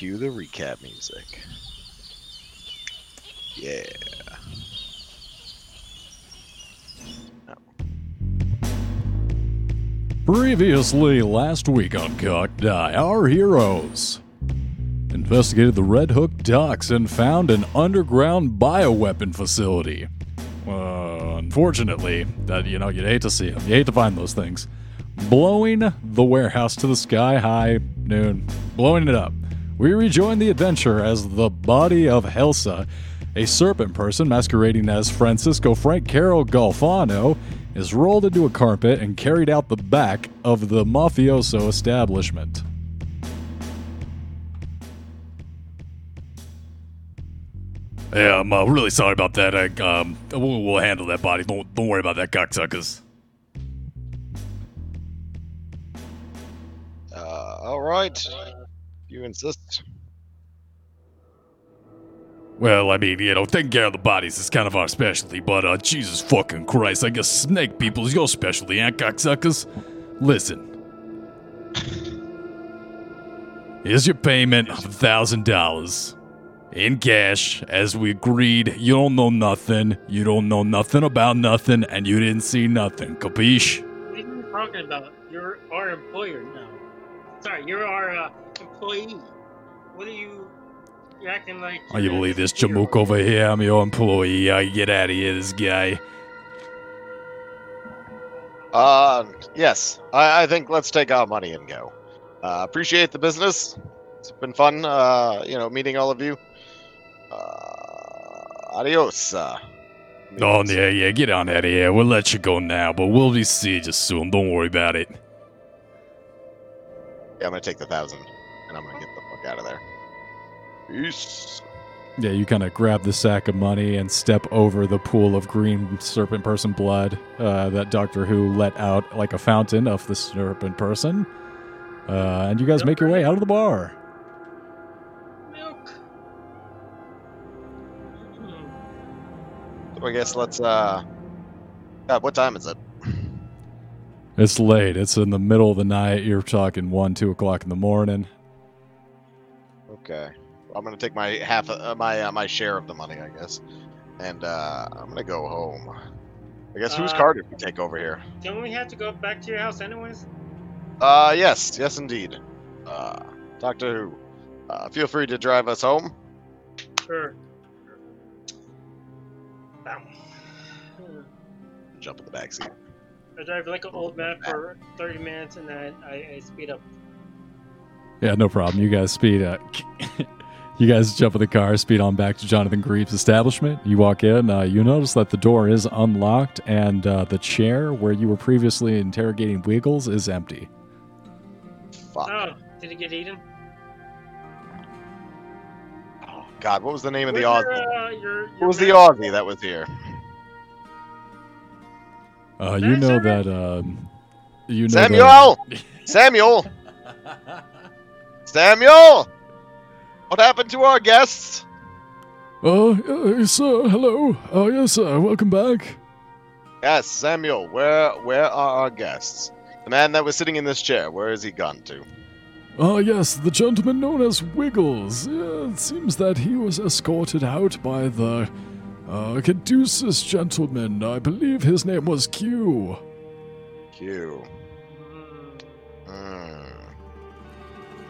cue the recap music. Yeah. Previously, last week on Cocked Eye, our heroes investigated the Red Hook docks and found an underground bioweapon facility. Uh, unfortunately, that you know you'd hate to see them. You hate to find those things. Blowing the warehouse to the sky high noon, blowing it up. We rejoin the adventure as the body of Helsa, a serpent person masquerading as Francisco Frank Carol Golfano, is rolled into a carpet and carried out the back of the mafioso establishment. Yeah, I'm uh, really sorry about that. I, um, we'll, we'll handle that body. Don't don't worry about that, cocksuckers. Uh, all right. You insist. Well, I mean, you know, taking care of the bodies is kind of our specialty, but uh, Jesus fucking Christ, I guess snake people is your specialty, eh, cocksuckers? Listen. Here's your payment of a thousand dollars. In cash, as we agreed, you don't know nothing, you don't know nothing about nothing, and you didn't see nothing, capiche? What are you talking about? You're our employer now. Sorry, you're our uh, employee. What are you? You're acting like. Oh, you believe this a jamook over here? I'm your employee. I get out of here, this guy. Uh, yes. I, I think let's take our money and go. Uh, appreciate the business. It's been fun, uh, you know, meeting all of you. Uh, adios. Uh, Oh, amigos. yeah, yeah, get on out of here. We'll let you go now, but we'll be seeing you soon. Don't worry about it. Yeah, I'm gonna take the thousand, and I'm gonna get the fuck out of there. Peace. Yeah, you kind of grab the sack of money and step over the pool of green serpent person blood uh, that Doctor Who let out like a fountain of the serpent person. Uh, and you guys make your way out of the bar. Milk. So I guess let's. uh God, what time is it? It's late. It's in the middle of the night. You're talking 1, 2 o'clock in the morning. Okay. I'm gonna take my half, uh, my uh, my share of the money, I guess, and uh I'm gonna go home. I guess whose Uh, car did we take over here? Don't we have to go back to your house anyways? Uh, yes, yes, indeed. Uh, Doctor Who, uh, feel free to drive us home. Sure. Bam. Jump in the back seat. I drive like an old man for 30 minutes and then I, I speed up. Yeah, no problem. You guys speed uh You guys jump in the car, speed on back to Jonathan Greaves' establishment. You walk in, uh, you notice that the door is unlocked and uh, the chair where you were previously interrogating Wiggles is empty. Fuck. Oh, did it get eaten? Oh, God, what was the name of the Where's Aussie? your, uh, your, your What was the man- Aussie that was here? Uh, you know that. Um, you know Samuel! Samuel! Samuel! What happened to our guests? Oh, uh, sir, hello. Oh, yes, sir. Welcome back. Yes, Samuel. Where where are our guests? The man that was sitting in this chair. Where has he gone to? Ah, yes, the gentleman known as Wiggles. Yeah, it seems that he was escorted out by the uh, Caduceus gentleman. I believe his name was Q. Q.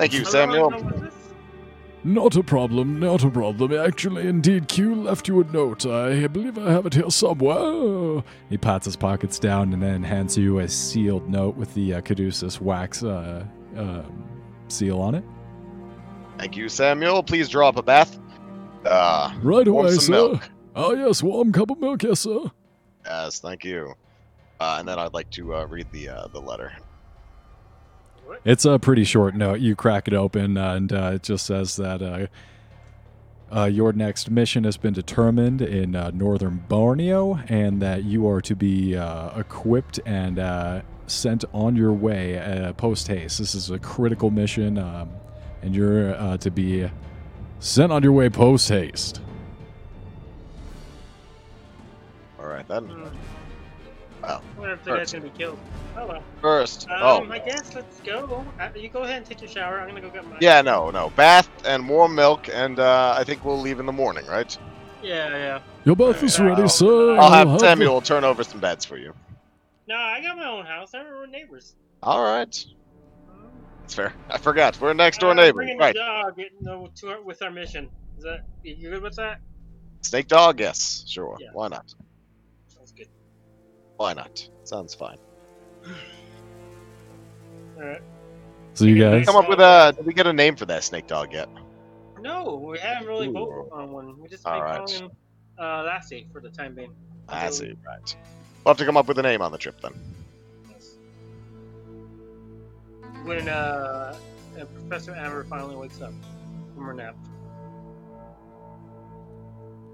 Thank you, Samuel. ago was this? Not a problem, not a problem. Actually, indeed, Q left you a note. I believe I have it here somewhere. He pats his pockets down and then hands you a sealed note with the uh, Caduceus wax uh, um, seal on it. Thank you, Samuel. Please draw up a bath. Uh, Right away, some sir. milk. Oh, yes, warm cup of milk, yes, sir. Yes, thank you. Uh, and then I'd like to uh, read the uh, the letter. What? It's a pretty short note. You crack it open, and uh, it just says that uh, uh, your next mission has been determined in uh, northern Borneo, and that you are to be uh, equipped and uh, sent on your way uh, post haste. This is a critical mission, um, and you're uh, to be sent on your way post haste. All right then. Well, What if the guy's gonna be killed? Oh well. First, Um, oh, I guess let's go. Uh, you go ahead and take your shower. I'm gonna go get my. yeah, no, no, bath and warm milk, and uh, I think we'll leave in the morning, right? Yeah, yeah. Your bath is ready, I'll- sir. I'll have the- Samuel turn over some beds for you. No, I got my own house. I we're neighbors. All right, that's fair. I forgot, we're next door Uh, neighbors, bringing right? the dog you know, to our, with our mission. Is that you good with that? Snake dog, yes, sure. Yeah. Why not? Sounds good. Why not? Sounds fine. All right. So you guys, Come up with a. Did we get a name for that snake dog yet? No, we haven't really Ooh. voted on one. We just All been right. calling him uh, Lassie for the time being. I Until- Right. We'll have to come up with a name on the trip then. Yes. When uh, uh, Professor Amber finally wakes up from her nap.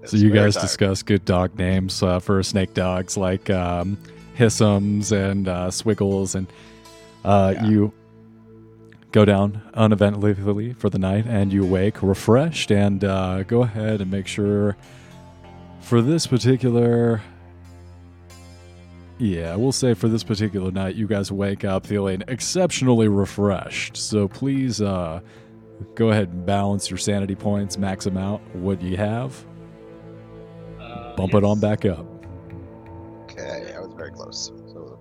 So you guys discuss good dog names uh, for snake dogs like um, Hissums and uh, Swiggles, and uh, Yeah. you go down uneventfully for the night, and you wake refreshed, and uh, go ahead and make sure for this particular. Yeah, we'll say for this particular night, you guys wake up feeling exceptionally refreshed. So please uh, go ahead and balance your sanity points, max them out. What you have, Bump it on back up. Okay, I was very close. So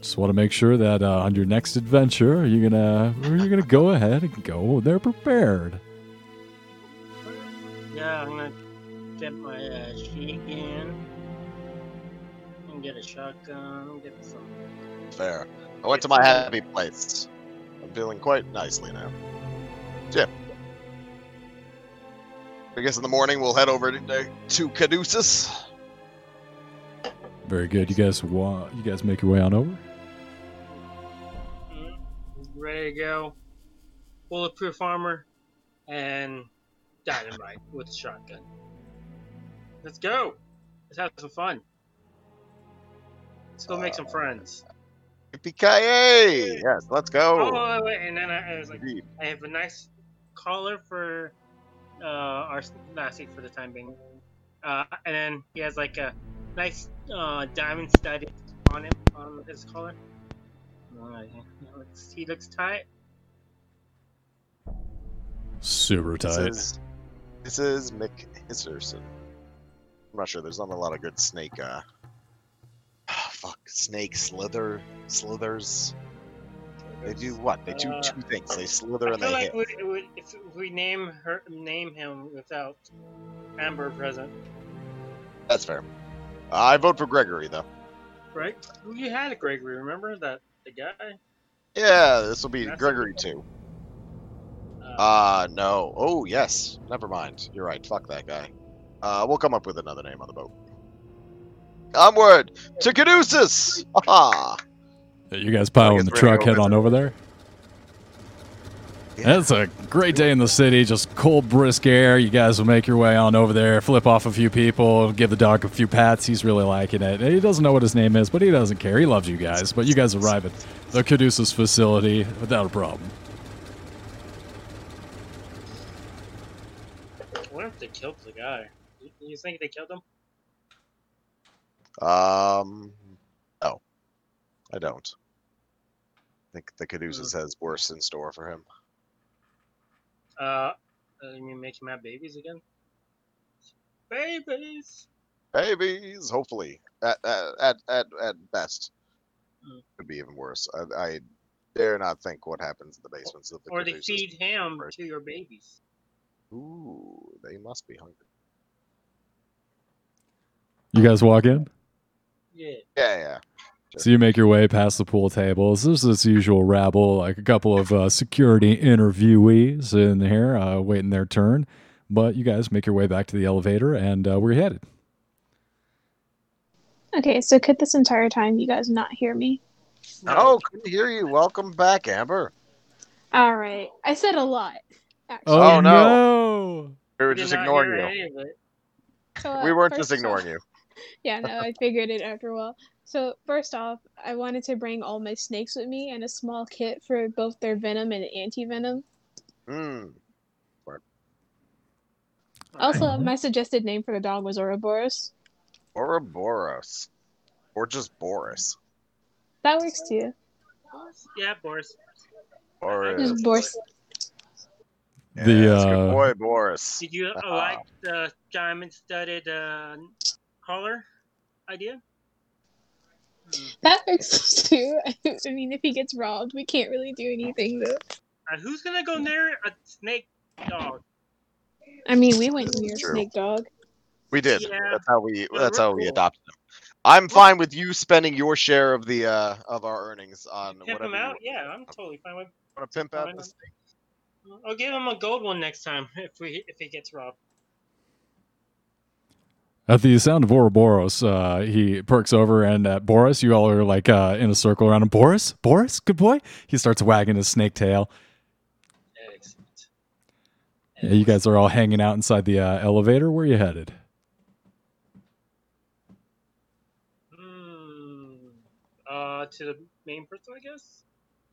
Just want to make sure that uh, on your next adventure, you're gonna you're gonna go ahead and go there prepared. Yeah, I'm gonna get my uh, shotgun. And get a shotgun. Get some. fair. I went to my happy place. I'm feeling quite nicely now. Jim. I guess in the morning we'll head over to, to Caduceus. Very good. You guys wa- You guys make your way on over. Mm, Ready to go. Bulletproof armor and dynamite with a shotgun. Let's go. Let's have some fun. Let's go make some friends. Yippee-ki-yay! Yes, let's Oh, go. wait, wait, and then I, I was like, Indeed. I have a nice collar for uh, our Lassie for the time being. Uh, and then he has like a nice uh, diamond stud on him on his collar. Uh, he looks, he looks tight. Super This tight. is, this is Mick Hisserson. I'm not sure. There's not a lot of good snake. Uh, fuck, snake slither slithers. They do what? They do Uh, two things. They slither and they like hit. we, we, if we name her name him without Amber present, That's fair. I vote for Gregory though. right? You had a Gregory, remember that the guy? Yeah, this will be That's- Gregory too. Uh, Uh no. Oh yes. Never mind. You're right. Fuck that guy. Uh, we'll come up with another name on the boat. Onward to Caduceus! Aha! Yeah, You guys pile in the truck, head on over there. Yeah. It's a great day in the city, just cold, brisk air. You guys will make your way on over there, flip off a few people, give the dog a few pats. He's really liking it. He doesn't know what his name is, but he doesn't care. He loves you guys. But you guys arrive at the Caduceus facility without a problem. what if they killed the guy? You, you think they killed him? Um, no, I don't. I think the Caduceus has worse in store for him. Uh, uh, you mean make him have babies again? Babies! Babies, hopefully, at at at at, at best, Mm. could be even worse. I, I dare not think what happens in the basements of the Or they feed him Right. to your babies. Ooh, they must be hungry. You guys walk in? Yeah. Yeah, yeah. So you make your way past the pool tables. There's this usual rabble, like a couple of uh, security interviewees in here uh, waiting their turn. But you guys make your way back to the elevator, and uh, we're headed. Okay, so could this entire time you guys not hear me? Oh, couldn't hear you. Welcome back, Amber. All right, I said a lot. Actually. Oh, no. no! We were Did just ignoring you. any of it. So, uh, We weren't just ignoring you. Yeah, no, I figured it after a while. So first off, I wanted to bring all my snakes with me and a small kit for both their venom and anti-venom. Hmm. Also, Alright. my suggested name for the dog was Ouroboros. Ouroboros. or just Boris. That works too. Yeah, Boris. Boris. Just Boris. Yeah, The, that's good uh, boy, Boris. Did you uh, like the diamond-studded uh, collar idea? That works too. I mean, if he gets robbed, we can't really do anything though. Uh, who's gonna go near a snake dog? I mean, we went near True. Snake Dog. We did. Yeah. That's how we. Well, That's we're how we adopted him. I'm fine with you spending your share of the uh of our earnings on Pimp whatever him you out? Yeah, I'm totally fine with. want to pimp out Fine. the snake. I'll give him a gold one next time if we if he gets robbed. At the sound of Ouroboros, uh, he perks over, and at Boris, you all are like uh, in a circle around him. Boris, Boris, good boy. He starts wagging his snake tail. Excellent. Yeah, you guys are all hanging out inside the uh, elevator. Where you headed? Hmm. Uh, to the main person, I guess.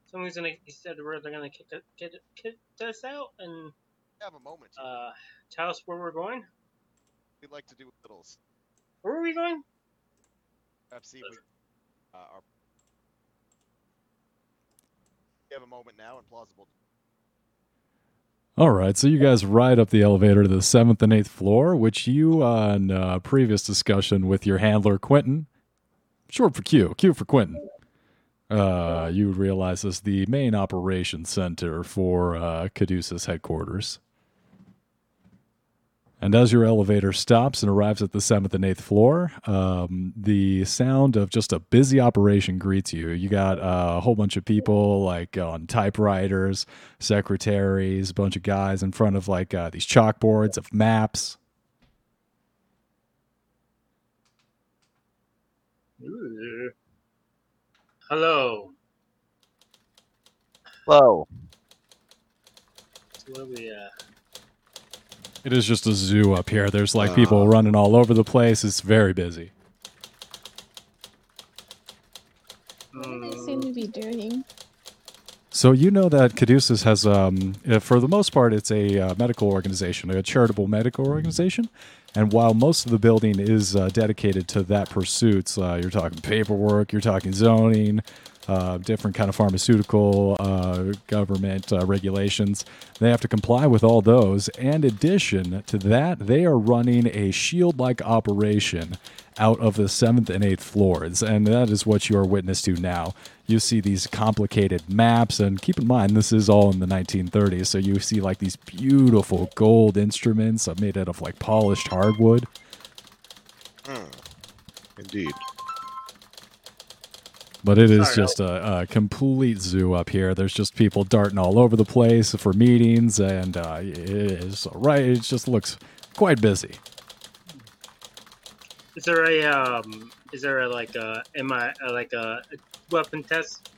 Someone's gonna. He said where they're gonna kick, it- kick, kick us out and Have a moment. uh tell us where we're going. We'd like to do a little. Where are we going? Perhaps see we. Uh, our, we have a moment now and plausible. All right, so you guys ride up the elevator to the seventh and eighth floor, which you, uh, in uh, previous discussion with your handler Quentin, short for Q, Q for Quentin, uh, you realize is the main operations center for uh, Caduceus headquarters. And as your elevator stops and arrives at the seventh and eighth floor, um, the sound of just a busy operation greets you. You got uh, a whole bunch of people like on typewriters, secretaries, a bunch of guys in front of like uh, these chalkboards of maps. Ooh. Hello. Hello. So where we uh It is just a zoo up here. There's like people Uh. running all over the place. It's very busy. What do they seem to be doing? So you know that Caduceus has, um, uh, for the most part, it's a uh, medical organization, a charitable medical organization. And while most of the building is uh, dedicated to that pursuits, uh, you're talking paperwork, you're talking zoning, uh, different kind of pharmaceutical uh, government uh, regulations. They have to comply with all those. And addition to that, they are running a shield-like operation out of the seventh and eighth floors, and that is what you are witness to now. You see these complicated maps, and keep in mind this is all in the 1930s, so you see like these beautiful gold instruments uh, made out of like polished hardwood. Hmm. Indeed. But it is just a, a complete zoo up here. There's just people darting all over the place for meetings, and uh, it is right. It just looks quite busy. is there a um is there a like a am I like a weapon test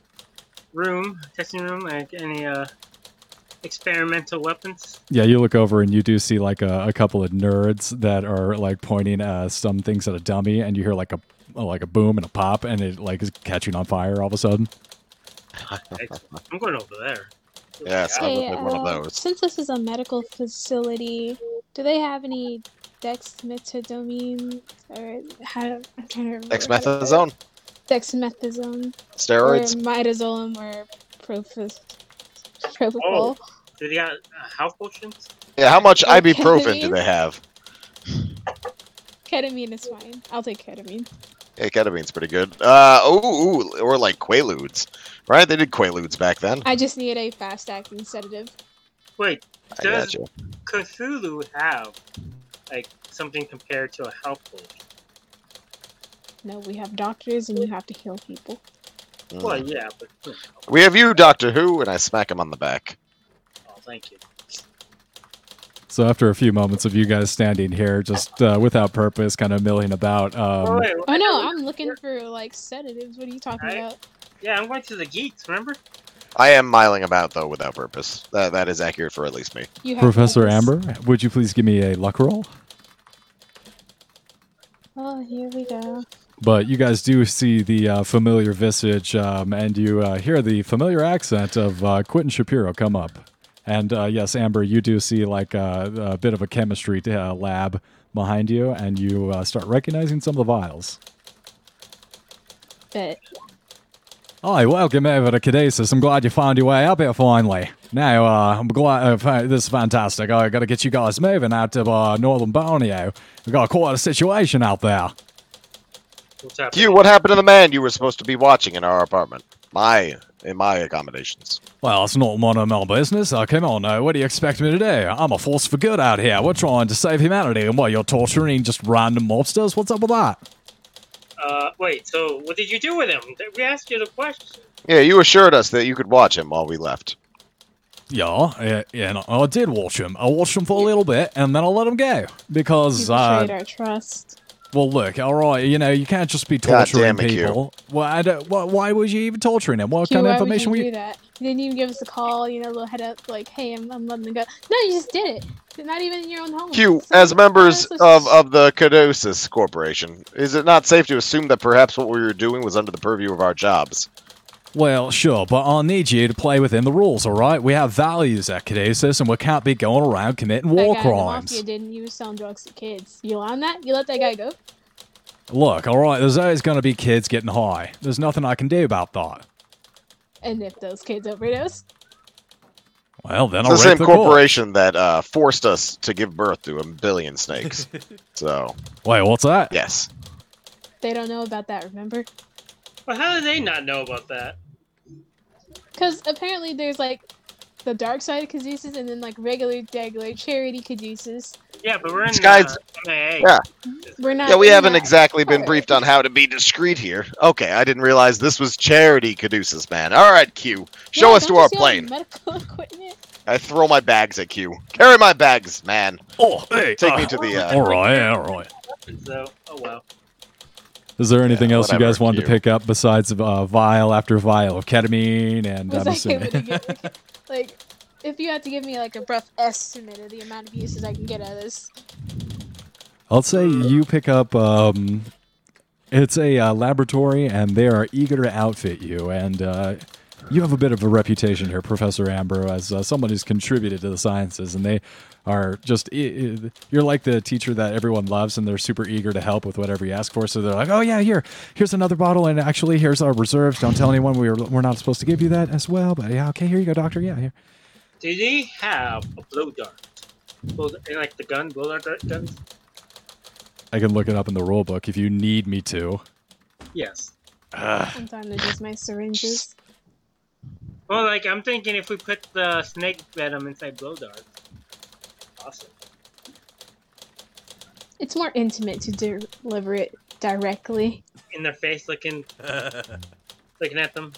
room testing room like any uh experimental weapons? Yeah, you look over and you do see like a, a couple of nerds that are like pointing uh, some things at a dummy, and you hear like a like a boom and a pop, and it like is catching on fire all of a sudden. I'm going over there. Yeah, so- Sounds Hey, like one of uh, those. since this is a medical facility, do they have any dexmedetomine or how? I'm trying to remember. Dexamethasone, Dexamethasone steroids. or midazolam or propofol. propofol. Do they got uh, health potions? Yeah, how much Or ibuprofen do they have? Ketamine is fine. I'll take ketamine. Yeah, ketamine's pretty good. Uh, ooh, ooh, or like Quaaludes, right? They did Quaaludes back then. I just need a fast acting sedative. Wait, I does got you. Cthulhu have like something compared to a health potion? No, we have doctors and you have to heal people. Mm. Well, yeah, but. We have you, Doctor Who, and I smack him on the back. oh, thank you. So after a few moments of you guys standing here, just uh, without purpose, kind of milling about, um, oh, wait, Oh no, I'm looking for like sedatives. What are you talking I- about? Yeah, I'm going to the geeks. Remember? I am miling about though without purpose. That that is accurate for at least me. Professor purpose. Amber, would you please give me a luck roll? Oh, here we go. But you guys do see the uh, familiar visage, um, and you uh, hear the familiar accent of uh, Quentin Shapiro come up. And uh, yes, Amber, you do see like a, a bit of a chemistry uh, lab behind you, and you uh, start recognizing some of the vials. Bet. Hi, welcome over to Caduceus. I'm glad you found your way up here finally. Now, uh, I'm glad uh, this is fantastic. I got to get you guys moving out to uh, northern Borneo. We got quite a situation out there. What's happening? Q, what happened to the man you were supposed to be watching in our apartment? My, in my accommodations. Well, it's not none of my business. Uh, come on, now. What do you expect me to do? I'm a force for good out here. We're trying to save humanity, and what, you're torturing just random mobsters? What's up with that? Uh, wait. So, what did you do with him? We asked you the question. Yeah, you assured us that you could watch him while we left. Yeah, yeah, yeah no, I did watch him. I watched him for a little bit, and then I let him go. Because, You uh, betrayed our trust. Well, look, all right, you know, you can't just be torturing damn it, people. Well, I don't, why, why was you even torturing him? What Q, kind of why would information you were do you? that? You didn't even give us a call, you know, a little head up, like, hey, I'm, I'm letting them go. No, you just did it. Not even in your own home. Q, So, as members honestly, of, of the Caduceus Corporation, is it not safe to assume that perhaps what we were doing was under the purview of our jobs? Well, sure, but I need you to play within the rules, all right? We have values at Caduceus, and we can't be going around committing that war guy in the crimes. mafia didn't. use was selling drugs to kids. You on that? You let that guy go? Look, all right, there's always going to be kids getting high. There's nothing I can do about that. And if those kids overdose, Well, then It's I'll the rape same the corpse. corporation that uh, forced us to give birth to a billion snakes. so, Wait, what's that? yes. they don't know about that. Remember? But how do they not know about that? Because apparently there's like the dark side of Caduceus and then like regular, regular charity Caduceus. Yeah, but we're in This guy's- uh, Yeah. We're not. Yeah, we haven't that exactly been briefed on how to be discreet here. Okay, I didn't realize this was charity Caduceus, man. All right, Q. Show Yeah, us to don't our you see all plane. Medical equipment. I throw my bags at Q. Carry my bags, man. Oh, hey, Take uh, me to the. Uh, all right, all right. So, oh well. Is there anything Yeah, else you guys wanted to you. pick up besides uh, vial after vial of ketamine and Was I'm I able to assuming- get like, if you had to give me like a rough estimate of the amount of uses I can get out of this? I'll say you pick up. Um, it's a uh, laboratory, and they are eager to outfit you. And uh, you have a bit of a reputation here, Professor Amber, as uh, someone who's contributed to the sciences, and they are just. i- i- You're like the teacher that everyone loves, and they're super eager to help with whatever you ask for. So they're like, "Oh yeah, here, here's another bottle, and actually, here's our reserves. Don't tell anyone we were we're not supposed to give you that as well. But yeah, okay, here you go, doctor. Yeah, here. Did he have a blow dart? Blow, like the gun, blow dart guns? I can look it up in the rule book if you need me to. Yes. Sometimes they're just my syringes. Well, like I'm thinking, if we put the snake venom inside blow darts, awesome. It's more intimate to deliver it directly. In their face, looking, looking at them.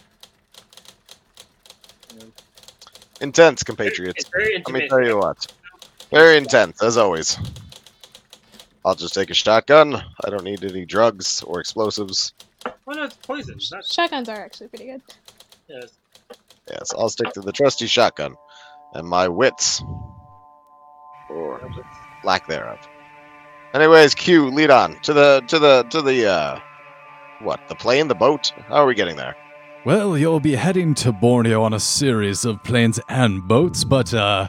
intense, compatriots. It's very Let me tell you what. Very intense, as always. I'll just take a shotgun. I don't need any drugs or explosives. Well, no, it's poison. It's not. Shotguns are actually pretty good. Yes. Yes, I'll stick to the trusty shotgun and my wits, or lack thereof. Anyways, Q, lead on to the to the to the uh, what? The plane, the boat? How are we getting there? Well, you'll be heading to Borneo on a series of planes and boats, but uh,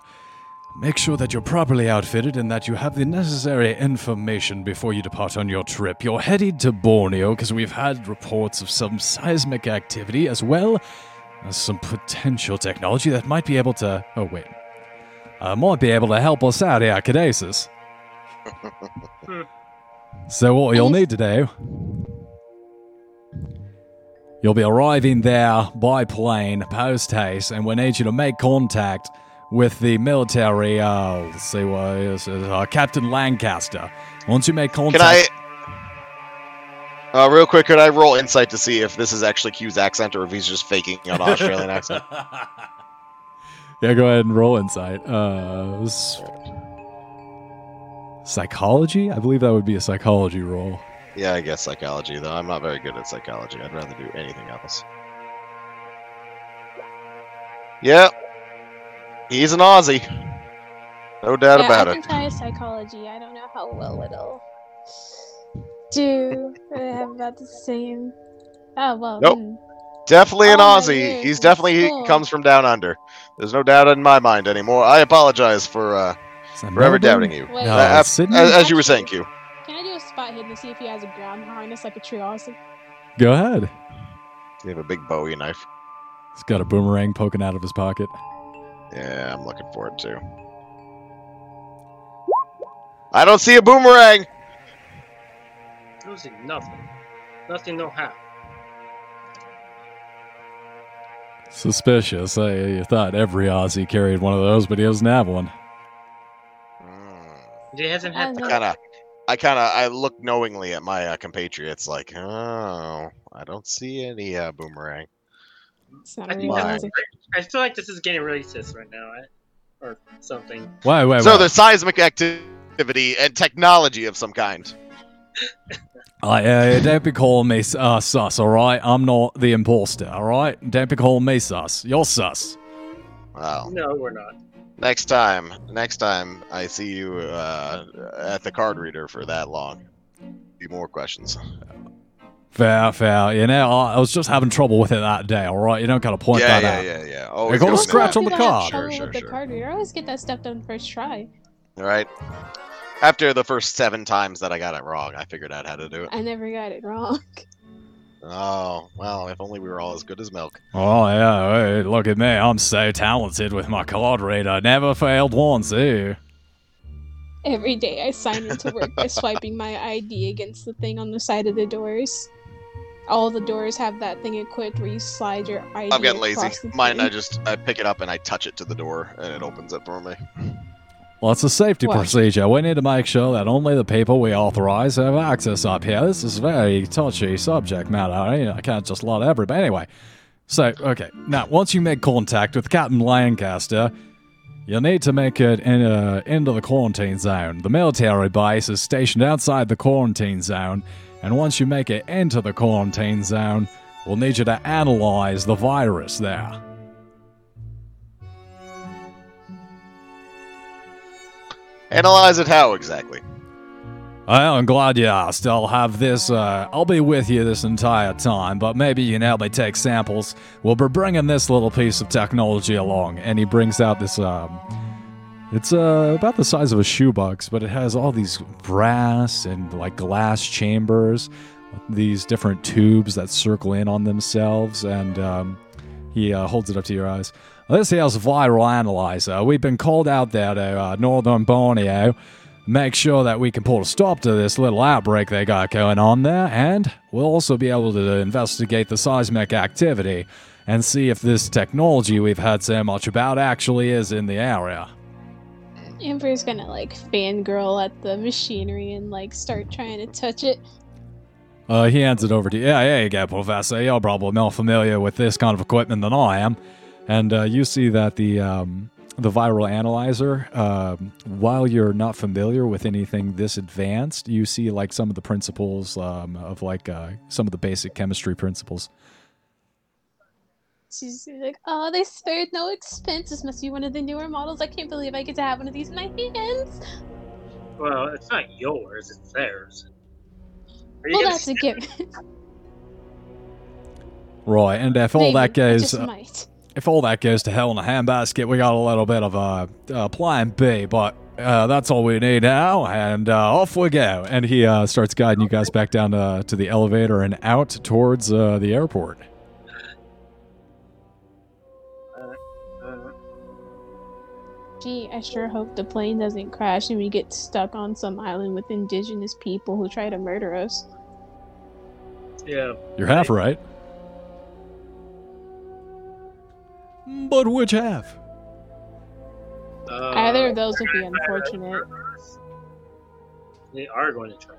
make sure that you're properly outfitted and that you have the necessary information before you depart on your trip. You're headed to Borneo because we've had reports of some seismic activity as well as some potential technology that might be able to. Oh, wait. Uh, might be able to help us out here, Caduceus. so, what you'll need to do You'll be arriving there by plane post haste, and we need you to make contact with the military. Uh, let's see what is uh, Captain Lancaster. Once you make contact, Can I? Uh, real quick, could I roll insight to see if this is actually Q's accent or if he's just faking an Australian accent? yeah, go ahead and roll insight. Uh, psychology? I believe that would be a psychology roll. Yeah, I guess psychology, though. I'm not very good at psychology. I'd rather do anything else. Yep. He's an Aussie. No doubt yeah, about I it. can try psychology. I don't know how well it'll do. I have about the same. Oh well. Nope. hmm. Definitely an Oh Aussie. years He's in definitely he comes from down under. There's no doubt in my mind anymore. I apologize for uh, Is forever Melbourne? doubting you. Wait, No, Uh, it's as, as you were saying, Q. can I do a spot hidden to see if he has a ground harness like a tree Aussie? Go ahead. You have a big Bowie knife. He's got a boomerang poking out of his pocket. Yeah, I'm looking for it too. I don't see a boomerang. I don't see nothing. Nothing, no how. Suspicious. I you thought every Aussie carried one of those, but he doesn't have one. He hasn't I had don't. Kind of. I kind of. I look knowingly at my uh, compatriots, like, oh, I don't see any uh, boomerang. It's not think that's I feel like this is getting racist right now, or something. Wait, wait, so wait. there's seismic activity and technology of some kind. Uh, uh, don't be calling me uh, sus, all right? I'm not the imposter, all right? Don't be calling me sus. You're sus. Wow. No, we're not. Next time, next time I see you uh, at the card reader for that long, be more questions. Fair, fair. You know, I, I was just having trouble with it that day, all right? You don't gotta point yeah, that yeah, out. yeah, yeah. I Always got a scratch on the I don't have card. trouble Sure, with the sure, card reader. I always get that stuff done first try. All right. After the first seven times that I got it wrong, I figured out how to do it. I never got it wrong. Oh, well, if only we were all as good as milk. Oh, yeah, hey, look at me. I'm so talented with my card reader. Never failed once, eh? Every day I sign into work by swiping my ID against the thing on the side of the doors. All the doors have that thing equipped where you slide your ID. I'm getting lazy. across the Mine, I just I pick it up and I touch it to the door, and it opens it for me. Well, it's a safety What? procedure. We need to make sure that only the people we authorize have access up here. This is a very touchy subject matter. I, I can't just let everybody. Anyway, so, okay. Now, once you make contact with Captain Lancaster, you'll need to make it in, uh, into the quarantine zone. The military base is stationed outside the quarantine zone, and once you make it into the quarantine zone, we'll need you to analyze the virus there. Analyze it how exactly? I'm glad you asked. I'll have this, uh, I'll be with you this entire time, but maybe you can help me take samples. We'll be bringing this little piece of technology along. And he brings out this, um, it's uh, about the size of a shoebox, but it has all these brass and like glass chambers, these different tubes that circle in on themselves, and um, he uh, holds it up to your eyes. This here's a viral analyzer. We've been called out there to uh, northern Borneo make sure that we can put a stop to this little outbreak they got going on there, and we'll also be able to investigate the seismic activity and see if this technology we've heard so much about actually is in the area. Amber's gonna like fangirl at the machinery and like start trying to touch it. Uh, he hands it over to you. Yeah, there you go, Professor. You're probably more familiar with this kind of equipment than I am. And uh, you see that the um, the viral analyzer, um, while you're not familiar with anything this advanced, you see like some of the principles um, of like uh, some of the basic chemistry principles. She's like, "Oh, they spared no expense. This must be one of the newer models. I can't believe I get to have one of these in my hands." Well, it's not yours; it's theirs. Are you Well, that's a s- given. Right, and if all Maybe, that I goes, just uh, might. If all that goes to hell in a handbasket, we got a little bit of a uh, plan B, but uh, that's all we need now, and uh, off we go. And he uh, starts guiding you guys back down to, to the elevator and out towards uh, the airport. Gee, I sure hope the plane doesn't crash and we get stuck on some island with indigenous people who try to murder us. yeah. You're half right. But which half? Uh, Either of those would be unfortunate. They are going to try.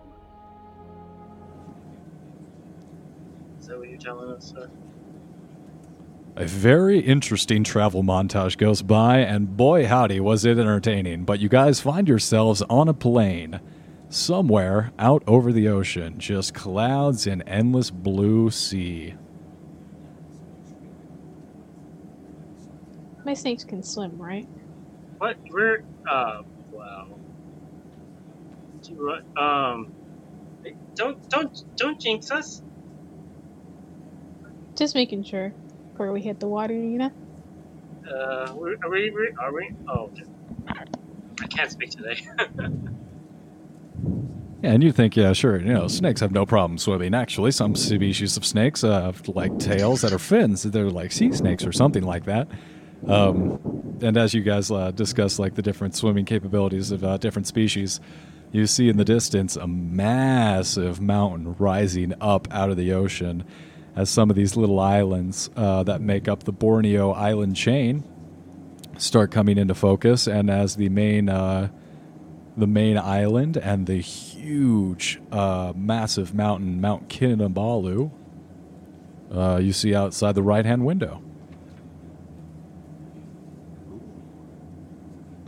Is that what you're telling us, sir? A very interesting travel montage goes by, and boy howdy was it entertaining. But you guys find yourselves on a plane somewhere out over the ocean, just clouds and endless blue sea. My snakes can swim, right? What? We're uh. Wow. Do you, um. Don't don't don't jinx us. Just making sure before we hit the water, you know? Uh, we're- we? we- Are we? Oh, okay. I can't speak today. And you think, yeah, sure, you know, snakes have no problem swimming. Actually, some species of snakes uh, have like tails that are fins. They're like sea snakes or something like that. Um, and as you guys uh, discuss like the different swimming capabilities of uh, different species, you see in the distance a massive mountain rising up out of the ocean as some of these little islands uh, that make up the Borneo island chain start coming into focus, and as the main uh, the main island and the huge, uh, massive mountain, Mount Kinabalu, uh, you see outside the right hand window.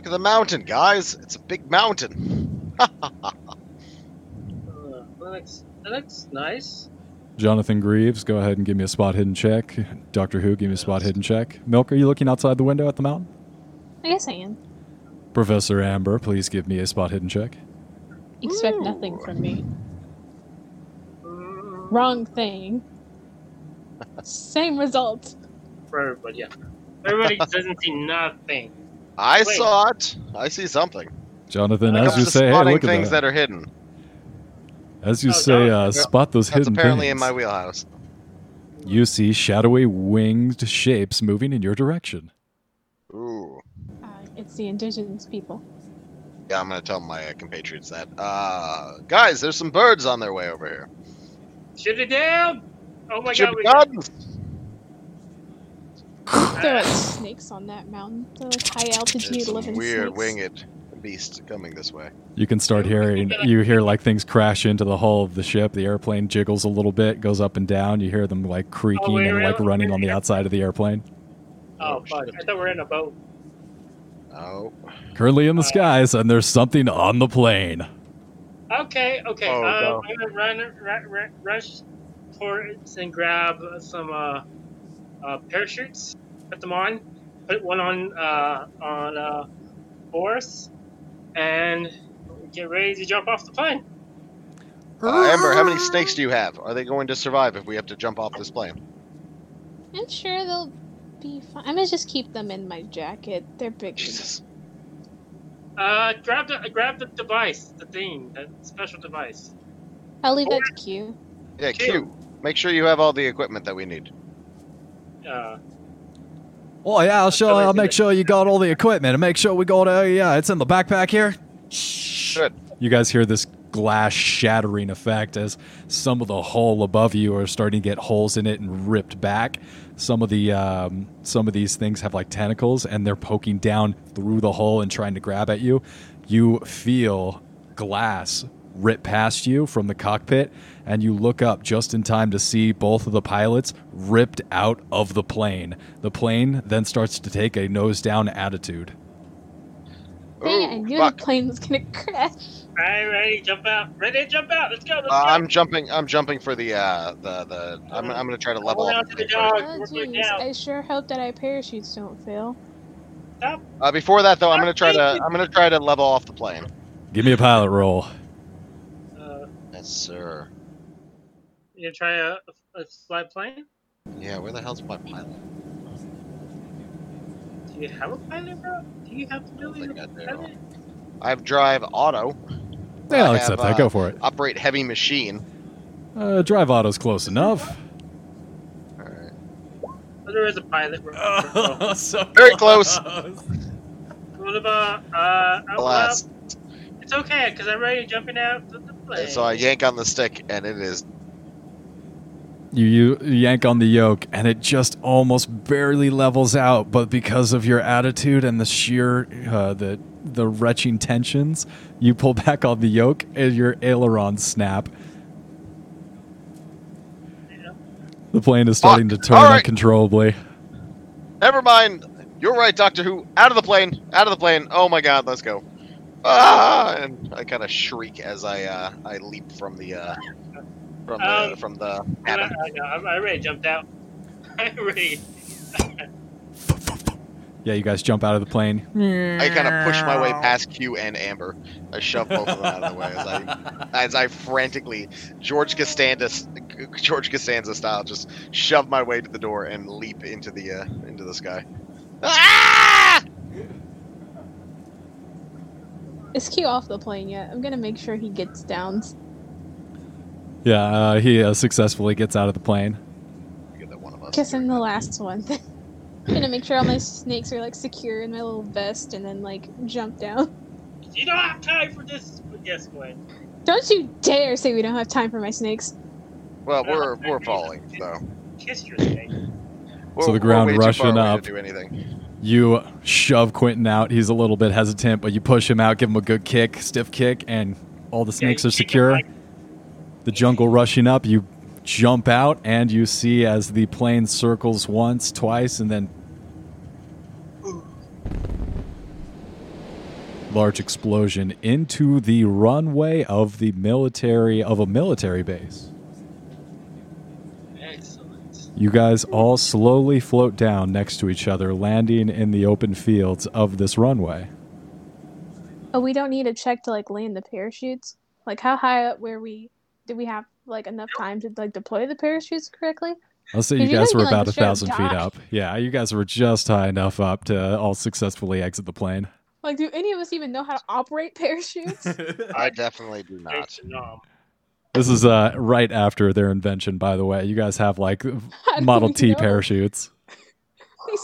Look at the mountain, guys. It's a big mountain. Uh, that looks that looks nice. Jonathan Greaves, go ahead and give me a spot hidden check. Doctor Who, give me a spot hidden check. Milk, are you looking outside the window at the mountain? I guess I am. Professor Amber, please give me a spot hidden check. Expect Ooh. nothing from me. Mm, Wrong thing. Same result. For everybody, yeah. Everybody doesn't see nothing. I Wait. saw it. I see something. Jonathan, as you say, hey, look at things that. that are hidden. As you Oh, say, Jonathan, uh, yeah. spot those That's hidden apparently in my wheelhouse. You see shadowy winged shapes moving in your direction. Ooh. Uh, it's the indigenous people. Yeah, I'm gonna tell my uh, compatriots that. Uh, guys, there's some birds on their way over here. Shoot it down! Oh my Should god, be we guns. There are like snakes on that mountain. They're like high altitude some living weird snakes. winged beast coming this way. You can start hearing, you hear like things crash into the hull of the ship. The airplane jiggles a little bit, goes up and down. You hear them like creaking wait, and like really? running on the outside of the airplane. Oh fuck! I thought we were in a boat. Oh. Currently in the skies, and there's something on the plane. Okay, okay. Oh, uh, no. I'm gonna run, run, run, rush towards and grab some uh, uh, parachutes. Put them on. Put one on uh, on uh, Boris, and get ready to jump off the plane. Uh, Amber, how many snakes do you have? Are they going to survive if we have to jump off this plane? I'm sure they'll be fine. I'm gonna just keep them in my jacket. They're big. Jesus. Uh, grab the grab the device, the thing, that special device. I'll leave that to Q. Yeah, Q. Q. Make sure you have all the equipment that we need. Uh, Oh yeah, I'll show. I'll make sure you got all the equipment and make sure we got. Uh, yeah, it's in the backpack here. Good. You guys hear this glass shattering effect as some of the hull above you are starting to get holes in it and ripped back. Some of the um, some of these things have like tentacles and they're poking down through the hull and trying to grab at you. You feel glass rip past you from the cockpit and you look up just in time to see both of the pilots ripped out of the plane. The plane then starts to take a nose down attitude. Dang it, I knew fuck. the plane was gonna crash. alright, ready, jump out, ready jump out. Let's go. Let's Uh, go. I'm jumping. I'm jumping for the uh the the. I'm, I'm gonna try to level Hold off the to the dog. Oh we're jeez. I sure hope that our parachutes don't fail. Uh, before that though, I'm gonna try to. I'm gonna try to level off the plane. Give me a pilot roll. Uh, Yes, sir. you try a, a flight plane? Yeah, where the hell's my pilot? Do you have a pilot, bro? Do you have to I don't really think I I have drive auto. Yeah, I'll I accept have, that. uh, Go for it. Operate heavy machine. Uh, drive auto's close enough. All right. Oh, there is a pilot. bro. so Very close. What about uh? uh, well, Alas. it's okay because I'm ready jumping out of the plane. So I yank on the stick, and it is. You, you yank on the yoke, and it just almost barely levels out. But because of your attitude and the sheer uh, the the retching tensions, you pull back on the yoke, and your ailerons snap. The plane is starting Fuck. to turn All right. uncontrollably. Never mind. You're right, Doctor Who. Out of the plane. Out of the plane. Oh my God. Let's go. Ah! And I kind of shriek as I uh, I leap from the uh, from the Um, from the I'm, cabin. I'm, I'm ready jumped out. I'm ready. Yeah, you guys jump out of the plane. I kind of push my way past Q and Amber. I shove both of them out of the way as I, as I frantically, George Costanza, George Costanza style, just shove my way to the door and leap into the uh, into the sky. Ah! Is Q off the plane yet? I'm gonna make sure he gets down. Yeah, uh, he uh, successfully gets out of the plane. Figure that one of us Kiss him the last one. gonna make sure all my snakes are like secure in my little vest and then like jump down. You don't have time for this. But yes, Gwen. Don't you dare say we don't have time for my snakes. Well, we're we're falling, so Kiss your snake. we're, the ground rushing up. To do anything. You shove Quentin out. He's a little bit hesitant, but you push him out, give him a good kick, stiff kick, and all the snakes Yeah, are you kick him secure. like- The jungle rushing up. You jump out, and you see as the plane circles once, twice, and then large explosion into the runway of the military of a military base. Excellent. You guys all slowly float down next to each other, landing in the open fields of this runway. Oh, we don't need to check to like land the parachutes. Like how high up were we? Did we have like enough time to like deploy the parachutes correctly? I'll say you Did you guys guys were get, like, about a thousand feet up. Yeah, you guys were just high enough up to all successfully exit the plane. Like, do any of us even know how to operate parachutes? I definitely do not. Thanks to Nom. This is uh, right after their invention, by the way. You guys have like Model T know? parachutes.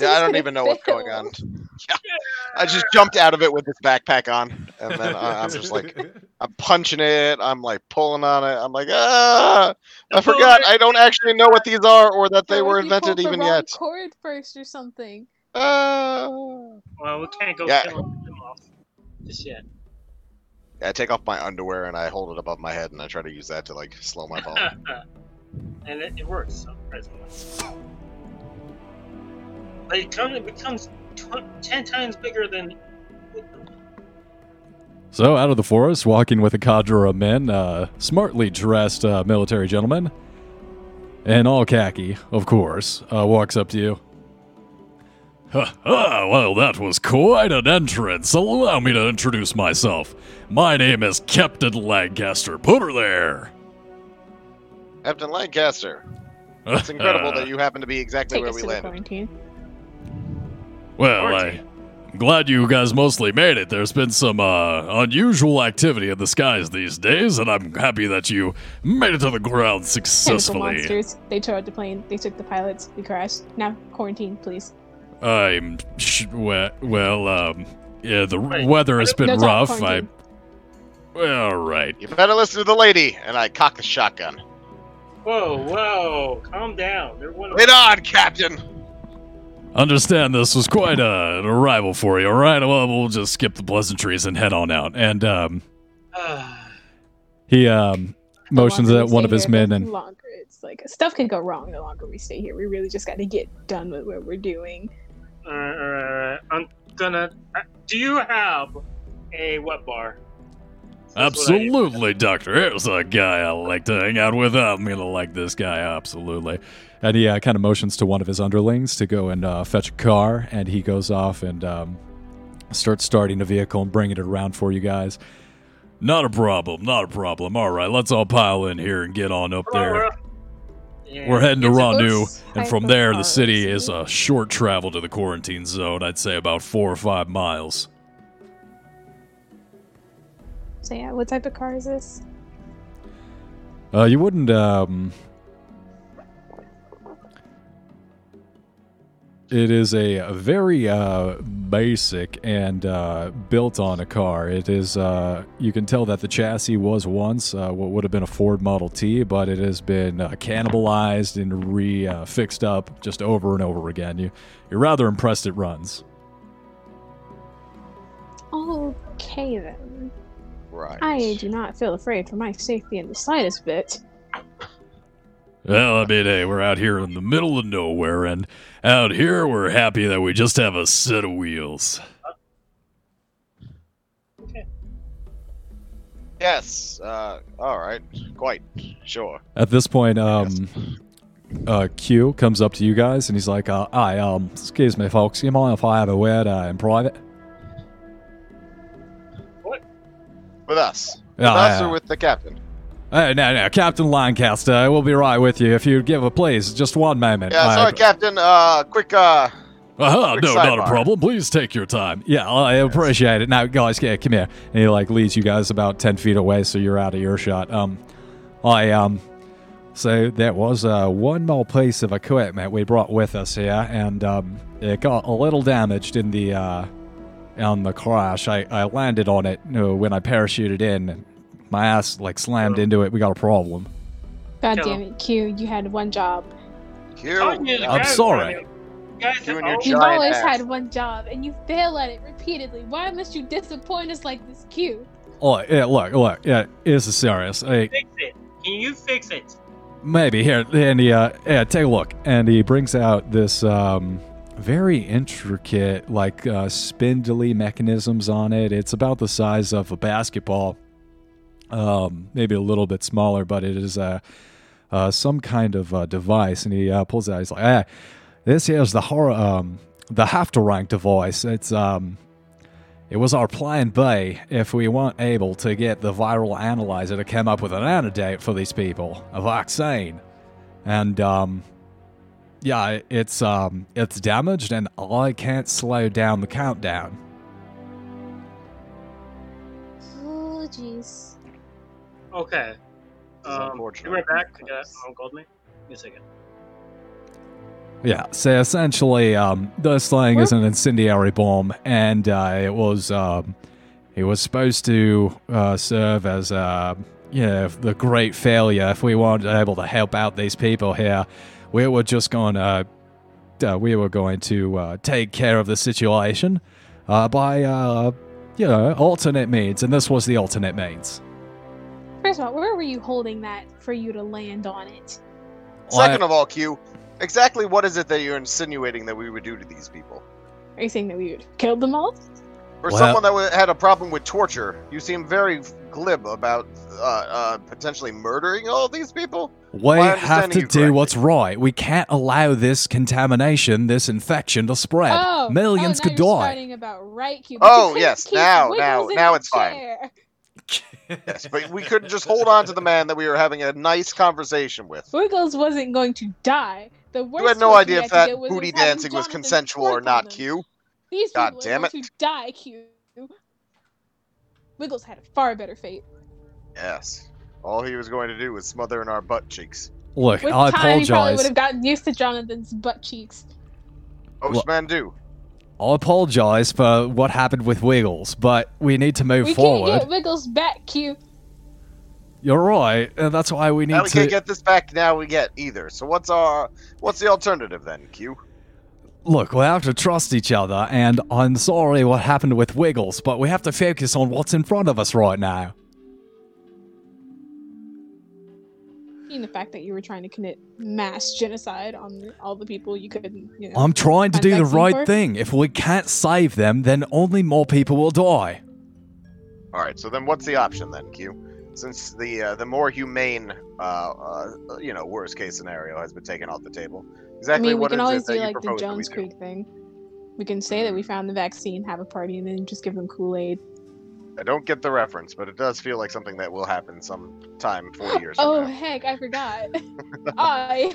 Yeah, I don't even know what's going on. Yeah. I just jumped out of it with this backpack on, and then I, I'm just like, I'm punching it. I'm like pulling on it. I'm like, ah! I forgot. I don't actually know what these are or that they were if you pulled invented the even yet. Cord first or something. Ah! Well, we can't go Yeah. killing them off just yet. Yeah, I take off my underwear and I hold it above my head and I try to use that to like slow my fall. and it, it works surprisingly. But it, comes, it becomes tw- ten times bigger than. So, out of the forest, walking with a cadre of men, uh, smartly dressed uh, military gentlemen, and all khaki, of course, uh, walks up to you. Ah, well, that was quite an entrance. Allow me to introduce myself. My name is Captain Lancaster. Put her there. Captain Lancaster, it's incredible that you happen to be exactly Take where us we to the landed. quarantine. Well, I, Quarantine. I'm glad you guys mostly made it. There's been some uh, unusual activity in the skies these days, and I'm happy that you made it to the ground Tentacle successfully. monsters. They tore out the plane. They took the pilots. We crashed. Now quarantine, please. I'm sh- we- well, um, yeah, the Wait, weather has been No rough. I, well, all right. You better listen to the lady, and I cock the shotgun. Whoa, whoa, calm down. They're one of Wait on, Captain. Understand this was quite a, an arrival for you. All right, well, we'll just skip the pleasantries and head on out. And um, he um motions longer at one of his men and longer it's like stuff can go wrong the longer we stay here. We really just got to get done with what we're doing. Alright, alright, alright. I'm gonna. uh, Do you have a wet bar? That's what I need. Absolutely, Doctor. Here's a guy I like to hang out with. I'm gonna like this guy, absolutely. And he uh, kind of motions to one of his underlings to go and uh, fetch a car, and he goes off and um, starts starting a vehicle and bringing it around for you guys. Not a problem, not a problem. All right, let's all pile in here and get on up there. Yeah. We're heading to It's and from there, the city is is a short travel to the quarantine zone. I'd say about four or five miles. So yeah, what type of car is this? Uh, you wouldn't. Um, it is a, a very uh, basic and uh, built on a car. It is. Uh, you can tell that the chassis was once uh, what would have been a Ford Model T, but it has been uh, cannibalized and re uh, fixed up just over and over again. You, you're rather impressed it runs. Okay then. Right. I do not feel afraid for my safety in the slightest bit. Well, I mean, hey, we're out here in the middle of nowhere, and out here we're happy that we just have a set of wheels. Yes. Uh. All right. Quite. Sure. At this point, um, uh, Q comes up to you guys and he's like, uh, "I um, excuse me, folks. You mind if I have a word uh, in private?" What? With us. With us or with the captain? Uh, no, no, Captain Lancaster, we'll be right with you if you'd give a please, just one moment. Yeah. I- Sorry, Captain. Uh. Quick. Uh. Uh-huh, no, not a problem. Please take your time. Yeah, I appreciate it. Now, guys, yeah, come here. And he like leads you guys about ten feet away, so you're out of earshot. Um, I um, so there was uh, one more piece of equipment we brought with us here, and um, it got a little damaged in the uh, on the crash. I I landed on it you know, when I parachuted in. My ass like slammed into it. We got a problem. God damn it, Q! You had one job. Q. Yeah, I'm sorry. You guys You have always- always ass. had one job, and you fail at it repeatedly. Why must you disappoint us like this, Q? Oh, yeah, look, look, yeah, this is serious. Hey, fix it. Can you fix it? Maybe here, and he, uh, yeah, take a look, and he brings out this um, very intricate, like uh, spindly mechanisms on it. It's about the size of a basketball, um, maybe a little bit smaller, but it is uh, uh, some kind of uh, device. And he uh, pulls it out. He's like, "Ah, this here's the horror, um, the rank device. It's um." It was our plan B if we weren't able to get the viral analyzer to come up with an antidote for these people, a vaccine. And um yeah, it's um it's damaged and I can't slow down the countdown. Oh, jeez. Okay. This is Um, unfortunate. be right back. I got um, Goldman. Give me a second. Yeah, so essentially, um, this thing is an incendiary bomb, and uh, it was um, it was supposed to uh, serve as uh, you know the great failure if we weren't able to help out these people here. We were just going to uh, we were going to uh, take care of the situation uh, by uh, you know alternate means, and this was the alternate means. First of all, where were you holding that for you to land on it? Second of all, Q, exactly what is it that you're insinuating that we would do to these people? Are you saying that we would kill them all? For Well- someone that had a problem with torture, you seem very glib about uh, uh, potentially murdering all these people. We Well, have to do correctly. what's right. We can't allow this contamination, this infection to spread. Oh, Millions oh, now could you're die. about right, Q. Oh, but you couldn't yes, keep now- now- now the it's fine. Chair. Yes, but we couldn't just hold on to the man that we were having a nice conversation with. Wiggles wasn't going to die. The worst You had no idea if that booty having dancing was consensual or not, on. Q. These God people damn it. going to die, Q. Wiggles had a far better fate. Yes. All he was going to do was smother in our butt cheeks. Look, With I time, he probably would have gotten used to Jonathan's butt cheeks. Well- Oshman do. I apologize for what happened with Wiggles, but we need to move we forward. can't get Wiggles back, Q. You're right, and that's why we need Now we to can't get this back. Now we get either. So what's our what's the alternative then, Q? look. We have to trust each other, and I'm sorry what happened with Wiggles, but we have to focus on what's in front of us right now. In the fact that you were trying to commit mass genocide on all the people you couldn't, you know. I'm trying to do the right for. thing. If we can't save them, then only more people will die. All right. So then, what's the option then, Q? Since the uh, the more humane, uh, uh, you know, worst case scenario has been taken off the table. I Exactly mean, we can is always do like the propose that we Jones do? Creek thing. We can say that we found the vaccine, have a party, and then just give them Kool Aid. I don't get the reference, but it does feel like something that will happen sometime 40 years from Oh now. heck, I forgot. I.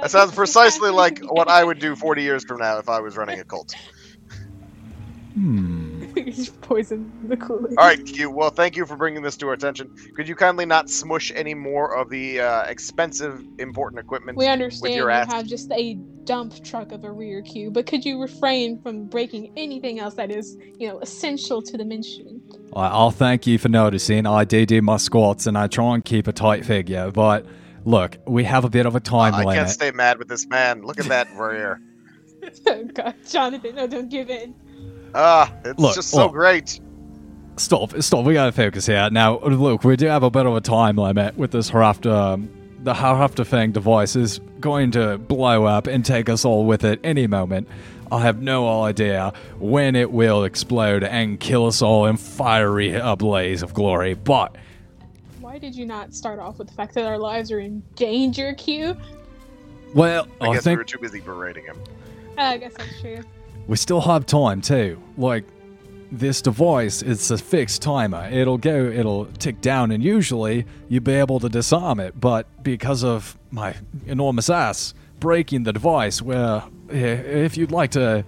That sounds precisely like what I would do 40 years from now if I was running a cult. Hmm. Just poison the Kool Aid. All right, Q. Well, thank you for bringing this to our attention. Could you kindly not smush any more of the uh, expensive, important equipment? We understand you your ass. have just a dump truck of a rear queue, but could you refrain from breaking anything else that is, you know, essential to the mission? I- I'll thank you for noticing. I do do my squats, and I try and keep a tight figure. But look, we have a bit of a time I limit. can't stay mad with this man. Look at that rear. oh God, Jonathan, no, don't give in. Ah, it's Look, just so look. great. Stop, stop. We gotta focus here. Now, look, we do have a bit of a time limit with this Harafta. Um, the Harafta Fang device is going to blow up and take us all with it any moment. I have no idea when it will explode and kill us all in fiery ablaze of glory, but Why did you not start off with the fact that our lives are in danger, Q? well, I I, guess we think were too busy berating him. Uh, I guess that's true. We still have time too. Like, this device is a fixed timer. It'll go, it'll tick down, and usually you'll be able to disarm it. But because of my enormous ass, breaking the device. Where, if you'd like to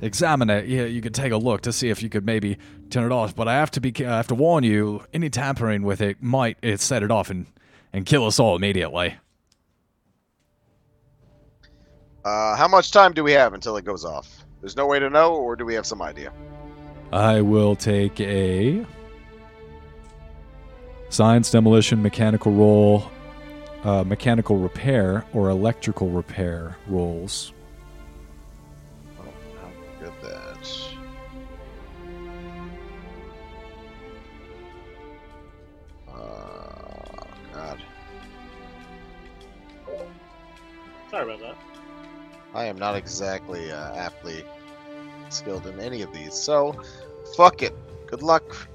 examine it, yeah, you could take a look to see if you could maybe turn it off. But I have to be, I have to warn you, any tampering with it might it set it off and and kill us all immediately. Uh, how much time do we have until it goes off? There's no way to know, or do we have some idea? I will take a science demolition mechanical roll, uh, mechanical repair or electrical repair rolls. I am not exactly uh, aptly skilled in any of these, so fuck it. Good luck.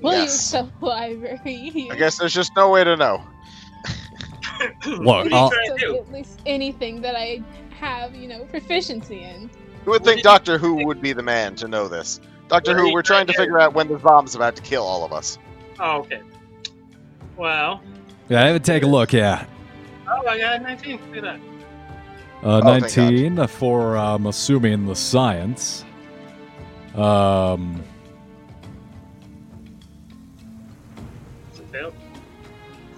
Will yes. you library? I guess there's just no way to know. Look, what are you I'll- trying to do? at least anything that I have, you know, proficiency in. Who would think Doctor Who would be the man to know this? Doctor What Who, we're trying to figure out when the bomb's about to kill all of us. Oh, okay. Well, yeah, have a take a look. Yeah, oh, I got 19. Look at that. uh, Oh, thank God. nineteen for um, assuming the science. Um, It's a fail.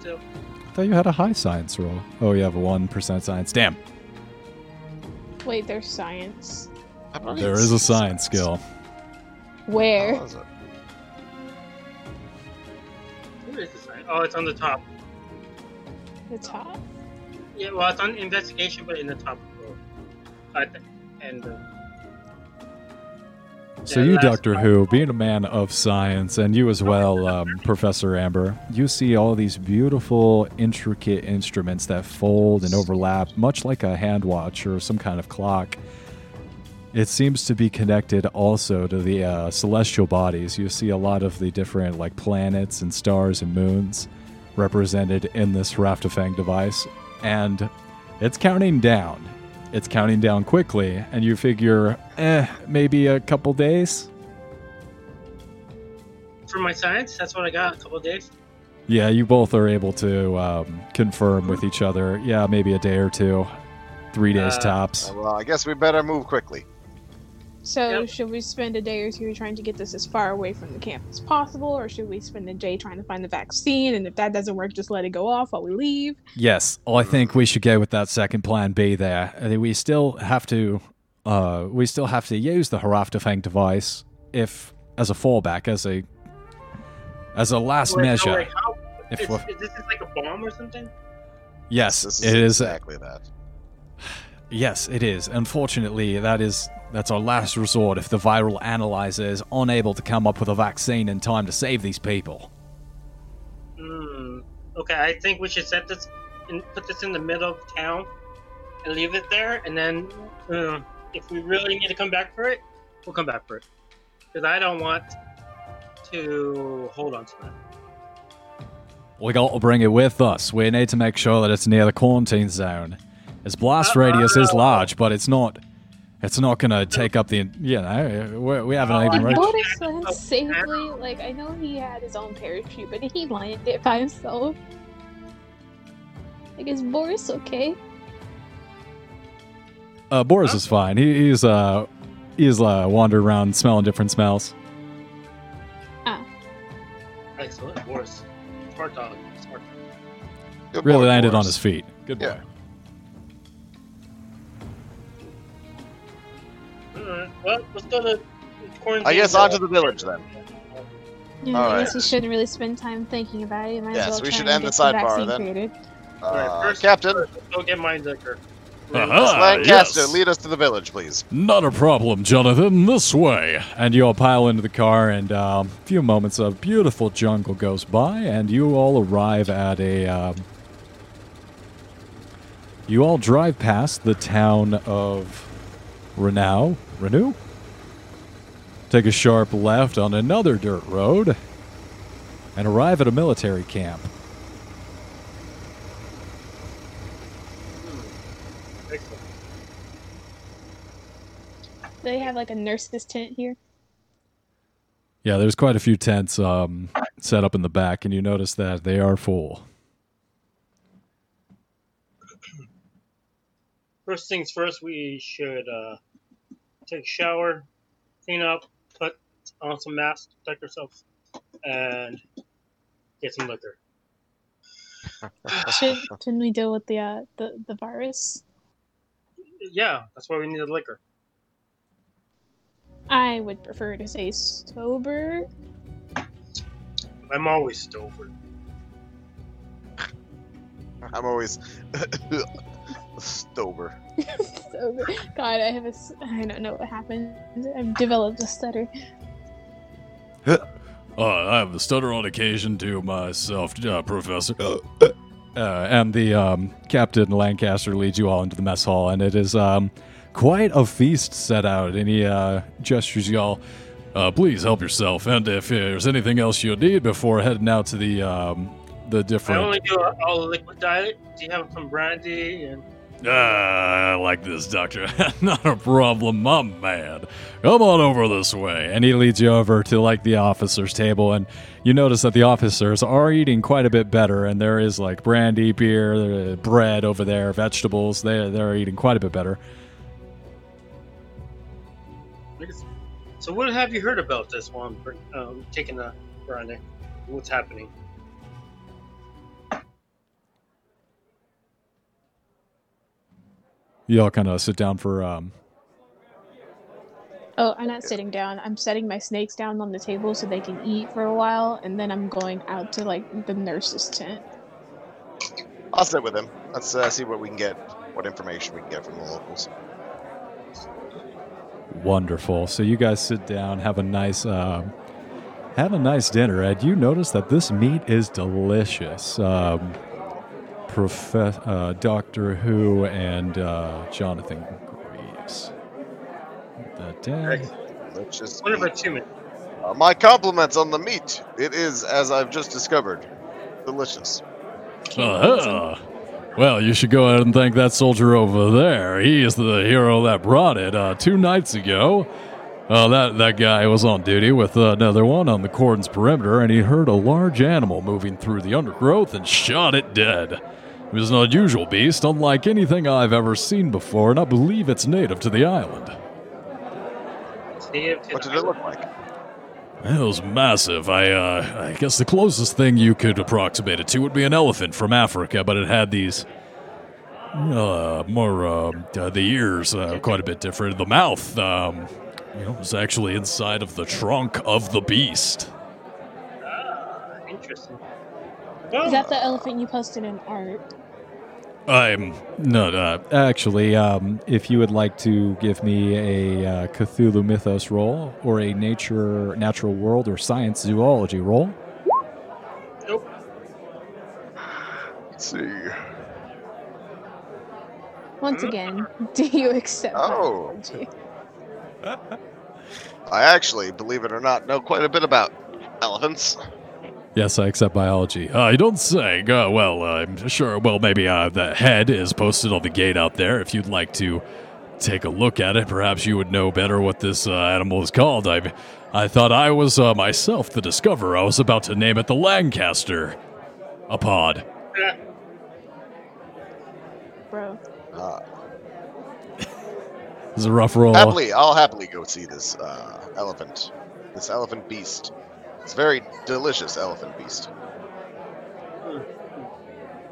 I thought you had a high science roll. Oh, you have a one percent science. Damn, Wait, there's science. I believe there it's is a science skill. Where? How is it? Where is the sign? Oh, it's on the top. The top. Yeah, well, it's on investigation, but in the top row. At the end. Of, So you, Doctor. Who, being a man of science, and you as well, um, Professor Amber, you see all these beautiful, intricate instruments that fold and overlap, much like a hand watch or some kind of clock. It seems to be connected also to the uh, celestial bodies. You see a lot of the different, like planets and stars and moons, represented in this Raftafang device, and it's counting down it's counting down quickly, and you figure, eh, maybe a couple days. for my science, that's what I got. A couple days. Yeah, you both are able to um, confirm with each other. Yeah, maybe a day or two, three days Uh, tops. Well, I guess we better move quickly. So, Yep. should we spend a day or two trying to get this as far away from the camp as possible, or should we spend a day trying to find the vaccine? And if that doesn't work, just let it go off while we leave. Yes, well, I think we should go with that second plan B there. I think we still have to, uh, we still have to use the Haraftafang device if as a fallback, as a, as a last Wait, no, measure. wait, how- If is, we're, is this like a bomb or something? yes, this it is. exactly that. Yes, it is. Unfortunately, that is that's our last resort if the viral analyzer is unable to come up with a vaccine in time to save these people. Hmm. Okay, I think we should set this and put this in the middle of town and leave it there, and then uh, if we really need to come back for it, we'll come back for it. Because I don't want to hold on to that. We got to bring it with us. We need to make sure that it's near the quarantine zone. Its blast Uh, radius is large, but it's not. It's not gonna take up the. You know, we, we haven't even I reached. know. Boris went safely. Like I know he had his own parachute, but he landed it by himself. Like is Boris okay? Uh, Boris is fine. He, he's uh, he's uh, wandering around smelling different smells. Ah. Excellent, Boris. Smart dog. Smart. Good Really boy, landed on his feet. Good boy. Yeah. Well, let's go to quarantine. I guess onto the village then. Yeah, All I right. guess we shouldn't really spend time thinking about it. Might Yes, as well we try should and end the sidebar vaccine then. created. Alright, Uh, first- Captain, Let's go get my liquor. Uh-huh. Lancaster, yes. lead us to the village, please. Not a problem, Jonathan. This way. And you all pile into the car, and um, a few moments of beautiful jungle goes by, and you all arrive at a. Um, you all drive past the town of Renew. Renew? Take a sharp left on another dirt road, and arrive at a military camp. Excellent. They have like a nurse's tent here. Yeah, there's quite a few tents um, set up in the back, and you notice that they are full. first things first, we should uh, take a shower, clean up, put on some masks, protect yourself, and get some liquor. Should, shouldn't we deal with the uh, the the virus? Yeah, that's why we need the liquor. I would prefer to say sober. I'm always sober. I'm always Stover. sober. God, I have a. s- I don't know what happened. I've developed a stutter. Uh, I have the stutter on occasion to myself, uh, Professor. Uh, and the um, Captain Lancaster leads you all into the mess hall, and it is um, quite a feast set out. Any uh, gestures y'all, uh, please help yourself. And if there's anything else you need before heading out to the um, the I different. only do a, all liquid diet. Do you have some brandy and Ah, I like this, Doctor. Not a problem, my man. Come on over this way. And he leads you over to like the officers' table, and you notice that the officers are eating quite a bit better. And there is like brandy, beer, uh, bread over there, vegetables. They they're eating quite a bit better. So, what have you heard about this one? Um, taking the brandy. What's happening? You all kind of sit down for um. Oh, I'm not sitting down. I'm setting my snakes down on the table so they can eat for a while, and then I'm going out to like the nurse's tent. I'll sit with him. Let's uh, see what we can get, what information we can get from the locals. Wonderful. So you guys sit down, have a nice, um, have a nice dinner. And you notice that this meat is delicious. Um, Prof- uh, Doctor Who and uh, Jonathan Greaves. Put That down. Let's. One of our two minutes. Uh, my compliments on the meat. It is, as I've just discovered, delicious. Uh-huh. Well, you should go ahead and thank that soldier over there. He is the hero that brought it uh, two nights ago. Uh, that, that guy was on duty with another one on the cordon's perimeter, and he heard a large animal moving through the undergrowth and shot it dead. It was an unusual beast, unlike anything I've ever seen before, and I believe it's native to the island. It's native What the did it look like? It was massive. I, uh, I guess the closest thing you could approximate it to would be an elephant from Africa, but it had these, uh, more, uh, uh, the ears, uh, quite a bit different. The mouth, um, you know, was actually inside of the trunk of the beast. Ah, interesting. Is that the elephant you posted in art? I'm not, uh, actually, um, if you would like to give me a uh, Cthulhu Mythos roll or a nature, natural world or science zoology roll. nope. Let's see. Once again, do you accept Oh. I actually, believe it or not, know quite a bit about elephants. Yes, I accept biology. Uh, you don't say. Uh, well, uh, I'm sure. Well, maybe uh, the head is posted on the gate out there. If you'd like to take a look at it, perhaps you would know better what this uh, animal is called. I, I thought I was uh, myself the discoverer. I was about to name it the Lancaster. A pod. Bro. Uh, This is a rough roll. happily, I'll happily go see this uh, elephant, this elephant beast. It's very delicious elephant beast.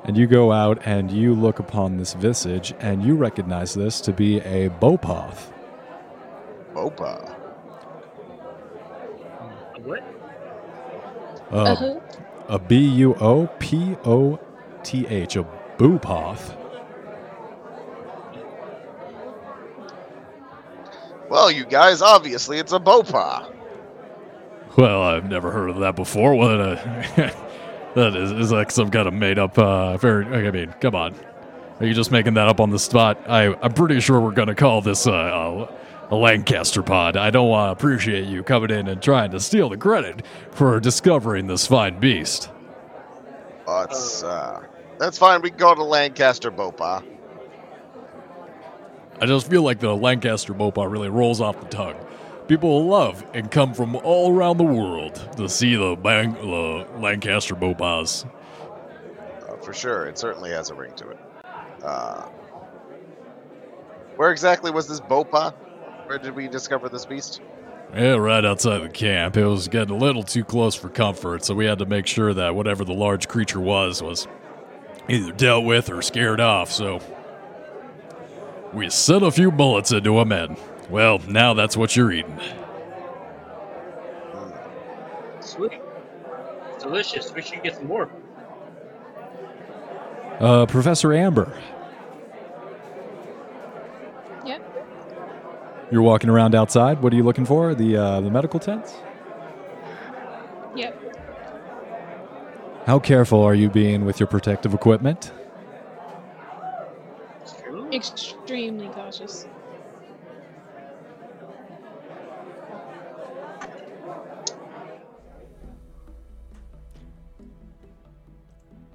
And you go out and you look upon this visage, and you recognize this to be a buopoth. Bopa. what? Uh, Uh-huh. a B U O P O T H, a buopoth. Well, you guys, obviously it's a bopa. Well, I've never heard of that before. What a that is is like some kind of made up. Uh, very. I mean, come on. Are you just making that up on the spot? I I'm pretty sure we're gonna call this uh, a, a Lancaster pod. I don't want to appreciate you coming in and trying to steal the credit for discovering this fine beast. It's, uh, that's fine. We can call it a Lancaster bopa. I just feel like the Lancaster Mopa really rolls off the tongue. People love and come from all around the world to see the, Bang- the Lancaster Bopas. Uh, for sure, it certainly has a ring to it. Uh, Where exactly was this Bopa? Where did we discover this beast? Yeah, right outside the camp. It was getting a little too close for comfort, so we had to make sure that whatever the large creature was was either dealt with or scared off, so we sent a few bullets into him, and, well, now that's what you're eating. Sweet. It's delicious. We should get some more. Uh, Professor Amber, Yep. you're walking around outside. What are you looking for? The, uh, the medical tents? Yep. How careful are you being with your protective equipment? Extremely cautious.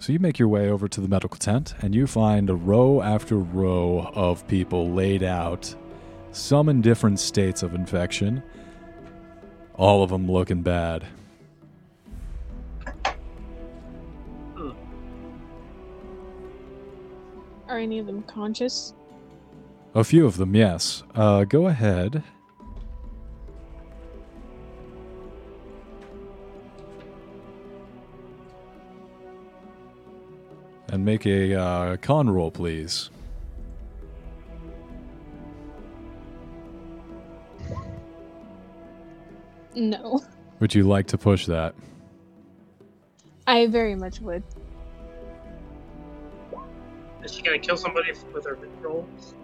So you make your way over to the medical tent and you find a row after row of people laid out, some in different states of infection, all of them looking bad. Are any of them conscious? A few of them, yes. Uh, go ahead. And make a uh, con roll, please. No. Would you like to push that? I very much would. Is she gonna kill somebody with her rolls?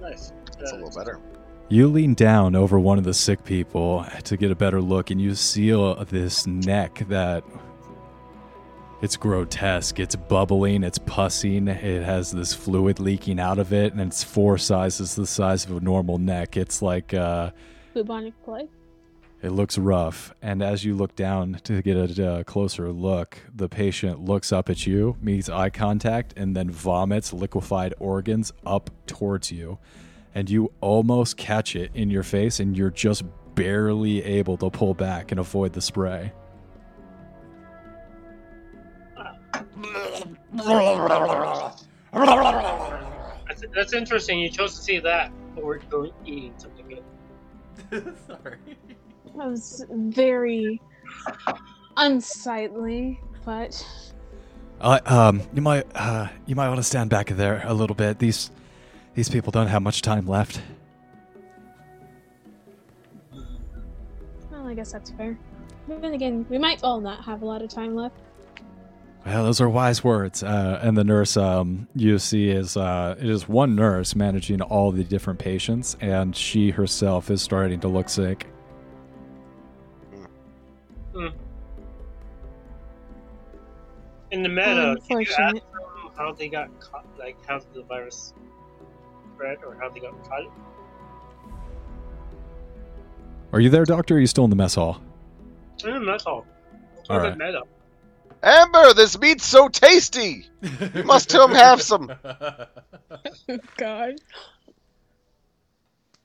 Nice. That's a Uh, little better. You lean down over one of the sick people to get a better look, and you see uh, this neck that it's grotesque. It's bubbling, it's pussing, it has this fluid leaking out of it, and it's four sizes the size of a normal neck. It's like uh, Bubonic plague. it looks rough. And as you look down to get a uh, closer look, the patient looks up at you, meets eye contact, and then vomits liquefied organs up towards you. And you almost catch it in your face, and you're just barely able to pull back and avoid the spray. That's, that's interesting. You chose to see that over going eating something good. Sorry. That was very unsightly, but Uh, um, you might, uh, you might want to stand back there a little bit. These, these people don't have much time left. well, I guess that's fair. But then again, we might all not have a lot of time left. Well, those are wise words. Uh, and the nurse um, you see is uh, it is one nurse managing all the different patients, and she herself is starting to look sick. In the meta, did you ask them how they got caught, like how the virus spread or how they got caught? Are you there, Doctor? Or are you still in the mess hall? Mm, that's all. That's All all right. meta. Amber, this meat's so tasty. You must come have some. God.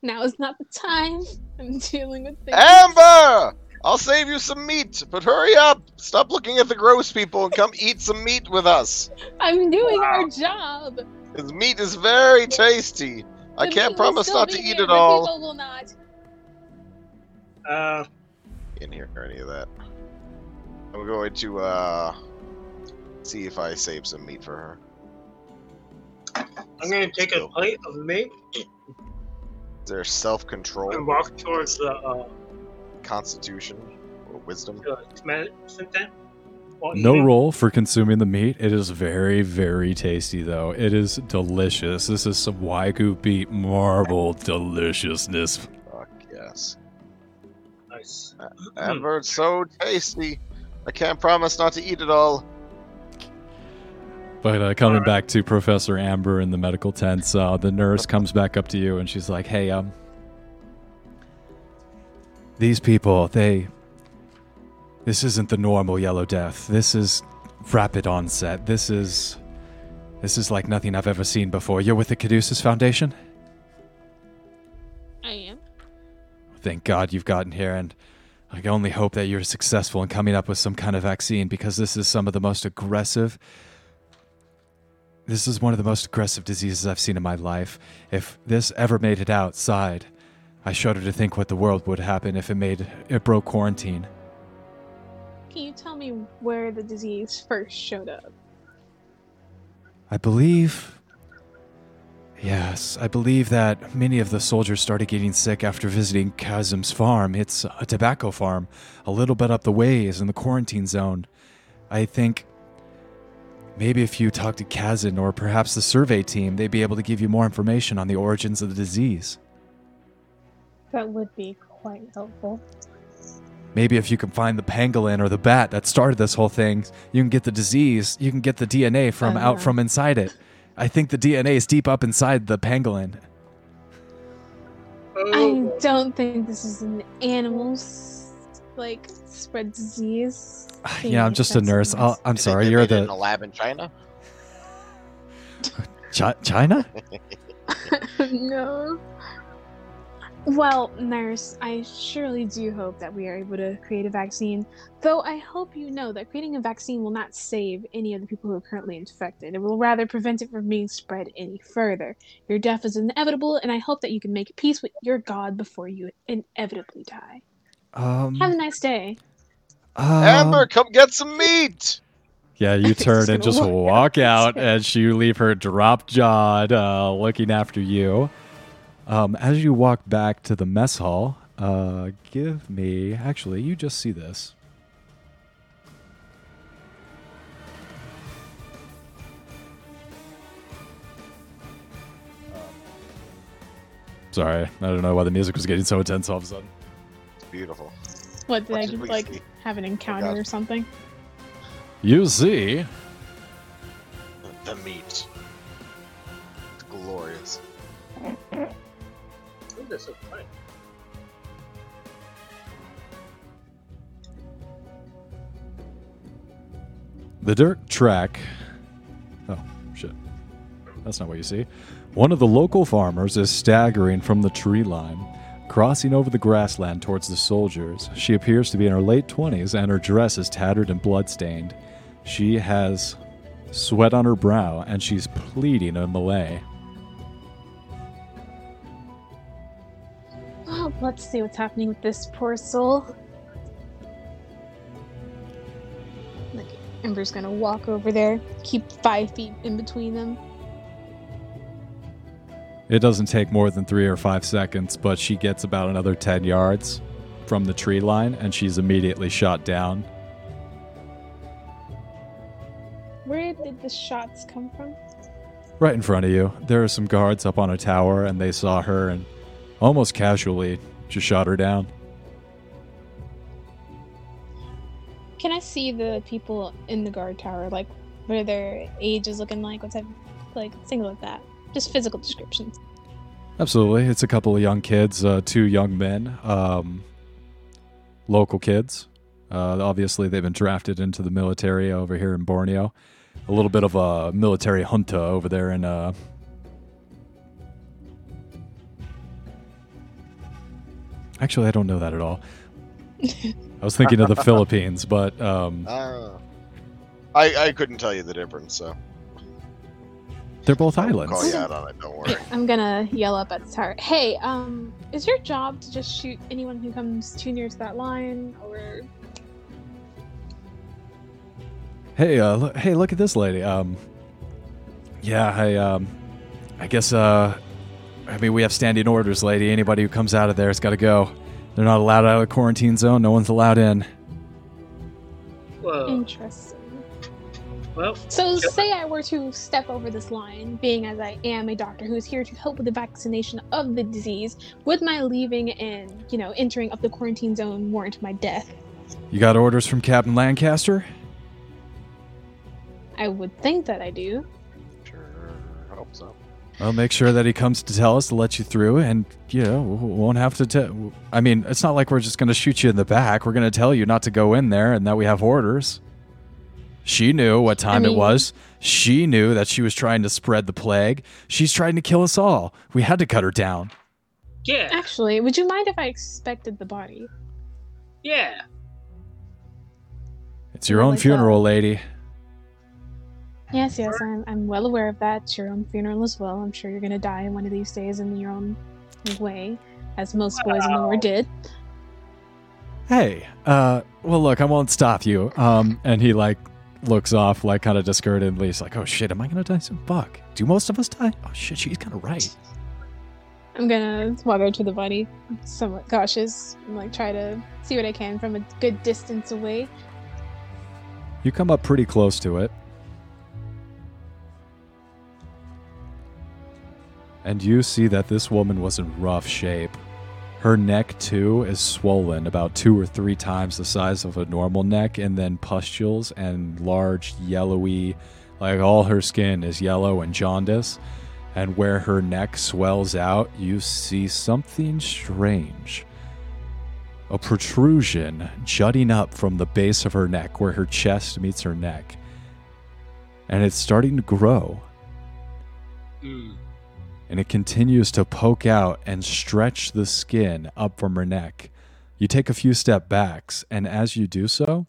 Now is not the time. I'm dealing with things. Amber, I'll save you some meat, but hurry up. Stop looking at the gross people and come eat some meat with us. I'm doing our job. His meat is very tasty. I The can't will promise still not be to here, eat it but all. People will not. Uh, Can't hear any of that. I'm going to uh see if I save some meat for her. I'm gonna take a Still. plate of meat Is there self-control, and walk towards the uh, constitution, or wisdom? the medicine tent. while No eating. roll for consuming the meat. It is very, very tasty, though. It is delicious. This is some Wagyu beef marble deliciousness. Fuck yes. Nice. Amber, it's so tasty. I can't promise not to eat it all. But uh, coming Alright. back to Professor Amber in the medical tents, uh, the nurse comes back up to you and she's like, "Hey, um, these people, they, this isn't the normal Yellow Death. This is rapid onset. This is, this is like nothing I've ever seen before. You're with the Caduceus Foundation. I am. Thank God you've gotten here, and I can only hope that you're successful in coming up with some kind of vaccine because this is some of the most aggressive, this is one of the most aggressive diseases I've seen in my life. If this ever made it outside, I shudder to think what the world would happen if it made it broke quarantine. Can you tell me where the disease first showed up? I believe. Yes, I believe that many of the soldiers started getting sick after visiting Chasm's farm. It's a tobacco farm, a little bit up the ways in the quarantine zone. I think maybe if you talk to Kazan or perhaps the survey team, they'd be able to give you more information on the origins of the disease. That would be quite helpful. Maybe if you can find the pangolin or the bat that started this whole thing, you can get the disease, you can get the DNA from Oh, out from inside it. I think the DNA is deep up inside the pangolin. Oh, I don't think this is an animal like spread disease. Ah, yeah, I'm just a nurse. I'll, I'm sorry, you're made it in the a lab in China. Chi- China? no. Well, nurse, I surely do hope that we are able to create a vaccine. Though I hope you know that creating a vaccine will not save any of the people who are currently infected. It will rather prevent it from being spread any further. Your death is inevitable, and I hope that you can make peace with your God before you inevitably die. Um, Have a nice day. um, Amber, come get some meat. Yeah, you turn and Just just walk walk out. out, and you leave her drop jawed, uh, looking after you. Um, as you walk back to the mess hall, uh, give me. Actually, you just see this. Sorry, I don't know why the music was getting so intense all of a sudden. It's beautiful. What did What I did we like see? have an encounter God. or something? You see, The meat. It's glorious. They're so. The dirt track. Oh, shit. That's not what you see. One of the local farmers is staggering from the tree line, crossing over the grassland towards the soldiers. She appears to be in her late 20s, and her dress is tattered and bloodstained. She has sweat on her brow, and she's pleading in Malay. Let's see what's happening with this poor soul. Like, Ember's gonna walk over there, keep five feet in between them. It doesn't take more than three or five seconds, but she gets about another 10 yards from the tree line, and she's immediately shot down. Where did the shots come from? Right in front of you. There are some guards up on a tower, and they saw her and almost casually just shot her down. Can I see the people in the guard tower? Like, what are their ages looking like? What type, like, things like that. Just physical descriptions. Absolutely. It's a couple of young kids, uh, two young men, um, local kids. Uh, obviously, they've been drafted into the military over here in Borneo. A little bit of a military junta over there in. Uh, Actually, I don't know that at all. I was thinking of the Philippines, but um, Uh, I I couldn't tell you the difference, so they're both I'll islands. call you out on it. Don't worry. I'm gonna yell up at the tower. Hey, um, is your job to just shoot anyone who comes too near to that line, or Hey, uh, look, hey, look at this lady. Um, yeah, I, um, I guess, uh, I mean, we have standing orders, lady. Anybody who comes out of there has got to go. They're not allowed out of the quarantine zone. No one's allowed in. Whoa. interesting? Well, So, say I were to step over this line, being as I am a doctor who is here to help with the vaccination of the disease, would my leaving and, you know, entering up the quarantine zone warrant my death? You got orders from Captain Lancaster? I would think that I do. Sure, I hope so. I'll make sure that he comes to tell us to let you through, and you know, we won't have to. Te- I mean, it's not like we're just going to shoot you in the back. We're going to tell you not to go in there, and that we have orders. She knew what time it mean- was. She knew that she was trying to spread the plague. She's trying to kill us all. We had to cut her down. yeah, Actually, would you mind if I expected the body? yeah. It's your own like funeral, lady. Yes, yes, I'm, I'm well aware of that. It's your own funeral as well. I'm sure you're gonna die one of these days in your own way, as most boys in the war did. Hey, uh, well, look, I won't stop you. Um, and he like looks off, like kind of discouragedly. He's like, "Oh shit, am I gonna die soon? Fuck. Do most of us die? Oh shit, she's kind of right." I'm gonna walk over to the body, somewhat cautious, and like try to see what I can from a good distance away. You come up pretty close to it. And you see that this woman was in rough shape. Her neck, too, is swollen about two or three times the size of a normal neck, and then pustules and large, yellowy, like all her skin is yellow and jaundice. And where her neck swells out, you see something strange a protrusion jutting up from the base of her neck where her chest meets her neck. And it's starting to grow. Mm. And it continues to poke out and stretch the skin up from her neck. You take a few step backs, and as you do so,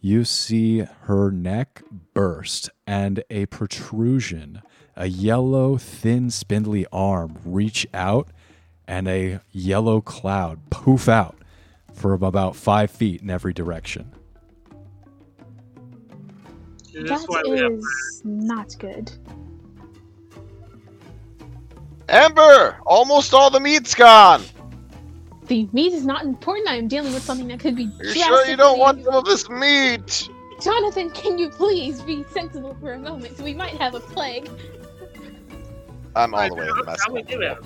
you see her neck burst and a protrusion, a yellow, thin, spindly arm reach out, and a yellow cloud poof out from about five feet in every direction. Is this That why we have is not good. Amber, almost all the meat's gone. The meat is not important. I am dealing with something that could be. You sure you don't want some of this meat? Jonathan, can you please be sensible for a moment? We might have a plague. I'm all the way in the mess. How we do it?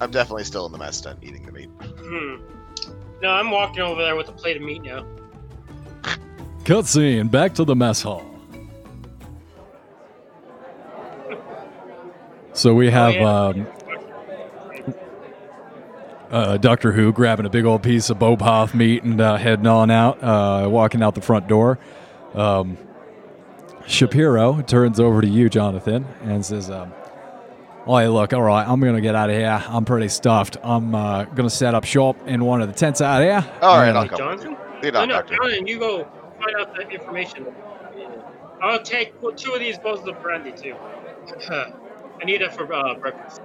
I'm definitely still in the mess tent eating the meat. Hmm. No, I'm walking over there with a plate of meat now. Cutscene, back to the mess hall. So we have yeah. um, uh, Doctor Who grabbing a big old piece of buopoth meat and uh, heading on out, uh, walking out the front door. Um, Shapiro turns over to you, Jonathan, and says, um, "Oh, hey, look, all right, I'm gonna get out of here. I'm pretty stuffed. I'm uh, gonna set up shop in one of the tents out here. All right, Uh, I'll come. Johnson? Lead No, on, no, Doctor. Jonathan, you go find out that information. I'll take two of these bottles of brandy too. I need it for uh, breakfast.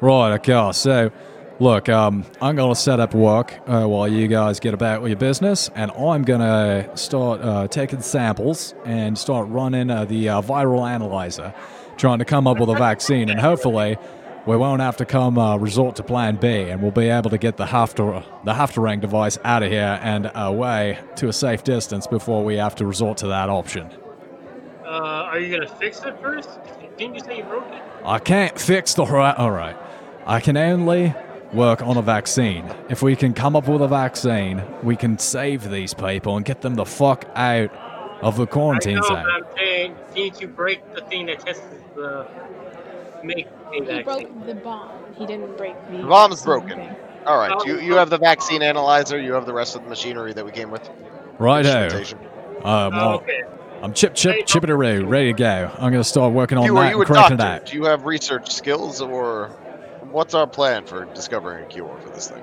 Right, okay. So, look, um, I'm going to set up work uh, while you guys get about with your business, and I'm going to start uh, taking samples and start running uh, the uh, viral analyzer, trying to come up with a vaccine, and hopefully we won't have to come uh, resort to Plan B, and we'll be able to get the Haftar, the Haftarang device out of here and away to a safe distance before we have to resort to that option. Uh, are you gonna fix it first? Didn't you say you broke it? I can't fix the right. All right. I can only work on a vaccine. If we can come up with a vaccine, we can save these people and get them the fuck out of the quarantine I quarantine know, zone. but I'm saying, didn't you break the thing that tests the make a He vaccine? broke the bomb. He didn't break the. The bomb's broken. thing. All right, you you have the vaccine analyzer. You have the rest of the machinery that we came with. Righto. Instrumentation. Um, Oh, well, okay. I'm chip chip chippity ready to go. I'm gonna start working on You that are you and cranking doctor? it out. Do you have research skills, or what's our plan for discovering a cure for this thing?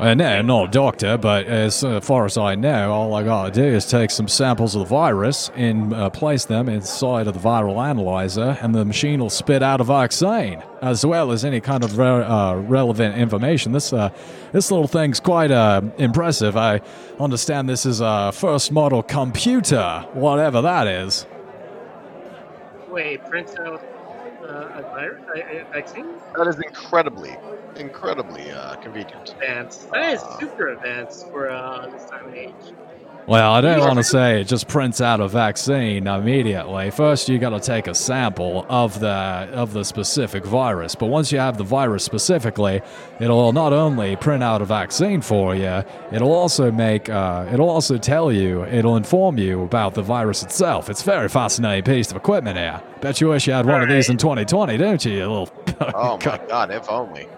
Uh, no, not a doctor, but as uh, far as I know, all I gotta do is take some samples of the virus and uh, place them inside of the viral analyzer, and the machine will spit out a vaccine, as well as any kind of re- uh, relevant information. This uh, this little thing's quite uh, impressive. I understand this is a first model computer, whatever that is. Wait, Prints out uh, a virus, a, a vaccine? That is incredibly, incredibly uh, convenient. Advanced. That is super advanced for uh, this time of age. Well, I don't want to say it just prints out a vaccine immediately. First, you got to take a sample of the of the specific virus. But once you have the virus specifically, it'll not only print out a vaccine for you, it'll also make uh, it'll also tell you, it'll inform you about the virus itself. It's a very fascinating piece of equipment here. Bet you wish you had one of these in 2020, don't you, you little? Oh my god, if only.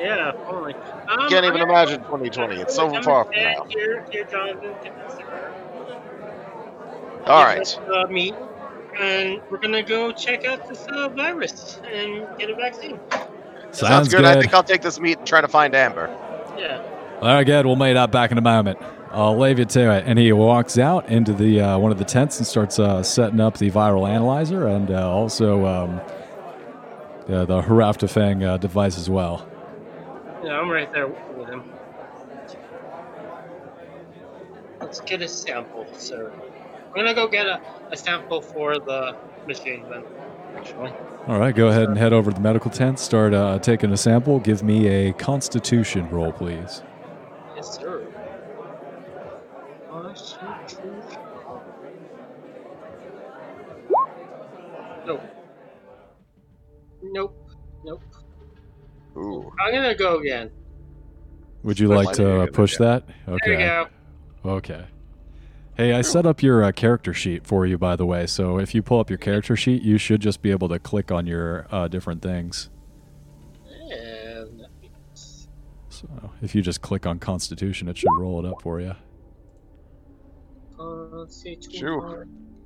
Yeah, only. Um, Can't even I'm gonna- imagine 2020. It's so far gonna from stand now. Here, here, Jonathan, get. All Get right. this, Uh, meat, and we're gonna go check out this uh, virus and get a vaccine. Sounds, Sounds good. good. I think I'll take this meat and try to find Amber. Yeah. Very good. We'll meet up back in a moment. I'll leave you to it. And he walks out into the uh, one of the tents and starts uh, setting up the viral analyzer and uh, also um, uh, the Haraftafang uh, device as well. Yeah, I'm right there with him. Let's get a sample, sir. I'm gonna go get a, a sample for the machine then. Actually. All right, go ahead and head over to the medical tent. Start uh, taking a sample. Give me a Constitution roll, please. Yes, sir. Shoot, shoot. Nope. Nope. Nope. Ooh. I'm gonna go again. Would you I'd like like to to uh, go push that? There Okay. you go. Okay. Hey, I set up your uh, character sheet for you, by the way. So if you pull up your character sheet, you should just be able to click on your uh, different things. And So if you just click on Constitution, it should roll it up for you. uh, let's see. two Shoo.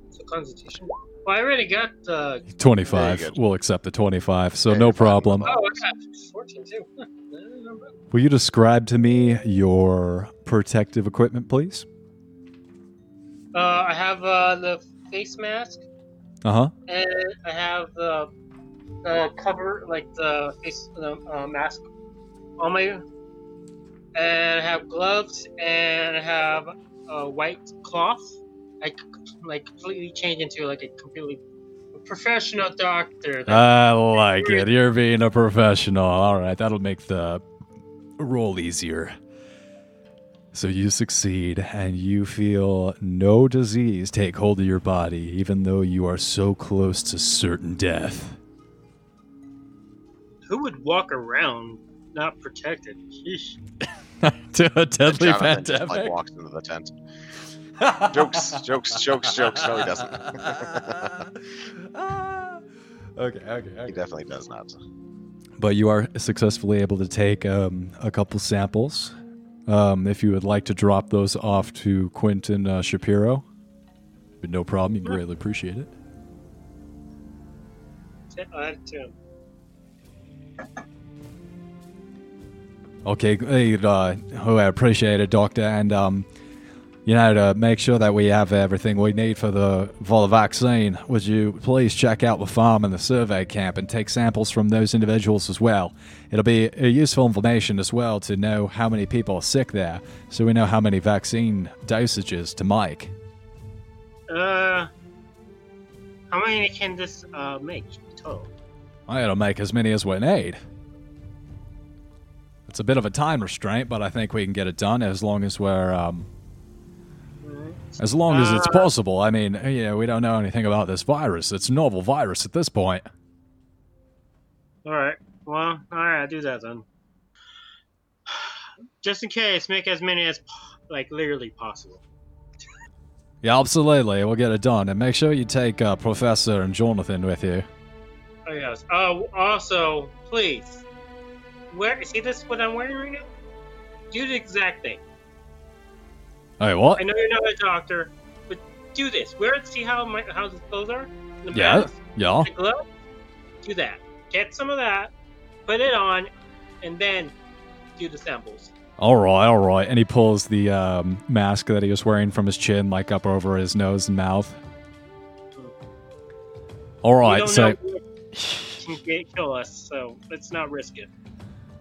So Constitution. Well, I already got uh, 25. Very. We'll accept the 25, so no problem. Oh, I got 14 too. Huh, not bad. Will you describe to me your protective equipment, please? Uh, I have uh, the face mask, Uh huh. and I have the, the cover, like the face the, uh, mask on my. And I have gloves, and I have a white cloth. I c- like completely change into like a completely professional doctor. that- I like it. You're being a professional. All right, that'll make the roll easier. So you succeed, and you feel no disease take hold of your body, even though you are so close to certain death. Who would walk around not protected? Sheesh. to a deadly Jonathan just, like, walks into the tent. Jokes, jokes, jokes, jokes. No, he doesn't. Ah. okay, okay, he definitely does not. But you are successfully able to take um, a couple samples. Um, if you would like to drop those off to Quentin uh, Shapiro, but no problem. You can greatly appreciate it. I. Okay, hey, uh, oh, I appreciate it, Doctor. And, um, you know, to make sure that we have everything we need for the, for the vaccine, would you please check out the farm and the survey camp and take samples from those individuals as well? It'll be a useful information as well to know how many people are sick there, so we know how many vaccine dosages to make. Uh, how many can this uh make total? It'll make as many as we need. It's a bit of a time restraint, but I think we can get it done as long as we're, um, as long as it's Uh, possible. I mean, yeah, we don't know anything about this virus. It's novel virus at this point. All right. Well, all right. I'll do that then. Just in case, make as many as like literally possible. Yeah, absolutely. We'll get it done. And make sure you take uh, Professor and Jonathan with you. Oh yes. Oh, also, please, wear. See this? What I'm wearing right now? Do the exact thing. Hey, what? I know you're not a doctor, but do this. Wear it. See how my how the clothes are. The Yeah. mask, Yeah. The glove. Do that. Get some of that. Put it on, and then do the samples. All right, all right. And he pulls the um, mask that he was wearing from his chin, like up over his nose and mouth. All right, so can kill us, so let's not risk it.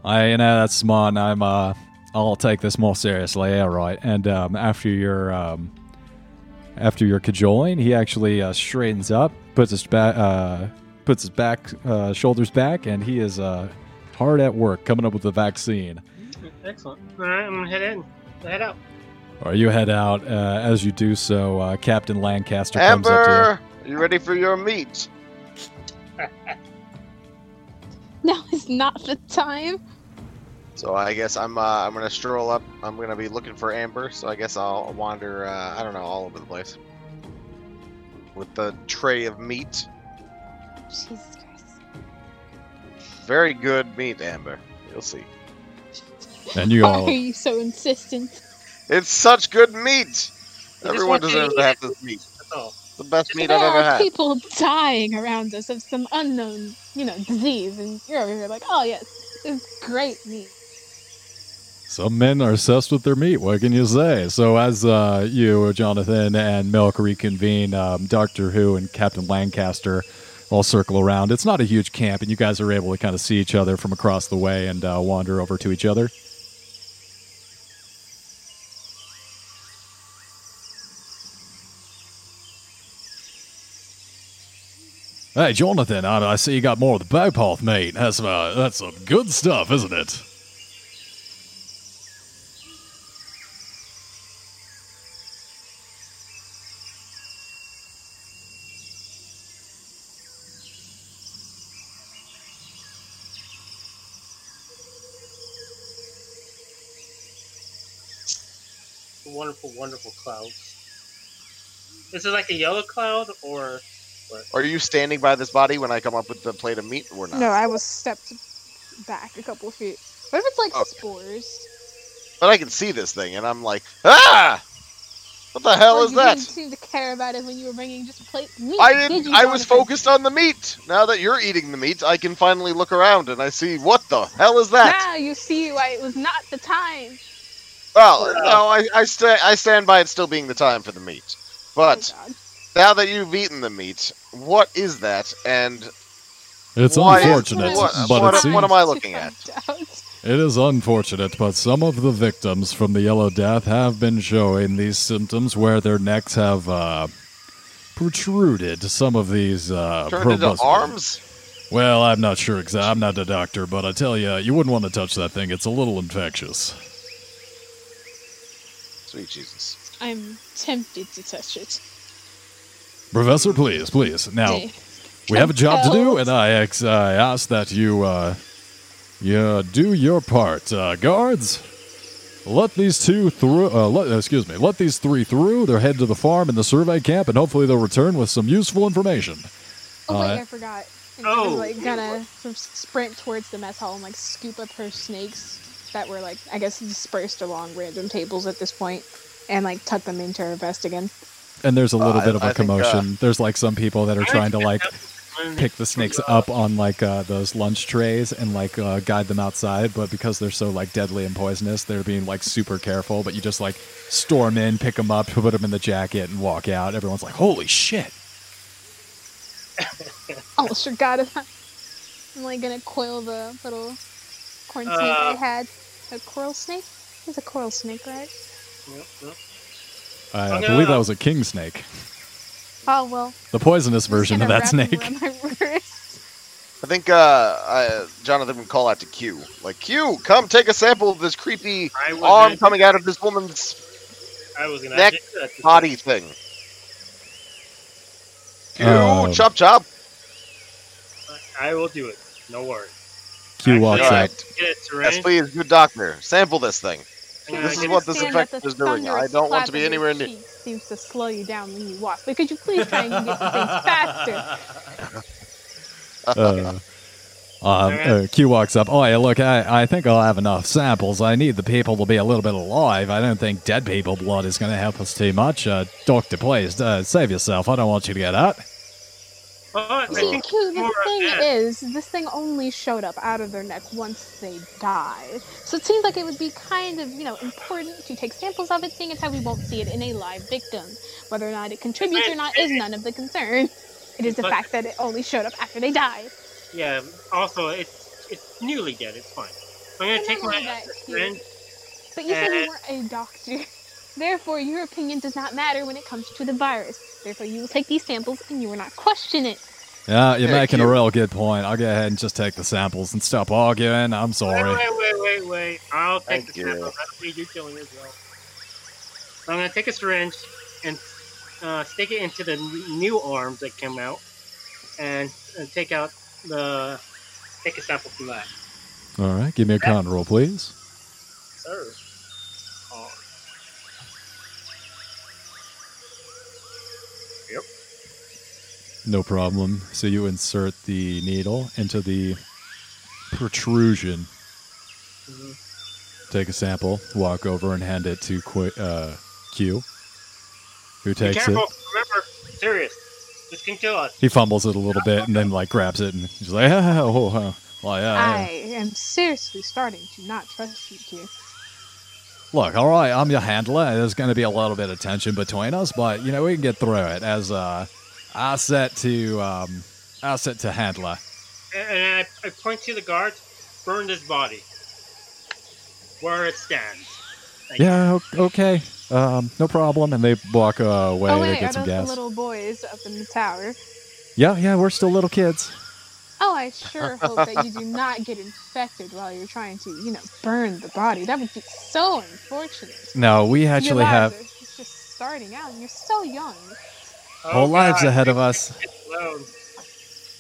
I, you know, that's smart. I'm, uh, I'll take this more seriously. All right. And um, after your, um, after your cajoling, he actually uh, straightens up, puts his back, uh, puts his back, uh, shoulders back, and he is uh, hard at work coming up with the vaccine. Excellent. All right, I'm gonna head in. Head out. All right, you head out. Uh, as you do so, uh, Captain Lancaster comes up to you. Amber, you ready for your meat? Now is not the time. So I guess I'm uh, I'm gonna stroll up. I'm gonna be looking for Amber. So I guess I'll wander. Uh, I don't know, all over the place with the tray of meat. Jesus Christ. Very good meat, Amber. You'll see. And you Why are you so insistent? It's such good meat. Everyone you to deserves eat to have this meat. That's all. The best meat there I've ever are had. people dying around us of some unknown, you know, disease, and you're over here like, oh yes, it's great meat. Some men are obsessed with their meat. What can you say? So, as uh, you, Jonathan, and Milk reconvene, um, Doctor Who and Captain Lancaster all circle around. It's not a huge camp, and you guys are able to kind of see each other from across the way and uh, wander over to each other. Hey, Jonathan, I, I see you got more of the buopoth meat. That's, uh, that's some good stuff, isn't it? Wonderful, wonderful clouds. Is it like a yellow cloud or Are you standing by this body when I come up with the plate of meat or not? No, I was stepped back a couple of feet. What if it's like Okay. spores? But I can see this thing, and I'm like, ah! What the hell Or is you that? You didn't seem to care about it when you were bringing just a plate of meat. I did didn't. you, I was focused on the meat. Now that you're eating the meat, I can finally look around and I see what the hell is that? Now you see why it was not the time. Well, no, I I, sta- I stand by it still being the time for the meat. But oh, now that you've eaten the meat, what is that? And It's Why- unfortunate, what- but what- it seems what am I looking at? It is unfortunate, but some of the victims from the Yellow Death have been showing these symptoms where their necks have uh, protruded. Some of these uh, turned into arms. Well, I'm not sure exactly. I'm not a doctor, but I tell you, you wouldn't want to touch that thing. It's a little infectious. Sweet Jesus. I'm tempted to touch it. Professor, please, please. Now, Hey, we have a job to do, and I, ex- I ask that you, uh, you do your part. Uh, guards, let these two through. Uh, let, excuse me. Let these three through. They're head to the farm and the survey camp, and hopefully they'll return with some useful information. Oh wait, Uh, I forgot. And Oh. I was like gonna of sprint towards the mess hall and like scoop up her snakes that were like I guess dispersed along random tables at this point, and like tuck them into her vest again. And there's a little Uh, bit of I- a I think, uh, commotion. there's like some people that are trying to like pick the snakes up on like uh, those lunch trays and like uh, guide them outside but because they're so like deadly and poisonous they're being like super careful but you just like storm in pick them up put them in the jacket and walk out everyone's like holy shit Almost forgot about. I'm like gonna coil the little corn snake I Uh. had. A coral snake? It's a coral snake, right? Yep, yep. i I'm believe that was a king snake Oh well. the poisonous version of that snake around my wrist. I think uh, uh, Jonathan would call out to Q. Like, Q, come take a sample of this creepy arm coming out of this woman's I was gonna neck, do that to- body thing. Q, Um, chop chop. I will do it. No worries. Q walks Actually, up Get Yes, please, good doctor. Sample this thing. I'm This is what this effect is doing. I don't want to be anywhere near. Seems to slow you down when you walk. But could you please try and get things faster? uh, um, uh, Q walks up. Oh, yeah, look, I, I think I'll have enough samples. I need the people to be a little bit alive. I don't think dead people blood is going to help us too much. Uh, doctor, please, uh, save yourself. I don't want you to get hurt. Oh, See, think Q, the more of thing that. is, this thing only showed up out of their neck once they died. So it seems like it would be kind of, you know, important to take samples of it, seeing as how we won't see it in a live victim. Whether or not it contributes or not is none of the concern. It is the But- fact that it only showed up after they died. Yeah. Also, it's it's newly dead. It's fine. I'm gonna I take my that, Q. But you said you weren't a doctor. Therefore, your opinion does not matter when it comes to the virus. Therefore, you will take these samples and you will not question it. Yeah, you're Hey, making a real good point. I'll go ahead and just take the samples and stop arguing. I'm sorry. wait, wait, wait, wait. I'll take Thank the you. sample. That'll be you killing yourself. I'm gonna take a syringe and uh, stick it into the new arms that came out, and, and take out the take a sample from that. All right, give me a con roll, please. Sir. No problem. So you insert the needle into the protrusion, mhm. take a sample, walk over and hand it to Qu- uh, Q, who takes it? Be careful. it. Remember, serious. This can kill us. He fumbles it a little bit and then like grabs it and he's like, oh, oh, oh. Well, yeah, I am seriously starting to not trust you, Q. Look, all right, I'm your handler. There's going to be a little bit of tension between us, but you know we can get through it. As uh, I set to um, I set to handler. And, and I, I point to the guards. Burn this body. Where it stands. Thank. Yeah, o- okay, um, no problem. And they walk uh, away oh to wait, are get some those the gas. little boys up in the tower? Yeah, yeah, we're still little kids. Oh, I sure hope that you do not get infected while you're trying to, you know, burn the body. That would be so unfortunate. No, we actually lives have are just- just starting out, and you're so young. Whole Oh, lives ahead of us. my kids alone.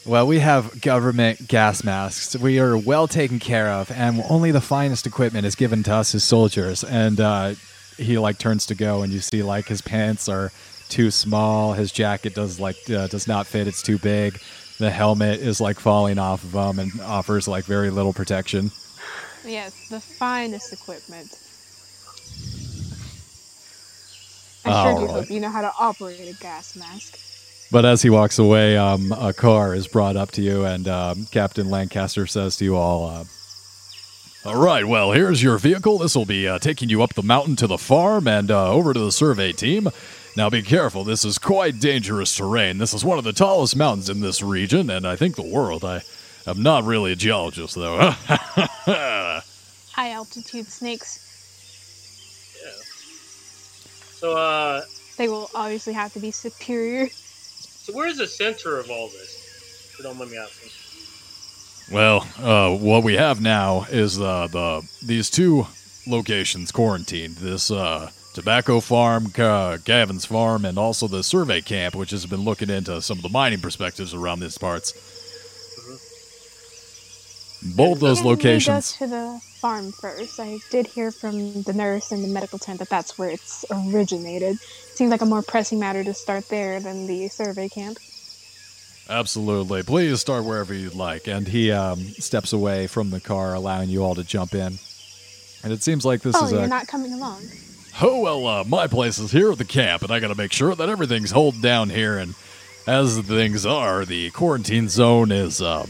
Well, we have government gas masks. We are well taken care of, and only the finest equipment is given to us as soldiers. And uh, he like turns to go, and you see like his pants are too small. His jacket does like uh, does not fit. It's too big. The helmet is like falling off of him and offers like very little protection. Yes, the finest equipment. I sure do Alright. hope you know how to operate a gas mask. But as he walks away, um, a car is brought up to you, and um, Captain Lancaster says to you all, uh, All right, well, here's your vehicle. This will be uh, taking you up the mountain to the farm and uh, over to the survey team. Now, be careful. This is quite dangerous terrain. This is one of the tallest mountains in this region, and I think the world. I am not really a geologist, though. High altitude snakes. So, uh, They will obviously have to be superior. so where's the center of all this? If you don't mind me asking. Well, uh, what we have now is uh, the these two locations quarantined. This uh, tobacco farm, uh, Gavin's farm, and also the survey camp, which has been looking into some of the mining perspectives around these parts. Both those we locations. go to the farm first? I did hear from the nurse in the medical tent that that's where it's originated. Seems like a more pressing matter to start there than the survey camp. Absolutely. Please start wherever you'd like. And he um, steps away from the car, allowing you all to jump in. And it seems like this oh, is you're a not coming along. Oh, well, uh, my place is here at the camp, and I gotta make sure that everything's held down here. And as things are, the quarantine zone is, um,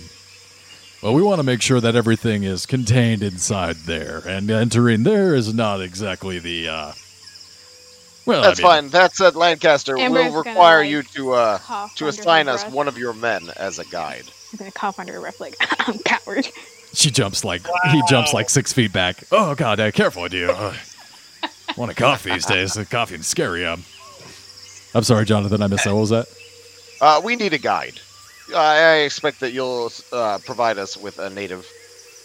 well, we want to make sure that everything is contained inside there. And entering there is not exactly the, uh, well, That's I mean, fine. That said, Lancaster Amber's will gonna, require like, you to uh, to assign us breath. one of your men as a guide. I'm gonna cough under her breath like I'm coward. She jumps like, he jumps like six feet back. Oh, God, uh, careful, dear. Uh, want to cough these days. The coughing is scary. Um, I'm sorry, Jonathan, I missed that. What was that? Uh, we need a guide. I, I expect that you'll uh, provide us with a native,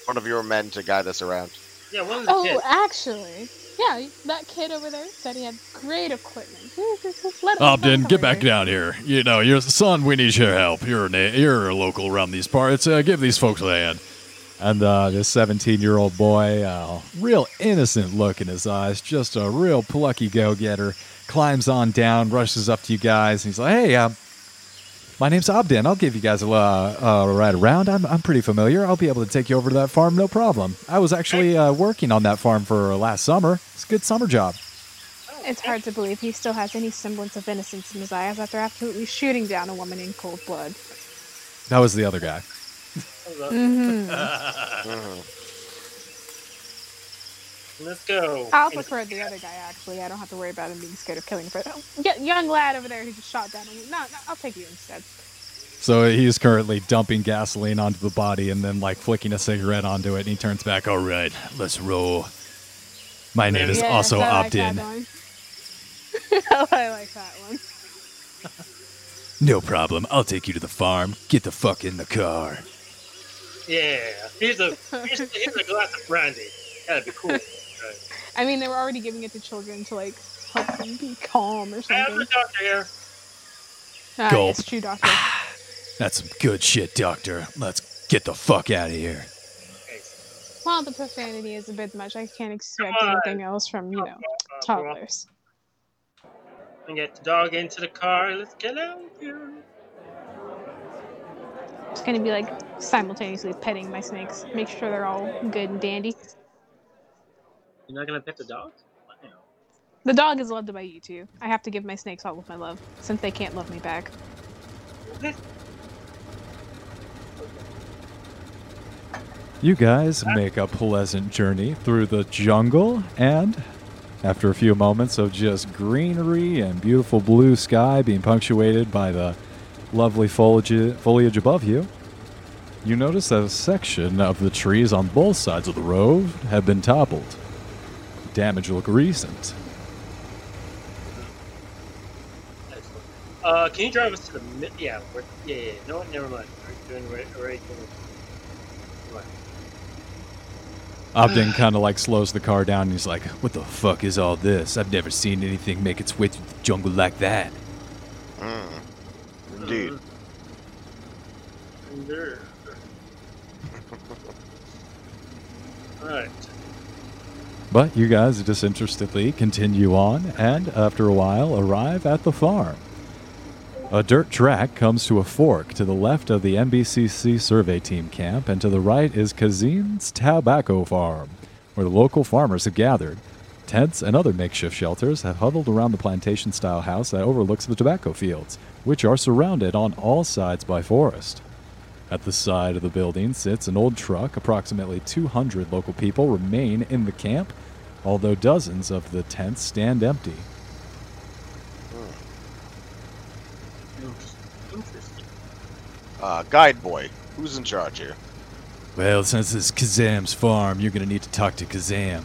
one of your men to guide us around. Yeah, one of the Oh, kids. actually, yeah, that kid over there said he had great equipment. Let him- let him Obden, get back down here. You know, your son, we need your help. You're a, na- you're a local around these parts. Uh, give these folks a hand. And uh, this 17 year old boy, uh, real innocent look in his eyes, just a real plucky go getter, climbs on down, rushes up to you guys, and he's like, hey, um, my name's Obden. I'll give you guys a uh, ride around. I'm, I'm pretty familiar. I'll be able to take you over to that farm, no problem. I was actually uh, working on that farm for last summer. It's a good summer job. It's hard to believe he still has any semblance of innocence in his eyes after absolutely shooting down a woman in cold blood. That was the other guy. hmm Mhm. Let's go. I prefer the other guy, actually. I don't have to worry about him being scared of killing a person. Oh, young lad over there who just shot down. No, no, I'll take you instead. So he's currently dumping gasoline onto the body and then like flicking a cigarette onto it, and he turns back. All right, let's roll. My name is Yes, also I like that oh, I like that one. No problem. I'll take you to the farm. Get the fuck in the car. Yeah. Here's a here's, here's a glass of brandy. That'd be cool. Right. I mean, they were already giving it to children to like help them be calm or I have something. the doctor here. Ah, Gulp. yes, true doctor. That's some good shit, Doctor. Let's get the fuck out of here. Well, the profanity is a bit much. I can't expect Come on. anything else from, you know, well, toddlers. And get the dog into the car. Let's get out of here. Just gonna be like simultaneously petting my snakes, make sure they're all good and dandy. You're not gonna pet the dog? Wow. The dog is loved by you too. I have to give my snakes all of my love, since they can't love me back. You guys make a pleasant journey through the jungle and After a few moments of just greenery and beautiful blue sky being punctuated by the lovely foliage, foliage above you, you notice that a section of the trees on both sides of the road have been toppled. Damage look recent. Uh, can you drive us to the mid? Yeah, we're, yeah, yeah. No, never mind. We're doing right, right. Come on. Obdin kind of like slows the car down and he's like, What the fuck is all this? I've never seen anything make its way through the jungle like that. Mm. Indeed. Indeed. Alright. But you guys disinterestedly continue on and, after a while, arrive at the farm. A dirt track comes to a fork to the left of the MBCC survey team camp, and to the right is Kazin's tobacco farm, where the local farmers have gathered. Tents and other makeshift shelters have huddled around the plantation style house that overlooks the tobacco fields, which are surrounded on all sides by forest. At the side of the building sits an old truck. Approximately 200 local people remain in the camp, although dozens of the tents stand empty. Uh, guide boy, who's in charge here? Well, since it's Kazam's farm, you're gonna need to talk to Kazam.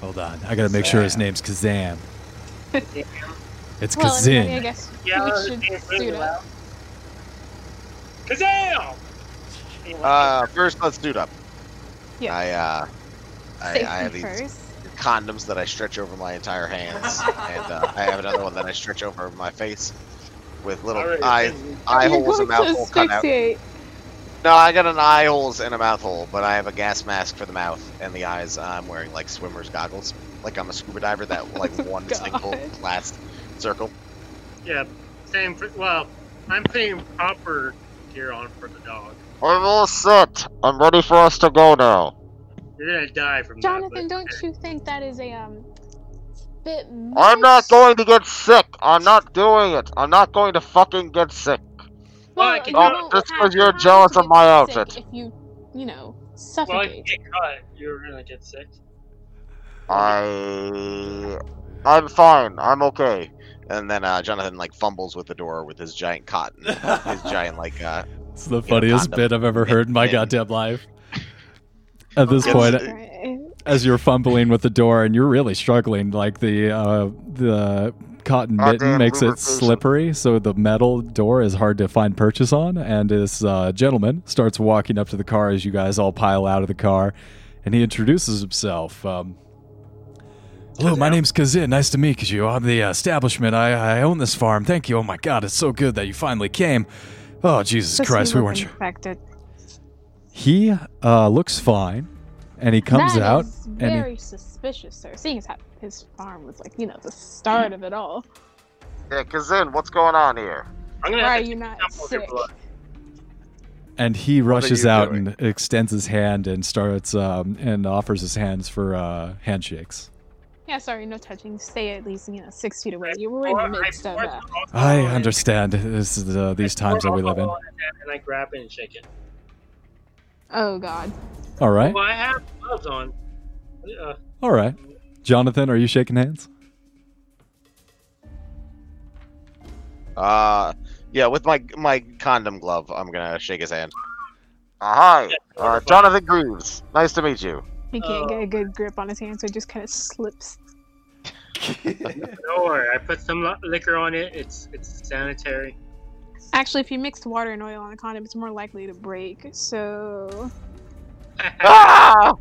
Hold on, I gotta make sure his name's Kazam. It's Well, anyway, I Kazin. guess Yeah, we should suit loud. up. Kazam! Uh, first let's suit up. Yeah. I uh, I, I have these first. condoms that I stretch over my entire hands, and uh, I have another one that I stretch over my face with little alright, eye eye holes and going mouth to hole cut out. No, I got an eye holes and a mouth hole, but I have a gas mask for the mouth and the eyes. I'm wearing like swimmer's goggles, like I'm a scuba diver. That like Oh, one God. single last circle. Yeah, same for, well, I'm putting proper gear on for the dog. I'm all set. I'm ready for us to go now. You're gonna die from Jonathan, that. don't you think that is a um bit I'm not going to get sick. I'm not doing it. I'm not going to fucking get sick. Well, Well, can you do just have 'cause you're jealous of my outfit. If you, you know, Well, if suffocate. you get caught, you're gonna get sick. I I'm fine. I'm okay. And then uh, Jonathan like fumbles with the door with his giant cotton, his giant like uh. It's the funniest condom. bit I've ever heard in my Yeah. goddamn life. At this point, as you're fumbling with the door and you're really struggling, like the uh, the cotton mitten makes it slippery, so the metal door is hard to find purchase on. And this uh, gentleman starts walking up to the car as you guys all pile out of the car, and he introduces himself. Um, Hello, my name's Kazin. Nice to meet you. I'm the uh, establishment. I, I own this farm. Thank you. Oh my God, it's so good that you finally came. Oh Jesus Does Christ, we weren't sure. infected? He uh, looks fine, and he comes That out. is and he- very suspicious, sir. Seeing as how his farm was like, you know, the start of it all. Yeah, Kazin, what's going on here? I'm gonna Why are you not a sample of your sick? and he rushes out doing? and extends his hand and starts um, and offers his hands for uh, handshakes. Yeah, sorry, no touching. Stay at least, you know, six feet away. You were in the I midst of pour uh, I understand. This is uh, these I times that we live in. alcohol in it And I grab it and shake it. Oh god. All right, Well, I have gloves on. Uh, all right. Jonathan, are you shaking hands? Uh, yeah, with my my condom glove, I'm gonna shake his hand. Uh, hi, uh, Jonathan Greaves. Nice to meet you. He can't Oh. get a good grip on his hand, so it just kind of slips. don't worry, I put some liquor on it. It's it's sanitary. Actually, if you mix water and oil on a condom, it's more likely to break. So Ah!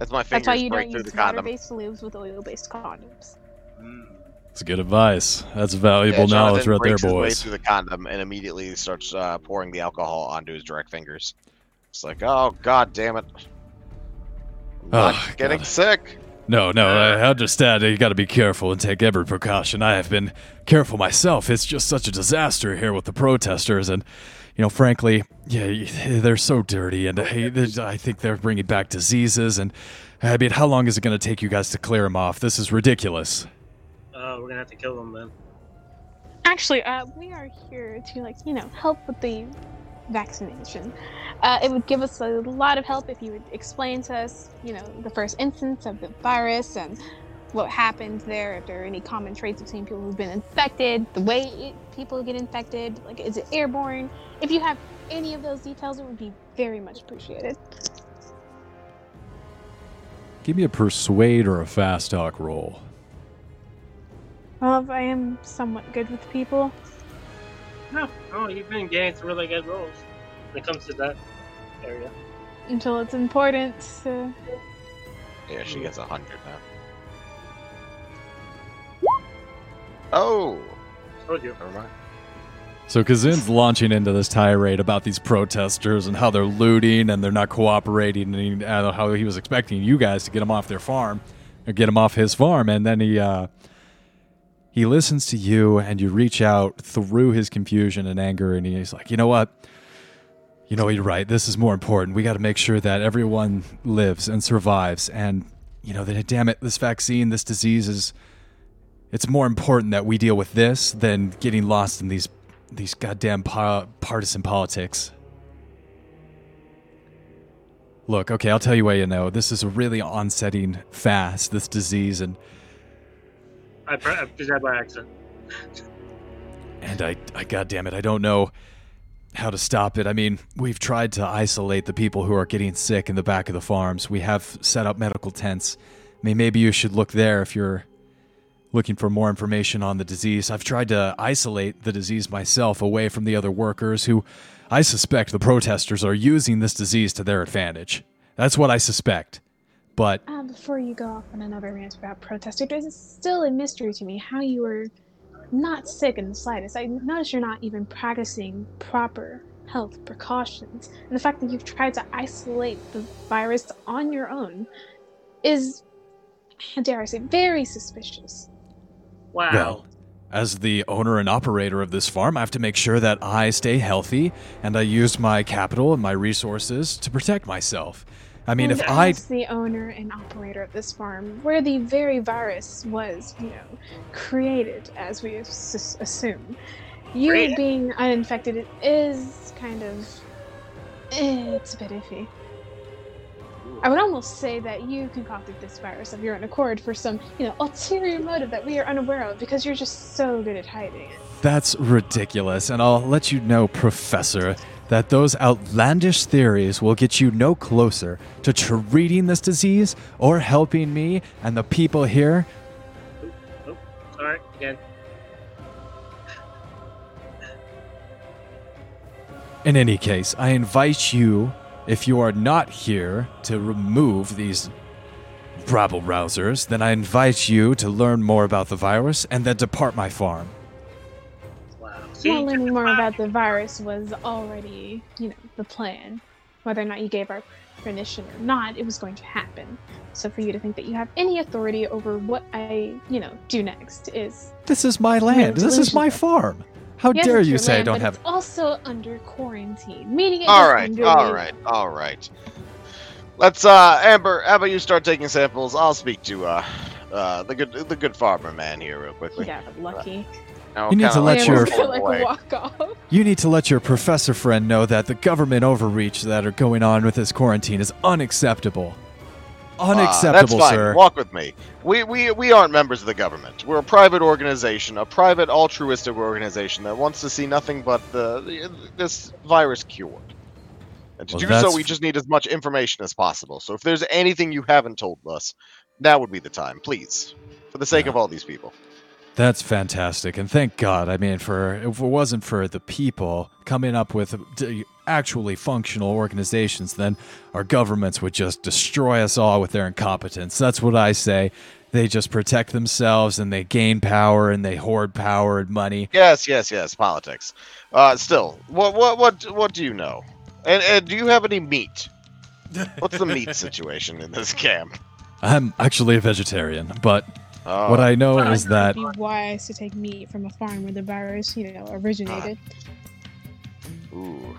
As my that's fingers why you break don't use water-based lubes with oil-based condoms. It's good advice. That's valuable Yeah, knowledge right there, breaks his way boys. through the condom and immediately starts uh, pouring the alcohol onto his direct fingers. It's like, oh god damn it! I'm Oh, getting God. sick. No, no, I understand. You got to be careful and take every precaution. I have been careful myself. It's just such a disaster here with the protesters, and you know, frankly, yeah, they're so dirty, and hey, I think they're bringing back diseases. And I mean, how long is it going to take you guys to clear them off? This is ridiculous. Uh, we're gonna have to kill them then. Actually, uh, we are here to like you know help with the vaccination. Uh, it would give us a lot of help if you would explain to us, you know, the first instance of the virus and what happened there, if there are any common traits between people who've been infected, the way it, people get infected, like is it airborne? If you have any of those details, it would be very much appreciated. Give me a persuade or a fast talk roll. Well, if I am somewhat good with people. No, oh, you've been getting some really good rolls when it comes to that area. Until it's important. Uh, Yeah, she gets a hundred now. Oh, Told you. never mind. So Kazin's launching into this tirade about these protesters and how they're looting and they're not cooperating and he, uh, how he was expecting you guys to get him off their farm or get him off his farm and then he uh, he listens to you and you reach out through his confusion and anger and he's like, "You know what? You know you're right. This is more important. We got to make sure that everyone lives and survives and you know that damn it, this vaccine, this disease is it's more important that we deal with this than getting lost in these these goddamn pa- partisan politics. Look, okay, I'll tell you what you know. This is really onsetting fast, this disease, and I, I did that by accident. and I, I goddamn it, I don't know how to stop it. I mean, we've tried to isolate the people who are getting sick in the back of the farms. We have set up medical tents. I mean, maybe you should look there if you're looking for more information on the disease. I've tried to isolate the disease myself away from the other workers who I suspect the protesters are using this disease to their advantage. That's what I suspect. But uh, before you go off on another rant about protesters, it's still a mystery to me how you were not sick in the slightest. I notice you're not even practicing proper health precautions. And the fact that you've tried to isolate the virus on your own is, dare I say, very suspicious. Wow. Well, as the owner and operator of this farm, I have to make sure that I stay healthy and I use my capital and my resources to protect myself. I mean, and if I as the owner and operator of this farm, where the very virus was, you know, created, as we s- assume, you Created? being uninfected is kind of, it's a bit iffy. I would almost say that you concocted this virus of your own accord for some, you know, ulterior motive that we are unaware of because you're just so good at hiding it. That's ridiculous, and I'll let you know, Professor, that those outlandish theories will get you no closer to treating this disease or helping me and the people here. Oh, sorry, again. In any case, I invite you, if you are not here to remove these rabble rousers, then I invite you to learn more about the virus and then depart my farm. Wow. See, well, learning more about the virus was already, you know, the plan. Whether or not you gave our permission or not, it was going to happen. So for you to think that you have any authority over what I, you know, do next is This is my land. This is my farm. How Yes, dare you your say I don't but have It's also under quarantine, meaning it All is right, under all the- right, all right. Let's uh, Amber. How about you start taking samples? I'll speak to uh, uh, the good, the good farmer man here real quickly. Yeah, lucky. I'll You need to let like your- walk Yeah, like walk off. You need to let your professor friend know that the government overreach that are going on with this quarantine is unacceptable. Ah, Unacceptable, that's fine. sir. Walk with me. We, we we aren't members of the government. We're a private organization, a private altruistic organization that wants to see nothing but the, the this virus cured. And to Well, do that's- so, we just need as much information as possible. So if there's anything you haven't told us, now would be the time, please, for the sake Yeah. of all these people. That's fantastic, and thank God. I mean, for if it wasn't for the people coming up with actually functional organizations, then our governments would just destroy us all with their incompetence. That's what I say. They just protect themselves and they gain power and they hoard power and money. Yes, yes, yes. Politics. Uh, still, what what what what do you know? And, and do you have any meat? What's the meat situation in this camp? I'm actually a vegetarian, but Oh, what I know Fine. is that It'd be wise to take meat from a farm where the virus, you know, originated. Ooh.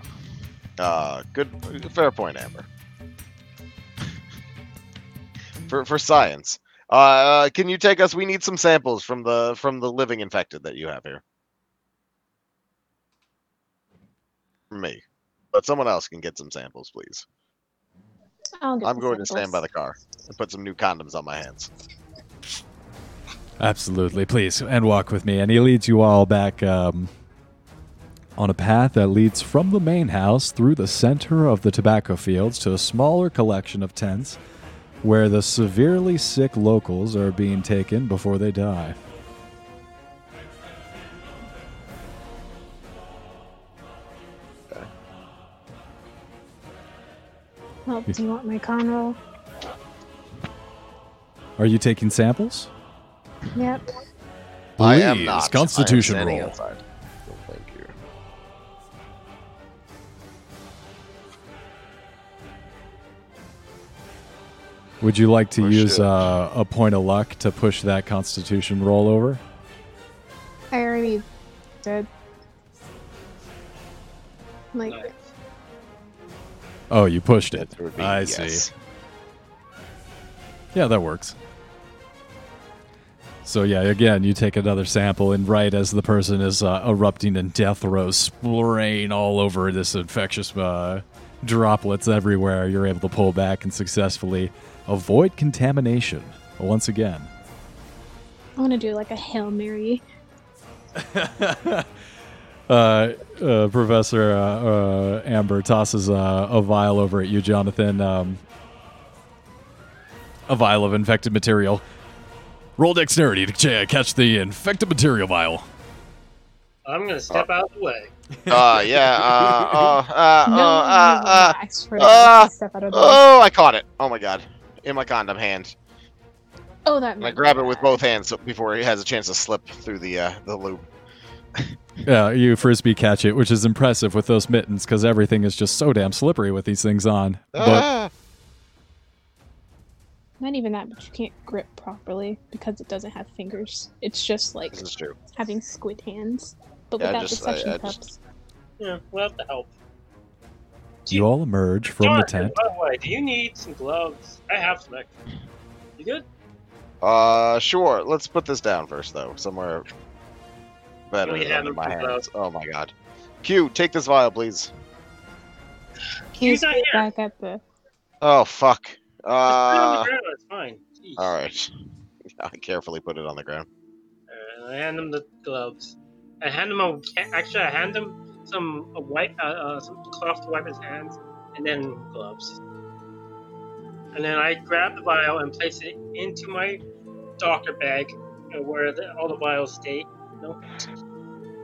Uh, good, fair point, Amber. for for science, uh, can you take us? We need some samples from the from the living infected that you have here. Me, but someone else can get some samples, please. I'll get I'm the going to stand by the car and put some new condoms on my hands. Absolutely, please, and walk with me. And he leads you all back um, on a path that leads from the main house through the center of the tobacco fields to a smaller collection of tents where the severely sick locals are being taken before they die. Well, do you want my con roll? Are you taking samples? Yep. I am Please, not. Constitution I am roll. outside. No, thank you. Would you like to use uh, a point of luck to push that Constitution roll over? I already did. Like, Nice. Oh, you pushed it. That be I yes. see. Yeah, that works. So yeah, again, you take another sample, and right as the person is uh, erupting in death row, spraying all over this infectious uh, droplets everywhere, you're able to pull back and successfully avoid contamination once again. I want to do like a Hail Mary. uh, uh, Professor uh, uh, Amber tosses uh, a vial over at you, Jonathan. Um, a vial of infected material. Roll dexterity to ch- catch the infected material vial. I'm gonna step out of the way. Uh, yeah. Uh, uh, uh, no uh, uh, uh, ask for uh. Step out of the way. oh, I caught it. Oh my god. In my condom hand. Oh, that. And I meant grab it with both hands before it has a chance to slip through the uh, the loop. Yeah, you frisbee catch it, which is impressive with those mittens because everything is just so damn slippery with these things on. But Ah! Not even that, but you can't grip properly because it doesn't have fingers. It's just like this is true. having squid hands, but Yeah, without just- the suction I just- cups. Yeah, without the help. you all emerge from the tent. By the way, do you need some gloves? I have some extra. You good? Uh, sure. Let's put this down first, though. Somewhere better Let than hand my some hands. Oh my god. Q, take this vial, please. He's He's not here. back at the. Oh fuck. Just put on Uh, the ground. It's fine. Jeez. all right. I carefully put it on the ground. And I hand him the gloves. I hand him a actually I hand him some a white uh, uh, some cloth to wipe his hands, and then gloves. And then I grab the vial and place it into my doctor bag, uh, where the, all the vials stay. You know?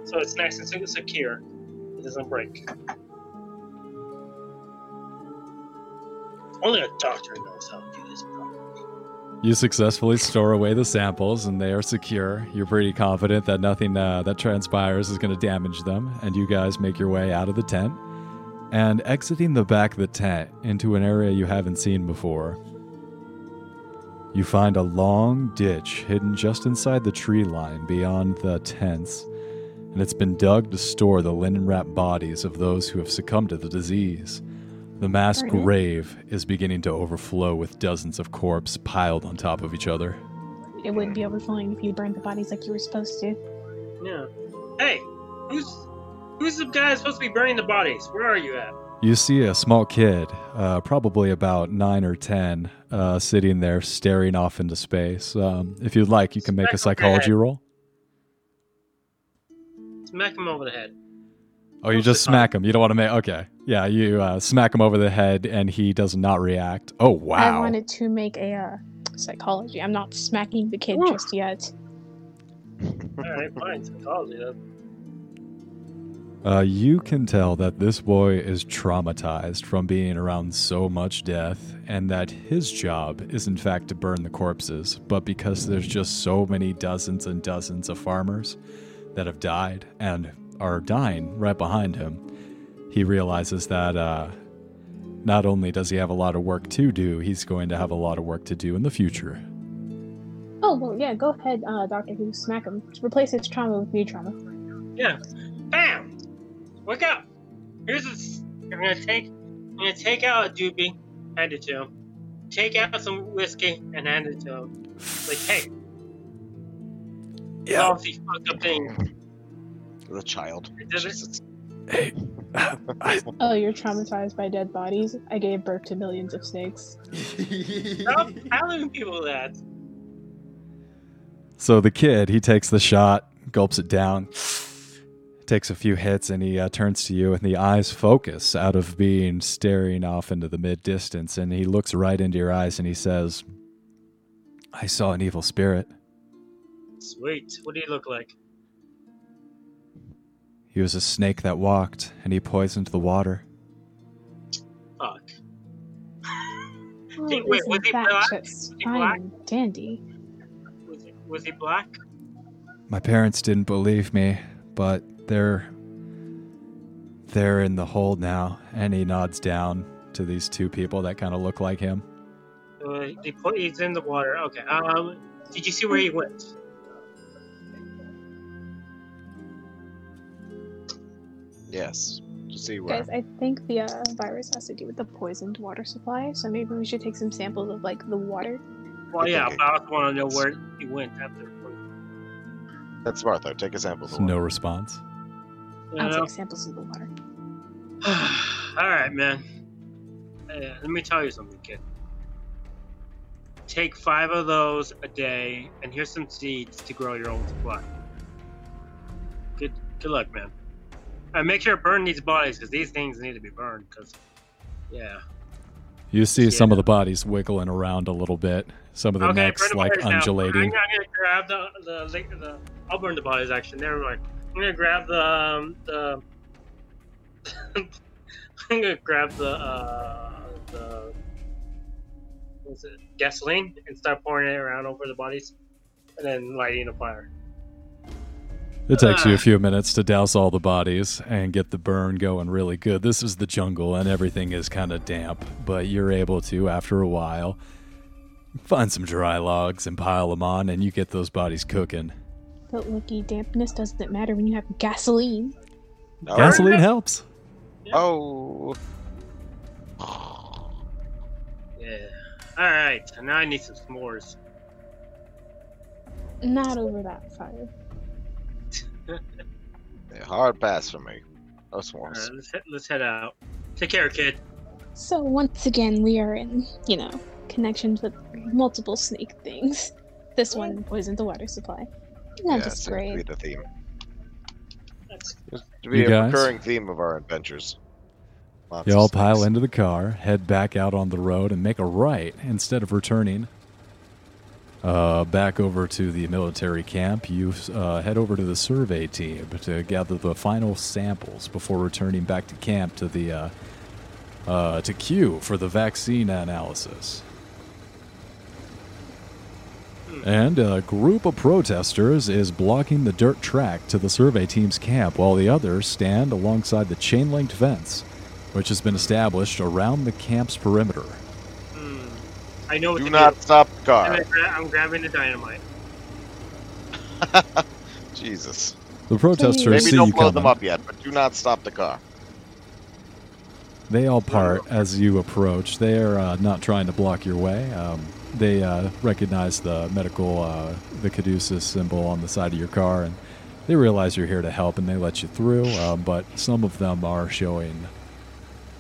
So it's nice and secure. It doesn't break. Only a doctor knows how to do this properly. You successfully store away the samples, and they are secure. You're pretty confident that nothing uh, that transpires is going to damage them, and you guys make your way out of the tent and exiting the back of the tent into an area you haven't seen before. You find a long ditch hidden just inside the tree line beyond the tents, and it's been dug to store the linen wrapped bodies of those who have succumbed to the disease. The mass Burn grave is beginning to overflow with dozens of corpses piled on top of each other. It wouldn't be overflowing if you burned the bodies like you were supposed to. Yeah. Hey, who's who's the guy supposed to be burning the bodies? Where are you at? You see a small kid, uh, probably about nine or ten, uh, sitting there staring off into space. Um, if you'd like, you can make a Smack him psychology roll. Smack him over the head. Oh, you just of the time. smack him. You don't want to make. Okay, yeah, you uh, smack him over the head, and he does not react. Oh wow! I wanted to make a uh, psychology. I'm not smacking the kid Ooh. just yet. All right, fine. Psychology. Uh, you can tell that this boy is traumatized from being around so much death, and that his job is in fact to burn the corpses. But because there's just so many dozens and dozens of farmers that have died and are dying right behind him, he realizes that uh, not only does he have a lot of work to do, he's going to have a lot of work to do in the future. Oh well, yeah. Go ahead, uh, Doctor Who. Smack him. Replace his trauma with new trauma. yeah. Bam! Wake up! Here's this. I'm gonna take. I'm gonna take out a doobie, hand it to him. Take out some whiskey and hand it to him. Like, hey, Yeah. all these fucked up things. The child. It doesn't- Jesus. Hey, I, Oh, you're traumatized by dead bodies. I gave birth to millions of snakes. Stop telling people that. So the kid, he takes the shot, gulps it down, takes a few hits, and he uh, turns to you, and the eyes focus out of being staring off into the mid distance, and he looks right into your eyes and he says, I saw an evil spirit. Sweet. What do you look like? He was a snake that walked, and he poisoned the water. Fuck. Well, Hey, wait, was he black? Was he black? dandy? Was he, was he black? My parents didn't believe me, but they're they're in the hold now, and he nods down to these two people that kind of look like him. Uh, he put, he's in the water. Okay. Um, did you see where he went? Yes. To see where. Guys, I think the uh, virus has to do with the poisoned water supply, so maybe we should take some samples of like the water. Well, yeah, Okay. but I also want to know where he went after. That's smart though. Take a sample. of the No water. response. I'll take samples of the water. All right, man. Uh, let me tell you something, kid. Take five of those a day, and here's some seeds to grow your own supply. Good, good luck, man. And make sure to burn these bodies, because these things need to be burned. Because, yeah. You see some of the bodies wiggling around a little bit. Some of the okay, necks the like now. undulating. I'm gonna grab the the, the, the I'll burn the bodies. Actually, never mind. I'm gonna grab the um, the. I'm gonna grab the uh, the what's it gasoline and start pouring it around over the bodies, and then lighting a fire. It takes you a Ah. few minutes to douse all the bodies and get the burn going really good. This is the jungle and everything is kind of damp, but you're able to, after a while, find some dry logs and pile them on, and you get those bodies cooking. But Lucky, dampness doesn't matter when you have gasoline. Gasoline helps. Oh. Yeah. All right. Now I need some s'mores. Not over that fire. Yeah, hard pass for me. No All s'mores. right, let's head, let's head out. Take care, kid. So once again, we are in, you know, connections with multiple snake things. This one poisoned the water supply. Not yeah, just seems to be great. the theme. That's Seems to be You a guys? recurring theme of our adventures. Lots Y'all pile into the car, head back out on the road, and make a right instead of returning. Uh, back over to the military camp, you uh, head over to the survey team to gather the final samples before returning back to camp to the uh, uh, to Q for the vaccine analysis. And a group of protesters is blocking the dirt track to the survey team's camp, while the others stand alongside the chain linked fence, which has been established around the camp's perimeter. I know what Do to not do. stop the I'm, car. gra- I'm grabbing the dynamite. Jesus. The protesters Maybe see don't you blow coming. them up yet, but do not stop the car. They all part as you approach. They are uh, not trying to block your way. Um, they uh, recognize the medical, uh, the caduceus symbol on the side of your car, and they realize you're here to help, and they let you through. Um, but some of them are showing.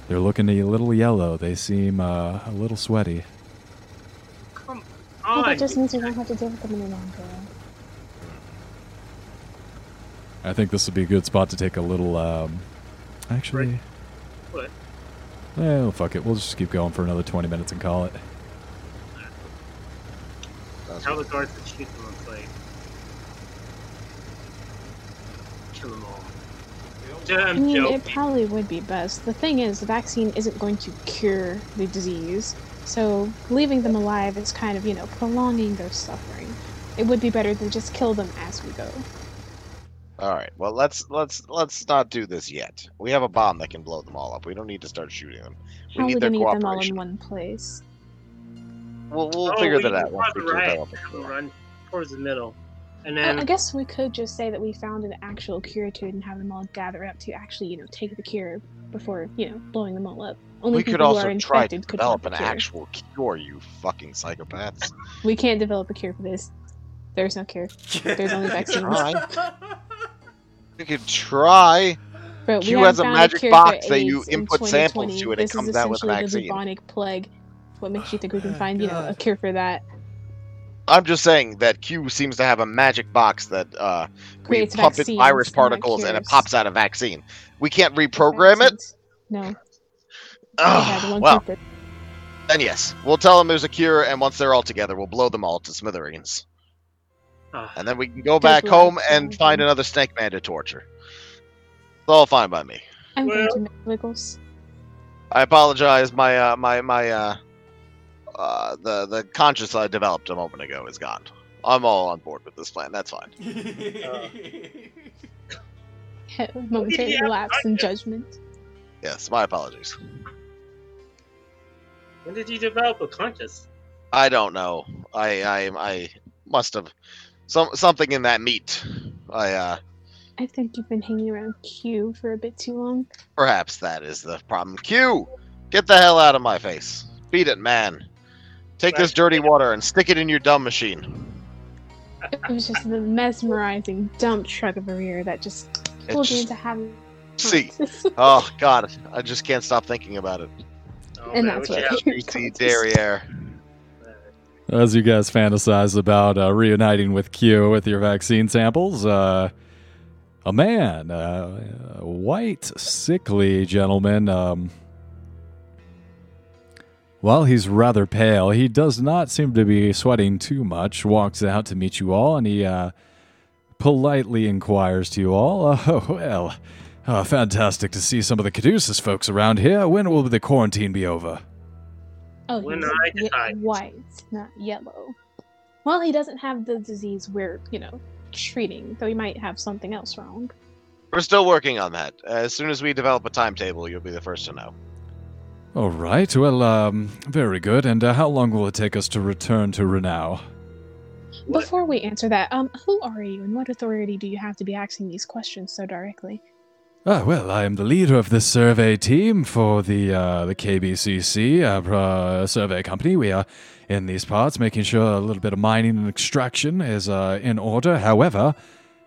They're looking a little yellow. They seem uh, a little sweaty. Come Well, on. that just means we don't have to deal with them any longer. I think this would be a good spot to take a little. Um, actually, What? well, fuck it. We'll just keep going for another 20 minutes and call it. That's Tell the guards to shoot them on sight. Kill them all. Dude, I mean, joking. it probably would be best. The thing is, the vaccine isn't going to cure the disease, so leaving them alive is kind of, you know, prolonging their suffering. It would be better to just kill them as we go. All right. Well, let's let's let's not do this yet. We have a bomb that can blow them all up. We don't need to start shooting them. We How need their gonna get them all in one place? We'll we'll Oh, figure we that out once we the right, develop it. have them run towards the middle. And I, then I guess we could just say that we found an actual cure to it and have them all gather up to actually, you know, take the cure before, you know, blowing them all up. Only We could people who also try to infected could develop an cure. actual cure. You fucking psychopaths. We can't develop a cure for this. There's no cure. There's only vaccines. Try. We could try. But we Q has a magic cure box for that you AIDS in input samples 2020. to and it this comes is out with a essentially vaccine. the bubonic plague. What makes you think we can Oh, find, you know, a cure for that? I'm just saying that Q seems to have a magic box that uh, we Creates pump in virus particles and it pops out a vaccine. We can't reprogram it. No. They Oh, had one well, then yes, we'll tell them there's a cure, and once they're all together, we'll blow them all to smithereens, Ah, and then we can go back home and Jonathan. find another snake man to torture. It's all fine by me. I'm Well- going to make wiggles. I apologize. My uh, my my uh, uh, the the conscious I developed a moment ago is gone. I'm all on board with this plan. That's fine. Momentary Yeah, lapse in judgment. Yes, my apologies. when did you develop a conscious? I don't know. I I I must have some something in that meat. I uh I think you've been hanging around Q for a bit too long. perhaps that is the problem. Q, get the hell out of my face. Beat it, man. Take this dirty water and stick it in your dumb machine. It was just the mesmerizing dump truck of a rear that just pulled me into having. see. Oh God, I just can't stop thinking about it. Oh, And man, that's we what- should have- Juicy derriere. As you guys fantasize about uh, reuniting with Q with your vaccine samples, uh, a man, uh, a white, sickly gentleman, um, while he's rather pale, he does not seem to be sweating too much, walks out to meet you all, and he uh, politely inquires to you all, Oh, well, uh, fantastic to see some of the Caduceus folks around here. When will the quarantine be over? Oh, When he's I ye- decide. white, not yellow. Well, he doesn't have the disease we're, you know, treating, though he might have something else wrong. We're still working on that. As soon as we develop a timetable, you'll be the first to know. All right. Well, um, very good. And uh, how long will it take us to return to Renau? Before we answer that, um, who are you and what authority do you have to be asking these questions so directly? Ah, well, I am the leader of the survey team for the uh, the KBCC uh, uh, survey company. We are in these parts, making sure a little bit of mining and extraction is uh, in order. However,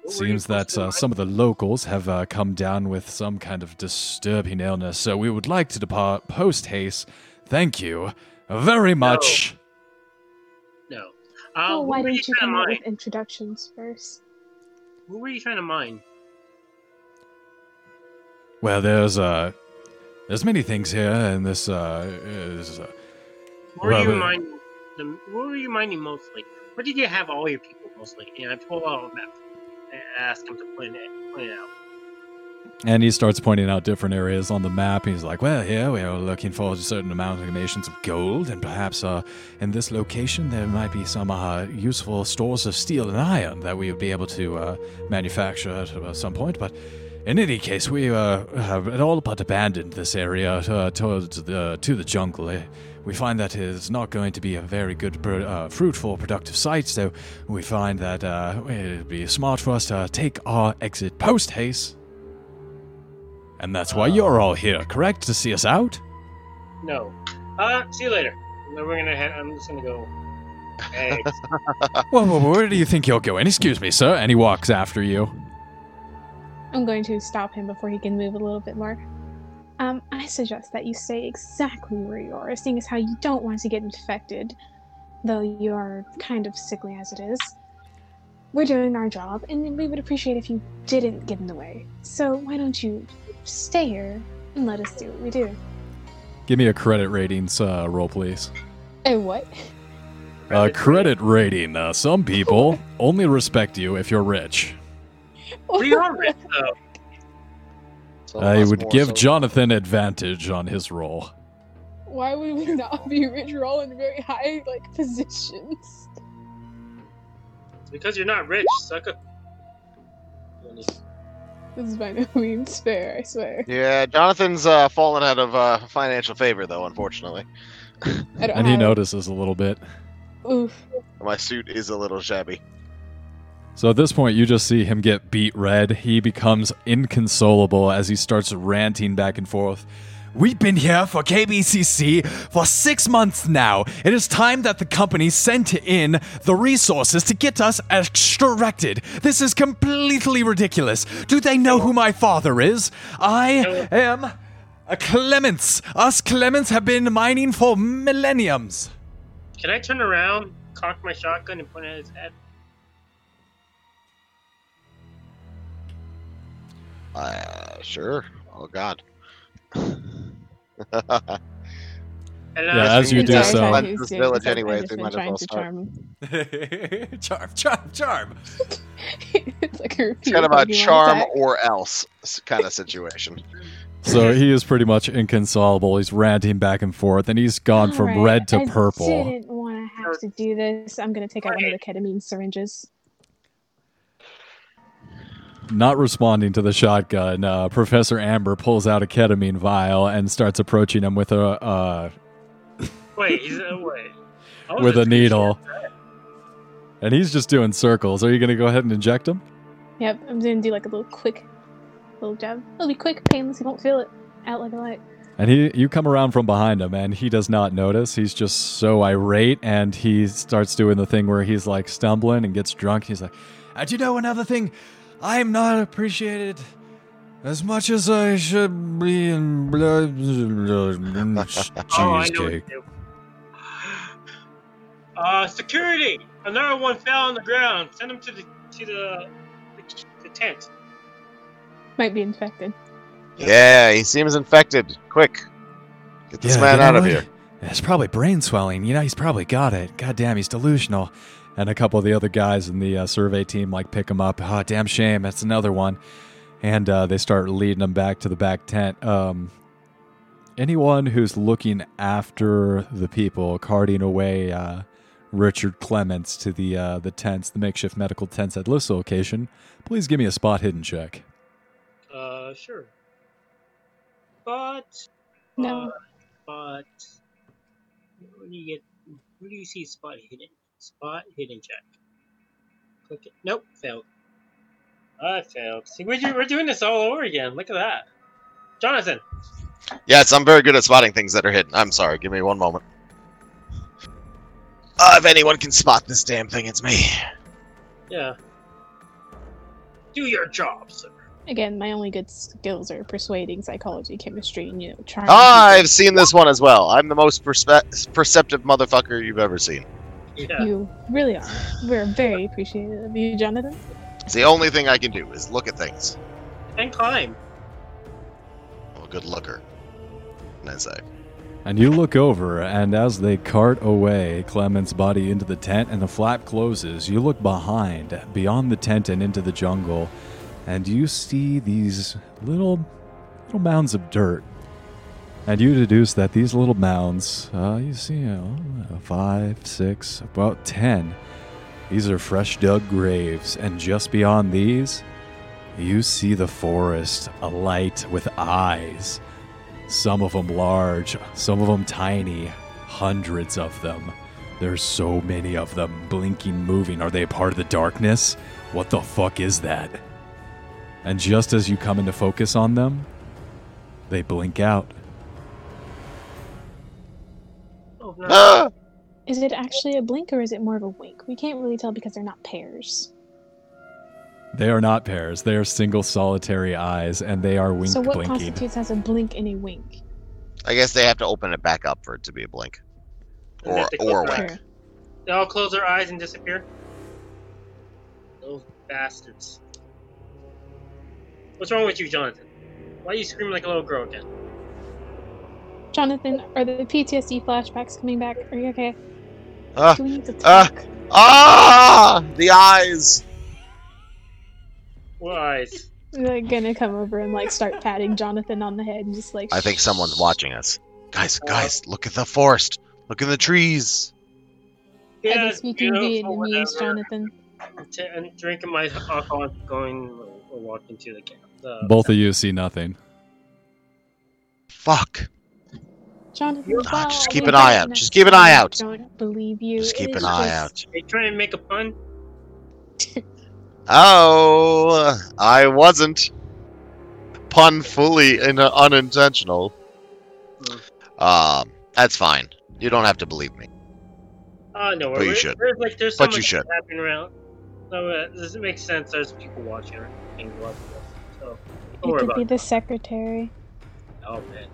it What seems that uh, some of the locals have uh, come down with some kind of disturbing illness, so we would like to depart post haste. Thank you very much. No. Uh, oh, why were you didn't you trying come to up with introductions first? Who were you trying to mine? Well, there's uh, there's many things here, and this uh, is. Uh, Where were you uh, mining? The, where were you mining mostly? Where did you have all your people mostly? And I pull out a map and ask them to point it, point it out. And he starts pointing out different areas on the map. He's like, "Well, here we are looking for a certain amalgamations of nations of gold, and perhaps uh, in this location there might be some uh, useful stores of steel and iron that we would be able to uh, manufacture at uh, some point." But in any case, we uh, have it all but abandoned this area uh, towards the to the jungle. Eh, We find that it is not going to be a very good, uh, fruitful, productive site. So we find that uh, it'd be smart for us to take our exit post haste. And that's why you're all here, correct? To see us out? No. Uh, see you later. Then we're gonna head. I'm just gonna go. Hey, Whoa, whoa, whoa, where do you think you're going? Excuse me, sir. And he walks after you. I'm going to stop him before he can move a little bit more. Um, I suggest that you stay exactly where you are, seeing as how you don't want to get infected, though you are kind of sickly as it is. We're doing our job, and we would appreciate if you didn't get in the way. So why don't you stay here and let us do what we do? Give me a credit ratings uh, roll, please. A what? A credit rating. Uh, some people only respect you if you're rich. We are rich though. So I would give so- Jonathan advantage on his roll. Why would we not be rich? We're all in very high like positions. It's because you're not rich, sucker. This is by no means fair, I swear. Yeah, Jonathan's uh, fallen out of uh, financial favor, though, unfortunately. And he have- notices a little bit. Oof. My suit is a little shabby. So at this point, you just see him get beat red. He becomes inconsolable as he starts ranting back and forth. We've been here for KBCC for six months now. It is time that the company sent in the resources to get us extracted. This is completely ridiculous. Do they know who my father is? I am a Clements. Us Clements have been mining for millenniums. Can I turn around? cock my shotgun and point it at his head? Uh, sure. Oh God. Yeah, I as you do so- sorry, Went this village this. Anyways, we might as well start. charm charm, charm, charm. it's like a It's kind of a charm attack. or else kind of situation. So he is pretty much inconsolable. He's ranting back and forth, and he's gone from Alright, red to I purple. didn't want to have to do this. I'm gonna take out one of the ketamine syringes. Not responding to the shotgun, uh, Professor Amber pulls out a ketamine vial and starts approaching him with a uh, Wait, he's uh, wait. With a needle, and he's just doing circles. Are you going to go ahead and inject him? Yep, I'm gonna do like a little quick, little jab. It'll be quick, painless. You won't feel it. Out like a light. And he, you come around from behind him, and he does not notice. He's just so irate, and he starts doing the thing where he's like stumbling and gets drunk. He's like, "And you know another thing, I'm not appreciated as much as I should be in blood Oh, I know cheesecake." to do. Uh, security! Another one fell on the ground. Send him to the to the the, the tent. Might be infected. Yeah, he seems infected. Quick, get this Yeah, man out of here. It's probably brain swelling. You know, he's probably got it. God damn, he's delusional. And a couple of the other guys in the uh, survey team like pick him up. Oh, damn shame. That's another one. And uh, they start leading him back to the back tent. Um, anyone who's looking after the people, carting away uh, Richard Clements to the uh, the tents, the makeshift medical tents at this location, please give me a spot hidden check. Uh, sure. But No. But, but where do you get? Where do you see spot hidden? Spot hidden check. Click it. Nope, failed. I failed. See, we're, we're doing this all over again. Look at that, Jonathan. Yes, I'm very good at spotting things that are hidden. I'm sorry. Give me one moment. Uh, if anyone can spot this damn thing, it's me. Yeah. Do your job, sir. Again, my only good skills are persuading, psychology, chemistry, and you know, charm. I've seen this one as well. I'm the most perspe- perceptive motherfucker you've ever seen. Yeah. You really are. We're very appreciative of you, Jonathan. It's the only thing I can do is look at things. And climb. I'm a good looker. And I say, And you look over, and as they cart away Clement's body into the tent and the flap closes, you look behind, beyond the tent and into the jungle, and you see these little little mounds of dirt. And you deduce that these little mounds, uh, you see, you know, five, six, about ten. These are fresh dug graves, and just beyond these, you see the forest alight with eyes. Some of them large, some of them tiny, hundreds of them. There's so many of them, blinking, moving. Are they a part of the darkness? What the fuck is that? And just as you come into focus on them, they blink out. ah! Is it actually a blink or is it more of a wink? We can't really tell because they're not pairs. They are not pairs, they are single solitary eyes, and they are wink so what blinking. constitutes as a blink and a wink? I guess they have to open it back up for it to be a blink. Or, or a wink. eyes. They all close their eyes and disappear. Those bastards. What's wrong with you, Jonathan? Why are you screaming like a little girl again? Jonathan, are the PTSD flashbacks coming back? Are you okay? Ah, Do we need to ah. talk? ah! The eyes! What eyes? They're gonna come over and like start patting Jonathan on the head and just like. I think someone's watching us. Guys, guys, look at the forest. Look at the trees. Are Yeah, they it's speaking beautiful, Vietnamese, whatever. Jonathan? I'm, t- I'm drinking my alcohol and going or walking to the camp. The, Both of you see nothing. Fuck. Jonathan, well, just keep an eye out. Just keep an eye out. Don't believe you. Just keep It's an eye out. Are you trying to make a pun? Oh, I wasn't. Pun fully in, unintentional. Hmm. Um, that's fine. You don't have to believe me. Oh no, But you should. There's like there's so But you should. happening around. So uh, does it make sense? There's people watching or watching this. So don't You worry could about be it. the secretary. Oh man.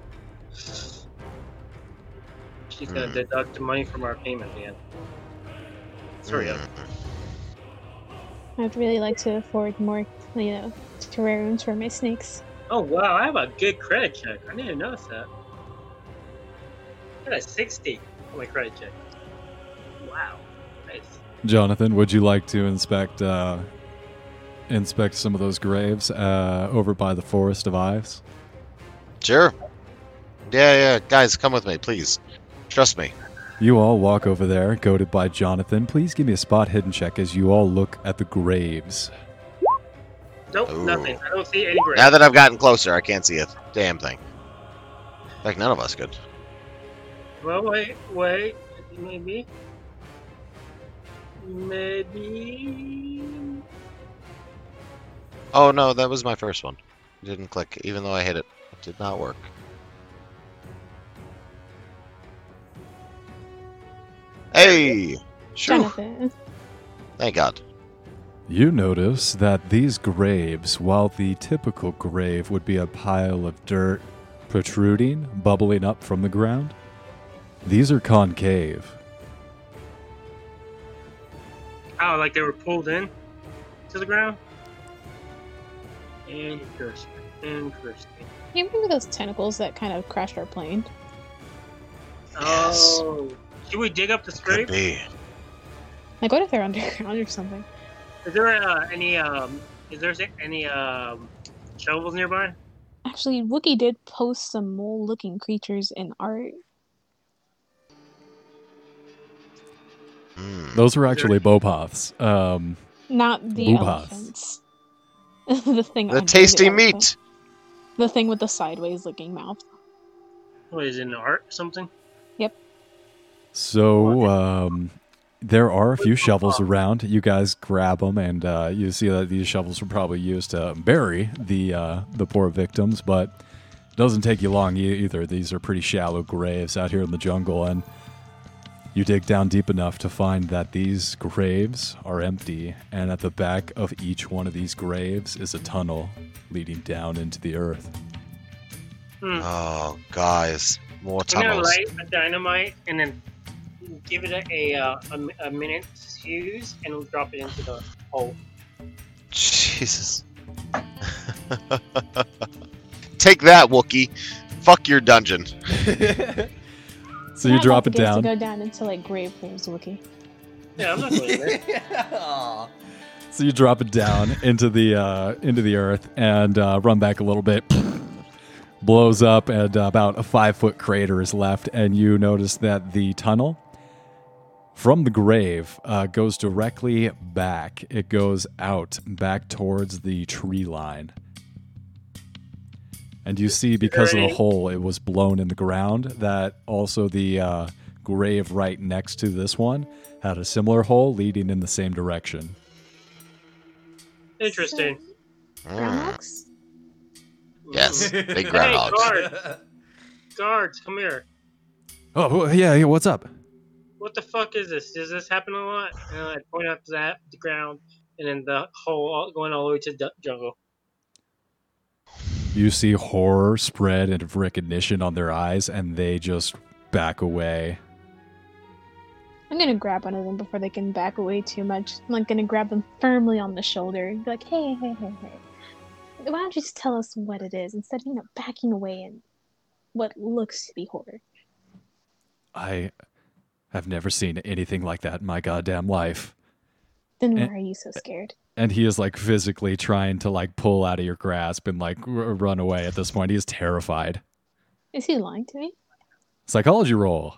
She's gonna Hmm. deduct money from our payment again. Let's hurry up. Mm. I'd really like to afford more, you know, terrariums for my snakes. Oh wow, I have a good credit check. I didn't notice that. I got a 60 on my credit check. Wow. Nice. Jonathan, would you like to inspect uh, inspect some of those graves uh, over by the Forest of Ives? Sure. Yeah, yeah. Guys, come with me, please. Trust me. You all walk over there, goaded by Jonathan. Please give me a spot hidden check as you all look at the graves. Nope, Ooh. nothing. I don't see any grave. Now that I've gotten closer, I can't see a damn thing. Like none of us could. Well, wait, wait. Maybe. Maybe. Oh no, that was my first one. It didn't click, even though I hit it. It did not work. Hey! Sure. Jonathan. Thank God. You notice that these graves, while the typical grave would be a pile of dirt protruding, bubbling up from the ground, these are concave. Oh, like they were pulled in to the ground? Interesting. Interesting. You remember those tentacles that kind of crashed our plane? Yes. Should we dig up the Could scrape? be. Like, what if they're underground or something? Is there uh, any um? Is there any um shovels nearby? Actually, Wookie did post some mole-looking creatures in art. Hmm. Those were actually buopoths. Um, Not the Boobas. elephants. the thing. The tasty elephant. meat! The thing with the sideways-looking mouth. What is it, an art or something? So um, there are a few shovels around. You guys grab them, and uh, you see that these shovels were probably used to bury the uh, the poor victims. But it doesn't take you long either. These are pretty shallow graves out here in the jungle, and you dig down deep enough to find that these graves are empty. And at the back of each one of these graves is a tunnel leading down into the earth. Hmm. Oh, guys. More I'm gonna tunnels. light a dynamite and then give it a a, uh, a, a minute to use, and we'll drop it into the hole. Jesus. Take that, Wookie. Fuck your dungeon. So you Not drop it down. To go down into like grave holes, Wookie. Yeah, I'm not going there. Aw. So you drop it down into the uh, into the earth and uh, run back a little bit. Blows up, and about a five foot crater is left, and you notice that the tunnel from the grave uh, goes directly back. It goes out back towards the tree line. And you see, because of the hole it was blown in the ground, that also the uh, grave right next to this one had a similar hole leading in the same direction. Interesting. Mm. Groundhogs? Yes, big Hey, groundhogs. guard, guards, come here. Oh, yeah, yeah, what's up? What the fuck is this? Does this happen a lot? And I point out to that the ground, and then the hole going all the way to the jungle. You see horror spread and recognition on their eyes, and they just back away. I'm gonna grab one of them before they can back away too much. I'm like gonna grab them firmly on the shoulder and be like, hey, hey, hey, hey. Why don't you just tell us what it is instead of, you know, backing away and what looks to be horror? I have never seen anything like that in my goddamn life. Then why are you so scared? And he is like physically trying to like pull out of your grasp and like r- run away at this point. He is terrified. Is he lying to me? Psychology roll.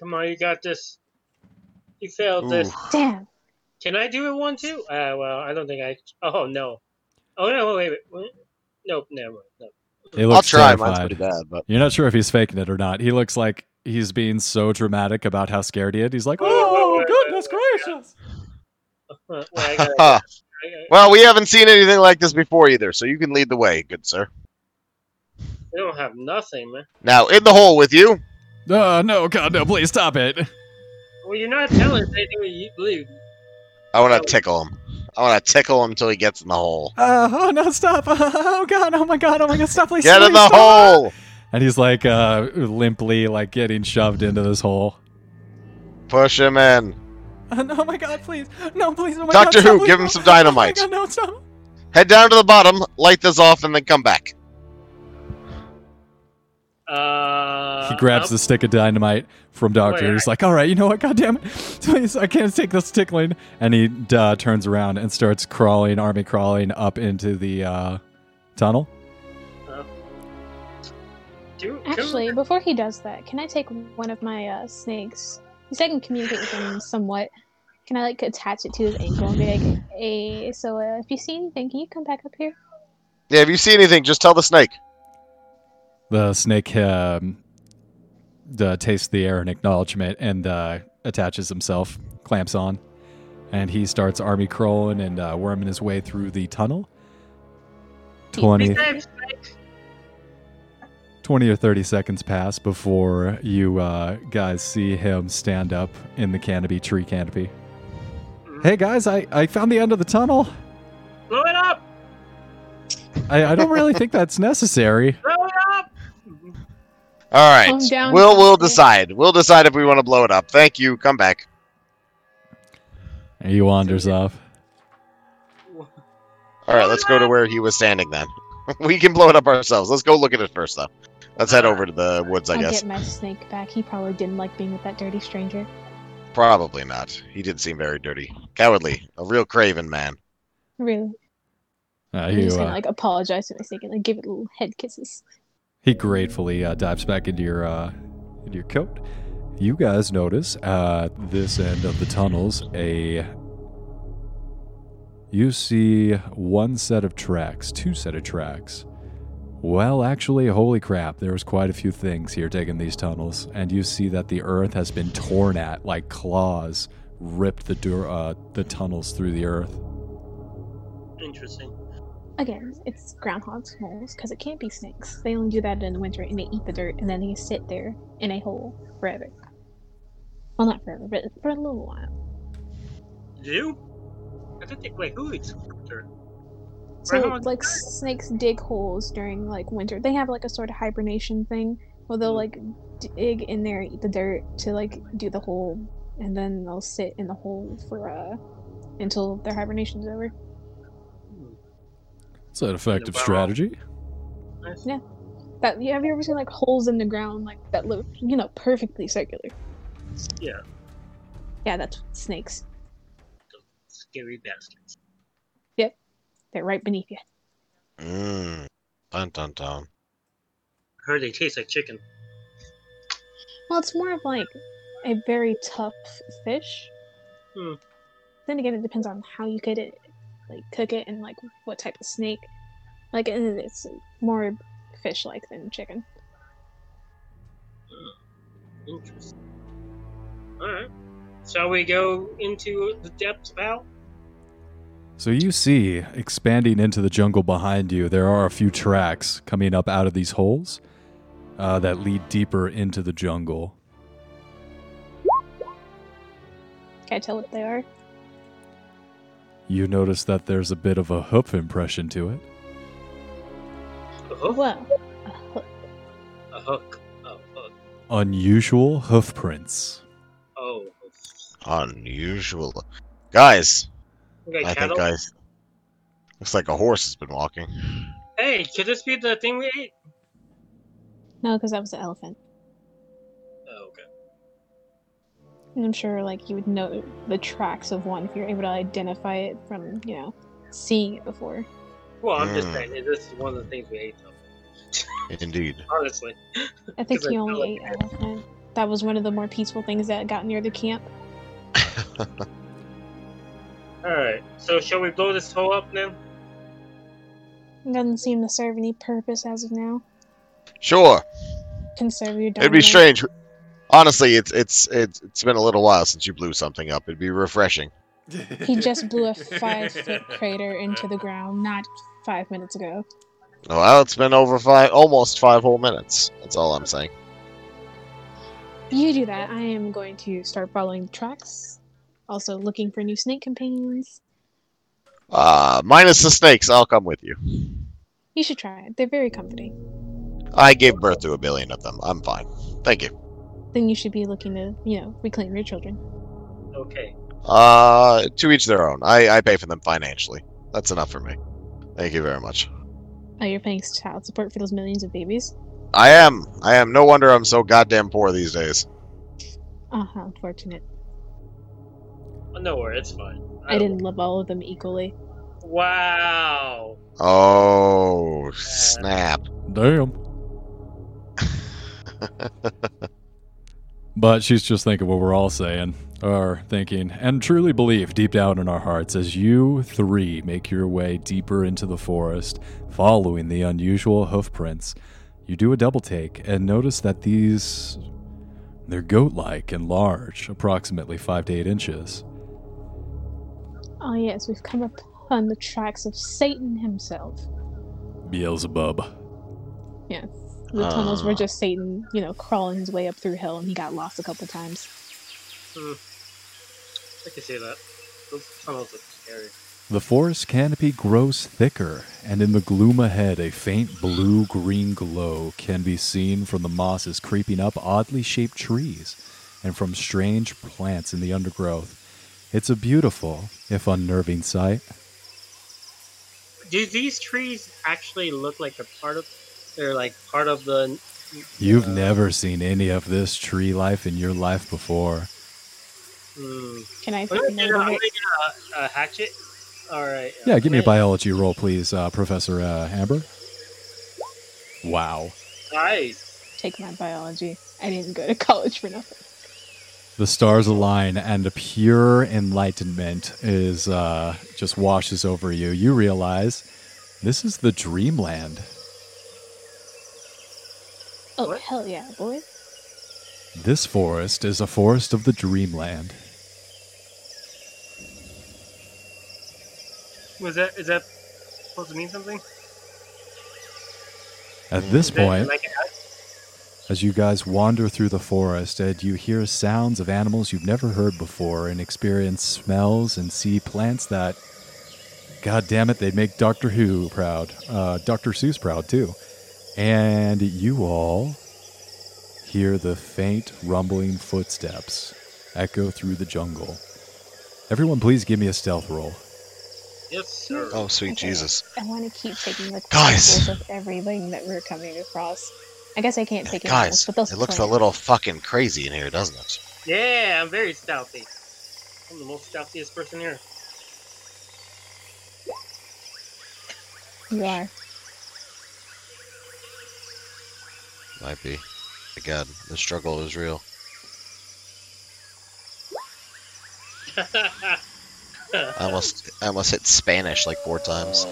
Come on, you got this. You failed this. Damn. Can I do it one too? Uh, well, I don't think I. Oh no. Oh no! Wait, wait, wait. Nope, never mind. No. He I'll looks try. Mine's pretty bad, but You're not sure if he's faking it or not. He looks like he's being so dramatic about how scared he is. He's like, Wait, wait, "Oh goodness gracious!" Wait, I gotta, I gotta- well, we haven't seen anything like this before either, so you can lead the way, good sir. we don't have nothing, man. Now, in the hole with you. Uh, no, God, no! Please stop it. Well, you're not telling us anything you believe. I want to tickle him. I want to tickle him until he gets in the hole. Uh, oh no! Stop! Oh God! Oh my God! Oh my God! Stop! Please! Get in the stop. hole. and he's like uh, limply like getting shoved into this hole. Push him in. Uh, no, oh my god, please. No, please. Oh my Doctor god, stop, Who, please, give him some dynamite. Oh my god, no, stop. Head down to the bottom, light this off, and then come back. Uh, He grabs nope. the stick of dynamite from Doctor. Wait, He's like, "All right, you know what? God damn it, please, I can't take this tickling." And he uh, turns around and starts crawling, army crawling up into the uh, tunnel. Two- two- Actually, before he does that, can I take one of my uh, snakes? Because I can communicate with him somewhat. Can I like attach it to his ankle and be like, "Hey, so uh, if you see anything, can you come back up here?" Yeah, if you see anything, just tell the snake. The snake um, uh, tastes the air in acknowledgement and uh, attaches himself, clamps on, and he starts army crawling and uh, worming his way through the tunnel. He- 20, Snake, snake. 20 or 30 seconds pass before you uh, guys see him stand up in the canopy, tree canopy. Hey guys, I, I found the end of the tunnel. Blow it up! I, I don't really think that's necessary. Blow it up! All right. Down, we'll we'll Doctor. decide. We'll decide if we want to blow it up. Thank you. Come back. And he wanders off. All right, let's go to where he was standing then. we can blow it up ourselves. Let's go look at it first though. Let's head over to the woods, I I'll guess. get my snake back. He probably didn't like being with that dirty stranger. Probably not. He didn't seem very dirty. Cowardly. A real craven man. Really, Uh, I'm he, just gonna uh, like apologize to my snake and like give it little head kisses. He gratefully uh, dives back into your uh, into your coat. You guys notice at this end of the tunnels a. You see one set of tracks, two set of tracks. Well, actually, holy crap, there's quite a few things here taking these tunnels, and you see that the earth has been torn at like claws, ripped the uh, the tunnels through the earth. Interesting. Again, it's groundhog's holes because it can't be snakes. They only do that in the winter and they eat the dirt and then they sit there in a hole forever. Well, not forever, but for a little while. You? I think. Wait, who eats dirt? So, Groundhog's like, snakes dig holes during like winter. They have like a sort of hibernation thing where they'll like dig in there, eat the dirt to like do the hole, and then they'll sit in the hole for uh until their hibernation's over. It's an effective Wow. strategy. Yeah. That have you ever seen like holes in the ground like that look you know perfectly circular? Yeah. Yeah, that's snakes. Scary bastards. Yep, they're right beneath you. Mmm. Dun dun dun. heard they taste like chicken. Well, it's more of like a very tough fish. Hmm. Then again, it depends on how you get it, like cook it, and like what type of snake. Like and it's more fish-like than chicken. Interesting. Alright. Shall we go into the depths of hell? So you see, expanding into the jungle behind you, there are a few tracks coming up out of these holes uh, that lead deeper into the jungle. Can I tell what they are? You notice that there's a bit of a hoof impression to it. A hook? Well, a hook. A hook. Oh, hook. Unusual hoof prints. Oh. Unusual. Guys, Okay, I cattle? think I. Looks like a horse has been walking. Hey, could this be the thing we ate? no, because that was an elephant. And I'm sure like you would know the tracks of one if you're able to identify it from you know seeing it before. Well, I'm just Hmm. saying, this is one of the things we ate, though. Indeed. Honestly. I think 'Cause I he felt only ate like- elephant. That was one of the more peaceful things that got near the camp. Alright, so shall we blow this hole up now? It doesn't seem to serve any purpose as of now. Sure. Conserve your It'd be strange. Honestly, it's it's it's it's been a little while since you blew something up. It'd be refreshing. He just blew a five foot crater into the ground not five minutes ago. Well, it's been over five, almost five whole minutes. That's all I'm saying. You do that. I am going to start following the tracks. Also looking for new snake companions. Uh, minus the snakes, I'll come with you. You should try it. They're very comforting. I gave birth to a billion of them. I'm fine. Thank you. Then you should be looking to, you know, reclaim your children. Okay. Uh, to each their own. I, I pay for them financially. That's enough for me. Thank you very much. Oh, you're paying child support for those millions of babies? I am. I am. No wonder I'm so goddamn poor these days. Ah, how unfortunate. Oh, no worry, it's fine. I didn't love all of them equally. Wow. Oh, snap. Damn. but she's just thinking what we're all saying, or thinking, and truly believe deep down in our hearts as you three make your way deeper into the forest, following the unusual hoof prints. You do a double take and notice that these. They're goat like and large, approximately 5 to 8 inches. Oh, yes, we've come upon the tracks of Satan himself. Beelzebub. The tunnels were Ah. just Satan, you know, crawling his way up through hell, and he got lost a couple times. Hmm. I can see that. Those tunnels are scary. The forest canopy grows thicker, and in the gloom ahead, a faint blue green glow can be seen from the mosses creeping up oddly shaped trees and from strange plants in the undergrowth. It's a beautiful, if unnerving, sight. Do these trees actually look like they're part of? They're like part of the. You've uh, never seen any of this tree life in your life before. Hmm. Can I I'm take gonna a get, a, of I'm it? gonna get a, a hatchet. All right. Yeah, give me a biology roll, please, uh, Professor uh, Amber. Wow. Nice. Take my biology. I didn't go to college for nothing. The stars align, and a pure enlightenment is uh, just washes over you. You realize this is the dreamland. Oh, What? hell yeah, boy. This forest is a forest of the dreamland. Was that is that supposed to mean something? At this Is point, like as you guys wander through the forest, and you hear sounds of animals you've never heard before, and experience smells and see plants that, god damn it, they'd make Doctor Who proud, uh, Doctor Seuss proud too. And you all hear the faint rumbling footsteps echo through the jungle. Everyone, please give me a stealth roll. yes, sir. Oh, sweet Okay. Jesus. I want to keep taking the Guys. of everything that we're coming across. I guess I can't take it Guys, but those it looks a little fucking crazy in here, doesn't it? Yeah, I'm very stealthy. I'm the most stealthiest person here. You are. Might be. My God, the struggle is real. I almost, I almost hit Spanish like four times.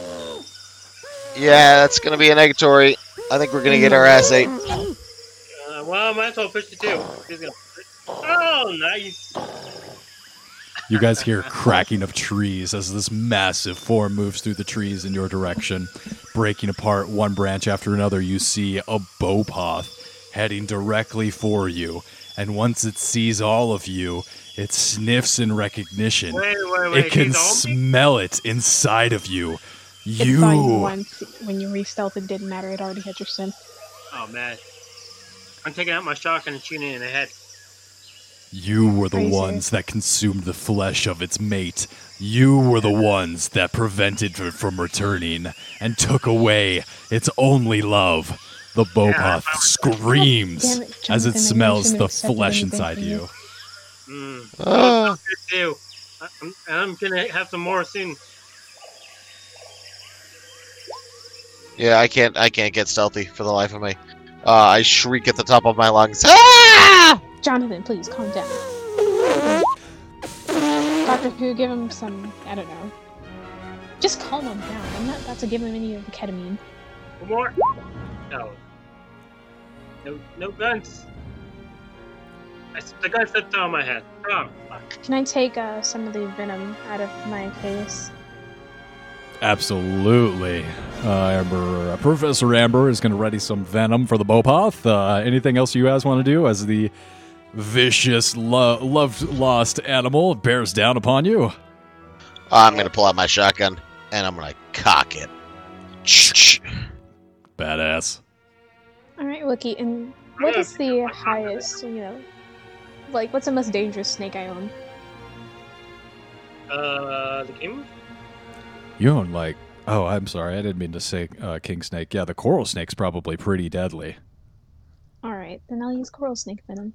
Yeah, that's gonna be a negatory. I think we're gonna get our ass ate. Uh, well, I might as well push it too. Oh, nice. You guys hear cracking of trees as this massive form moves through the trees in your direction, breaking apart one branch after another. You see a buopoth heading directly for you, and once it sees all of you, it sniffs in recognition. Wait, wait, wait. It can he's on me? smell it inside of you. It saw you You, once when you re-stealth, it didn't matter. It already had your sin. Oh man. I'm taking out my shotgun and shooting it in the head. You were the Crazy. ones that consumed the flesh of its mate. You were the ones that prevented it from returning and took away its only love. The buopoth screams Damn it, as it smells the flesh inside from you. Mm. Good. I- I'm, I'm gonna have some more soon. Yeah, I can't, I can't get stealthy for the life of me. Uh, I shriek at the top of my lungs. Ah! Jonathan, please calm down. Doctor Who, give him some. I don't know. Just calm him down. I'm not about to give him any of the ketamine. One more. No. No, no guns. I, s- the gun slipped down on my head. Oh, fuck. Can I take uh, some of the venom out of my case? Absolutely. Uh, Amber, uh, Professor Amber is going to ready some venom for the buopoth. Uh, anything else you guys want to do as the vicious, lo- loved, lost animal bears down upon you? I'm gonna pull out my shotgun and I'm gonna cock it. Badass. All right, Wookie, and what is the highest, you know, like what's the most dangerous snake I own? Uh, the king. You own like. Oh, I'm sorry. I didn't mean to say uh, king snake. Yeah, the coral snake's probably pretty deadly. Alright, then I'll use coral snake venom.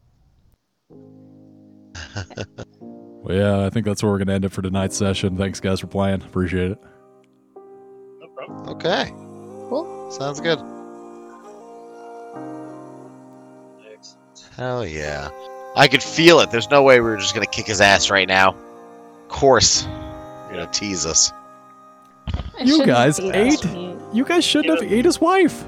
Well, yeah, I think that's where we're gonna end it for tonight's session. Thanks, guys, for playing. Appreciate it. No problem. Okay. Cool. Sounds good. Excellent. Hell yeah. I could feel it. There's no way we were just gonna kick his ass right now. Of course. You're gonna tease us. I You guys ate? You guys shouldn't have ate his wife.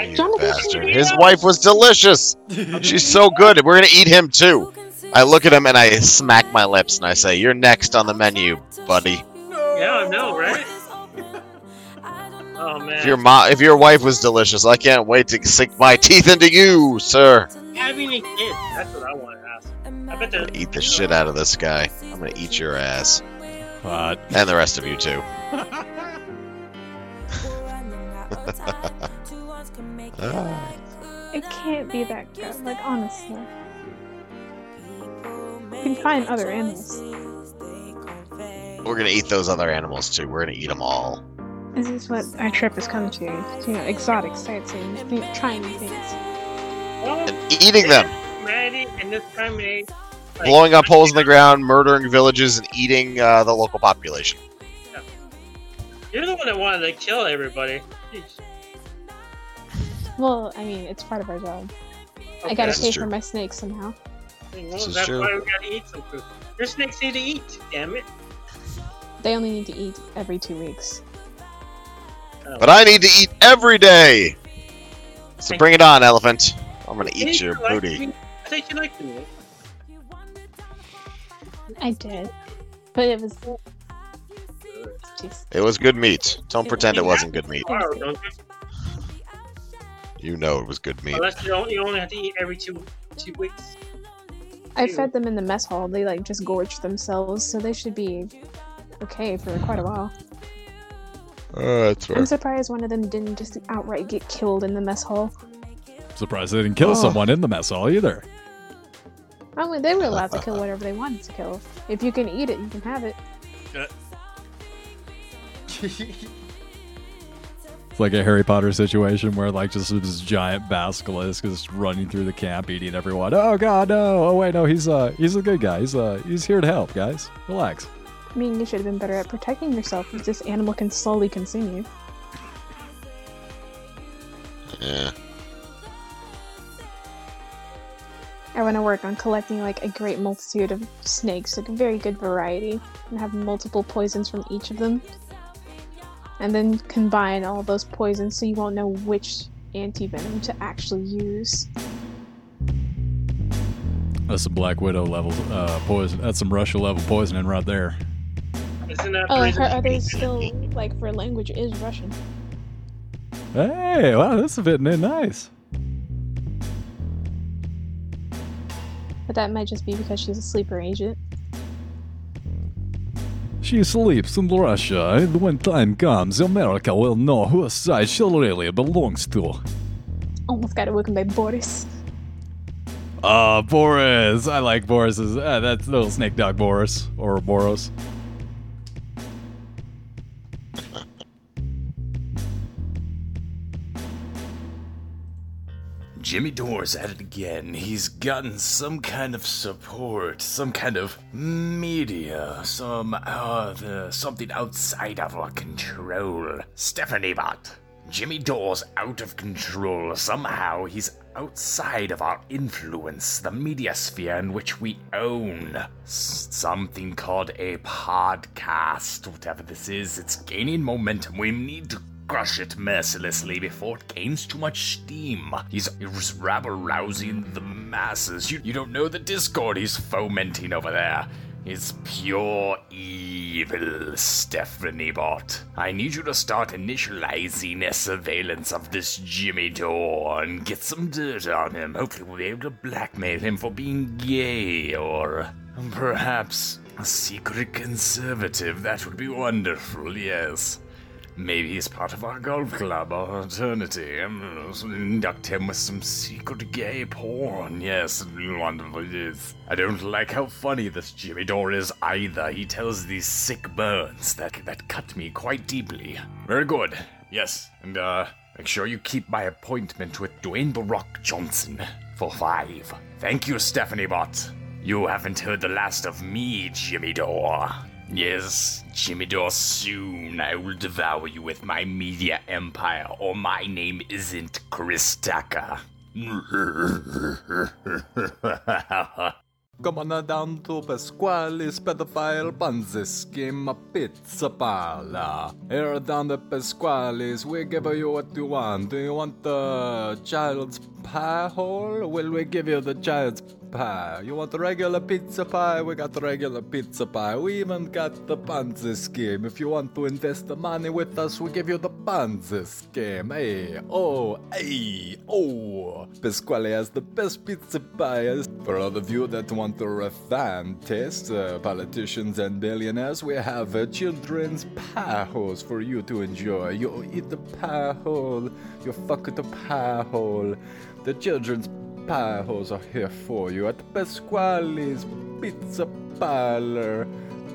You Jonathan bastard. His wife was delicious. She's so good. We're gonna eat him too. I look at him and I smack my lips and I say, "You're next on the menu, buddy." Yeah, I know, right? Oh, oh man. If your mo- if your wife was delicious, I can't wait to sink my teeth into you, sir. having a kid. That's what I want to ask. I bet they're Eat the shit out of this guy. I'm gonna eat your ass But and the rest of you too. Ah. It can't be that good, like honestly. You can find other animals. We're gonna eat those other animals too. We're gonna eat them all. This is what our trip has come to. You know, exotic sightseeing, new- trying new things. And eating them, Maddie, and this time they like, blowing up holes in the ground, murdering villages, and eating uh, the local population. You're the one that wanted to kill everybody. Jeez. Well, I mean, it's part of our job. I gotta pay true. for my snakes somehow. Well, This is that's true. why we gotta eat some food. Your snakes need to eat. Damn it. They only need to eat every two weeks. Oh. But I need to eat every day. So bring it on, elephant. I'm gonna eat your like booty. I think you like me. I did, but it was. It was good meat. Don't It- pretend it it wasn't good meat. Tomorrow, don't you? You know it was good meat. Unless you only, you only have to eat every two two weeks. I fed them in the mess hall. They like just gorged themselves, so they should be okay for quite a while. Oh, that's I'm surprised one of them didn't just outright get killed in the mess hall. surprised they didn't kill Oh. someone in the mess hall either. I mean, they were allowed to kill whatever they wanted to kill. If you can eat it, you can have it. It's like a Harry Potter situation where like just this giant basilisk is running through the camp eating everyone. Oh god, no! Oh wait, no, he's uh he's a good guy. He's uh he's here to help, guys. Relax. I mean, you should have been better at protecting yourself if this animal can slowly consume you. Yeah. I want to work on collecting like a great multitude of snakes, like a very good variety, and have multiple poisons from each of them. And then combine all those poisons so you won't know which anti-venom to actually use. That's some Black Widow level uh poison. That's some Russia level poisoning right there. Isn't that Oh, her reason- other still like for language is Russian. Hey, wow, this is fitting in nice. But that might just be because she's a sleeper agent. She sleeps in Russia, and when time comes, America will know whose side she really belongs to. Almost got it working by Boris. Uh, Boris. I like Boris's. Uh, that's little snake dog Boris or Boros. Jimmy Dore's at it again. He's gotten some kind of support, some kind of media, some the, something outside of our control. Stephanie Bot. Jimmy Dore's out of control. Somehow he's outside of our influence, the media sphere in which we own. S- something called a podcast, whatever this is. It's gaining momentum. We need to crush it mercilessly before it gains too much steam. He's, he's rabble rousing the masses. You, you don't know the discord he's fomenting over there. It's pure evil, Stephanie Bot. I need you to start initializing a surveillance of this Jimmy Dore and get some dirt on him. Hopefully, we'll be able to blackmail him for being gay or perhaps a secret conservative. That would be wonderful, yes. Maybe he's part of our golf club or fraternity. Um, Induct him with some secret gay porn. Yes, wonderful is. I don't like how funny this Jimmy Dore is either. He tells these sick burns that that cut me quite deeply. Very good. Yes, and uh, make sure you keep my appointment with Dwayne The Rock Johnson for five. Thank you, Stephanie Bot. You haven't heard the last of me, Jimmy Dore. Yes, Jimmy Dore, soon I will devour you with my media empire, or my name isn't Chris Tucker. Come on down to Pasquale's pedophile Bunzi scheme, pizza pala. Here down the Pasquale's, we give you what you want. Do you want the child's pie hole? Will we give you the child's pie? You want the regular pizza pie? We got the regular pizza pie. We even got the Bunzi scheme. If you want to invest the money with us, we give you the Bunzi scheme. Hey, oh, hey, oh. Pasquale has the best pizza pies. For all of you that want a refined taste, uh, politicians and billionaires, we have a children's pie for you to enjoy. You eat the pie hole, you fuck the pie hole. The children's holes are here for you at Pasquale's Pizza Parlor,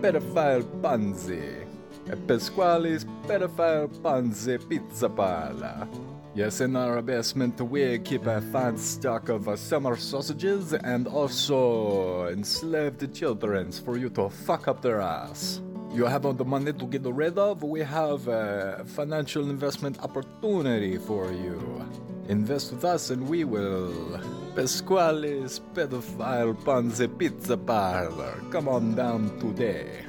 Pedophile Bunzi. At Pasquale's Pedophile Bunzi Pizza Parlor. Yes, in our basement we keep a fine stock of uh, summer sausages and also enslaved children for you to fuck up their ass. You have all the money to get rid of? We have a financial investment opportunity for you. Invest with us and we will. Pasquale's Pedophile Ponzi Pizza Parlor. Come on down today.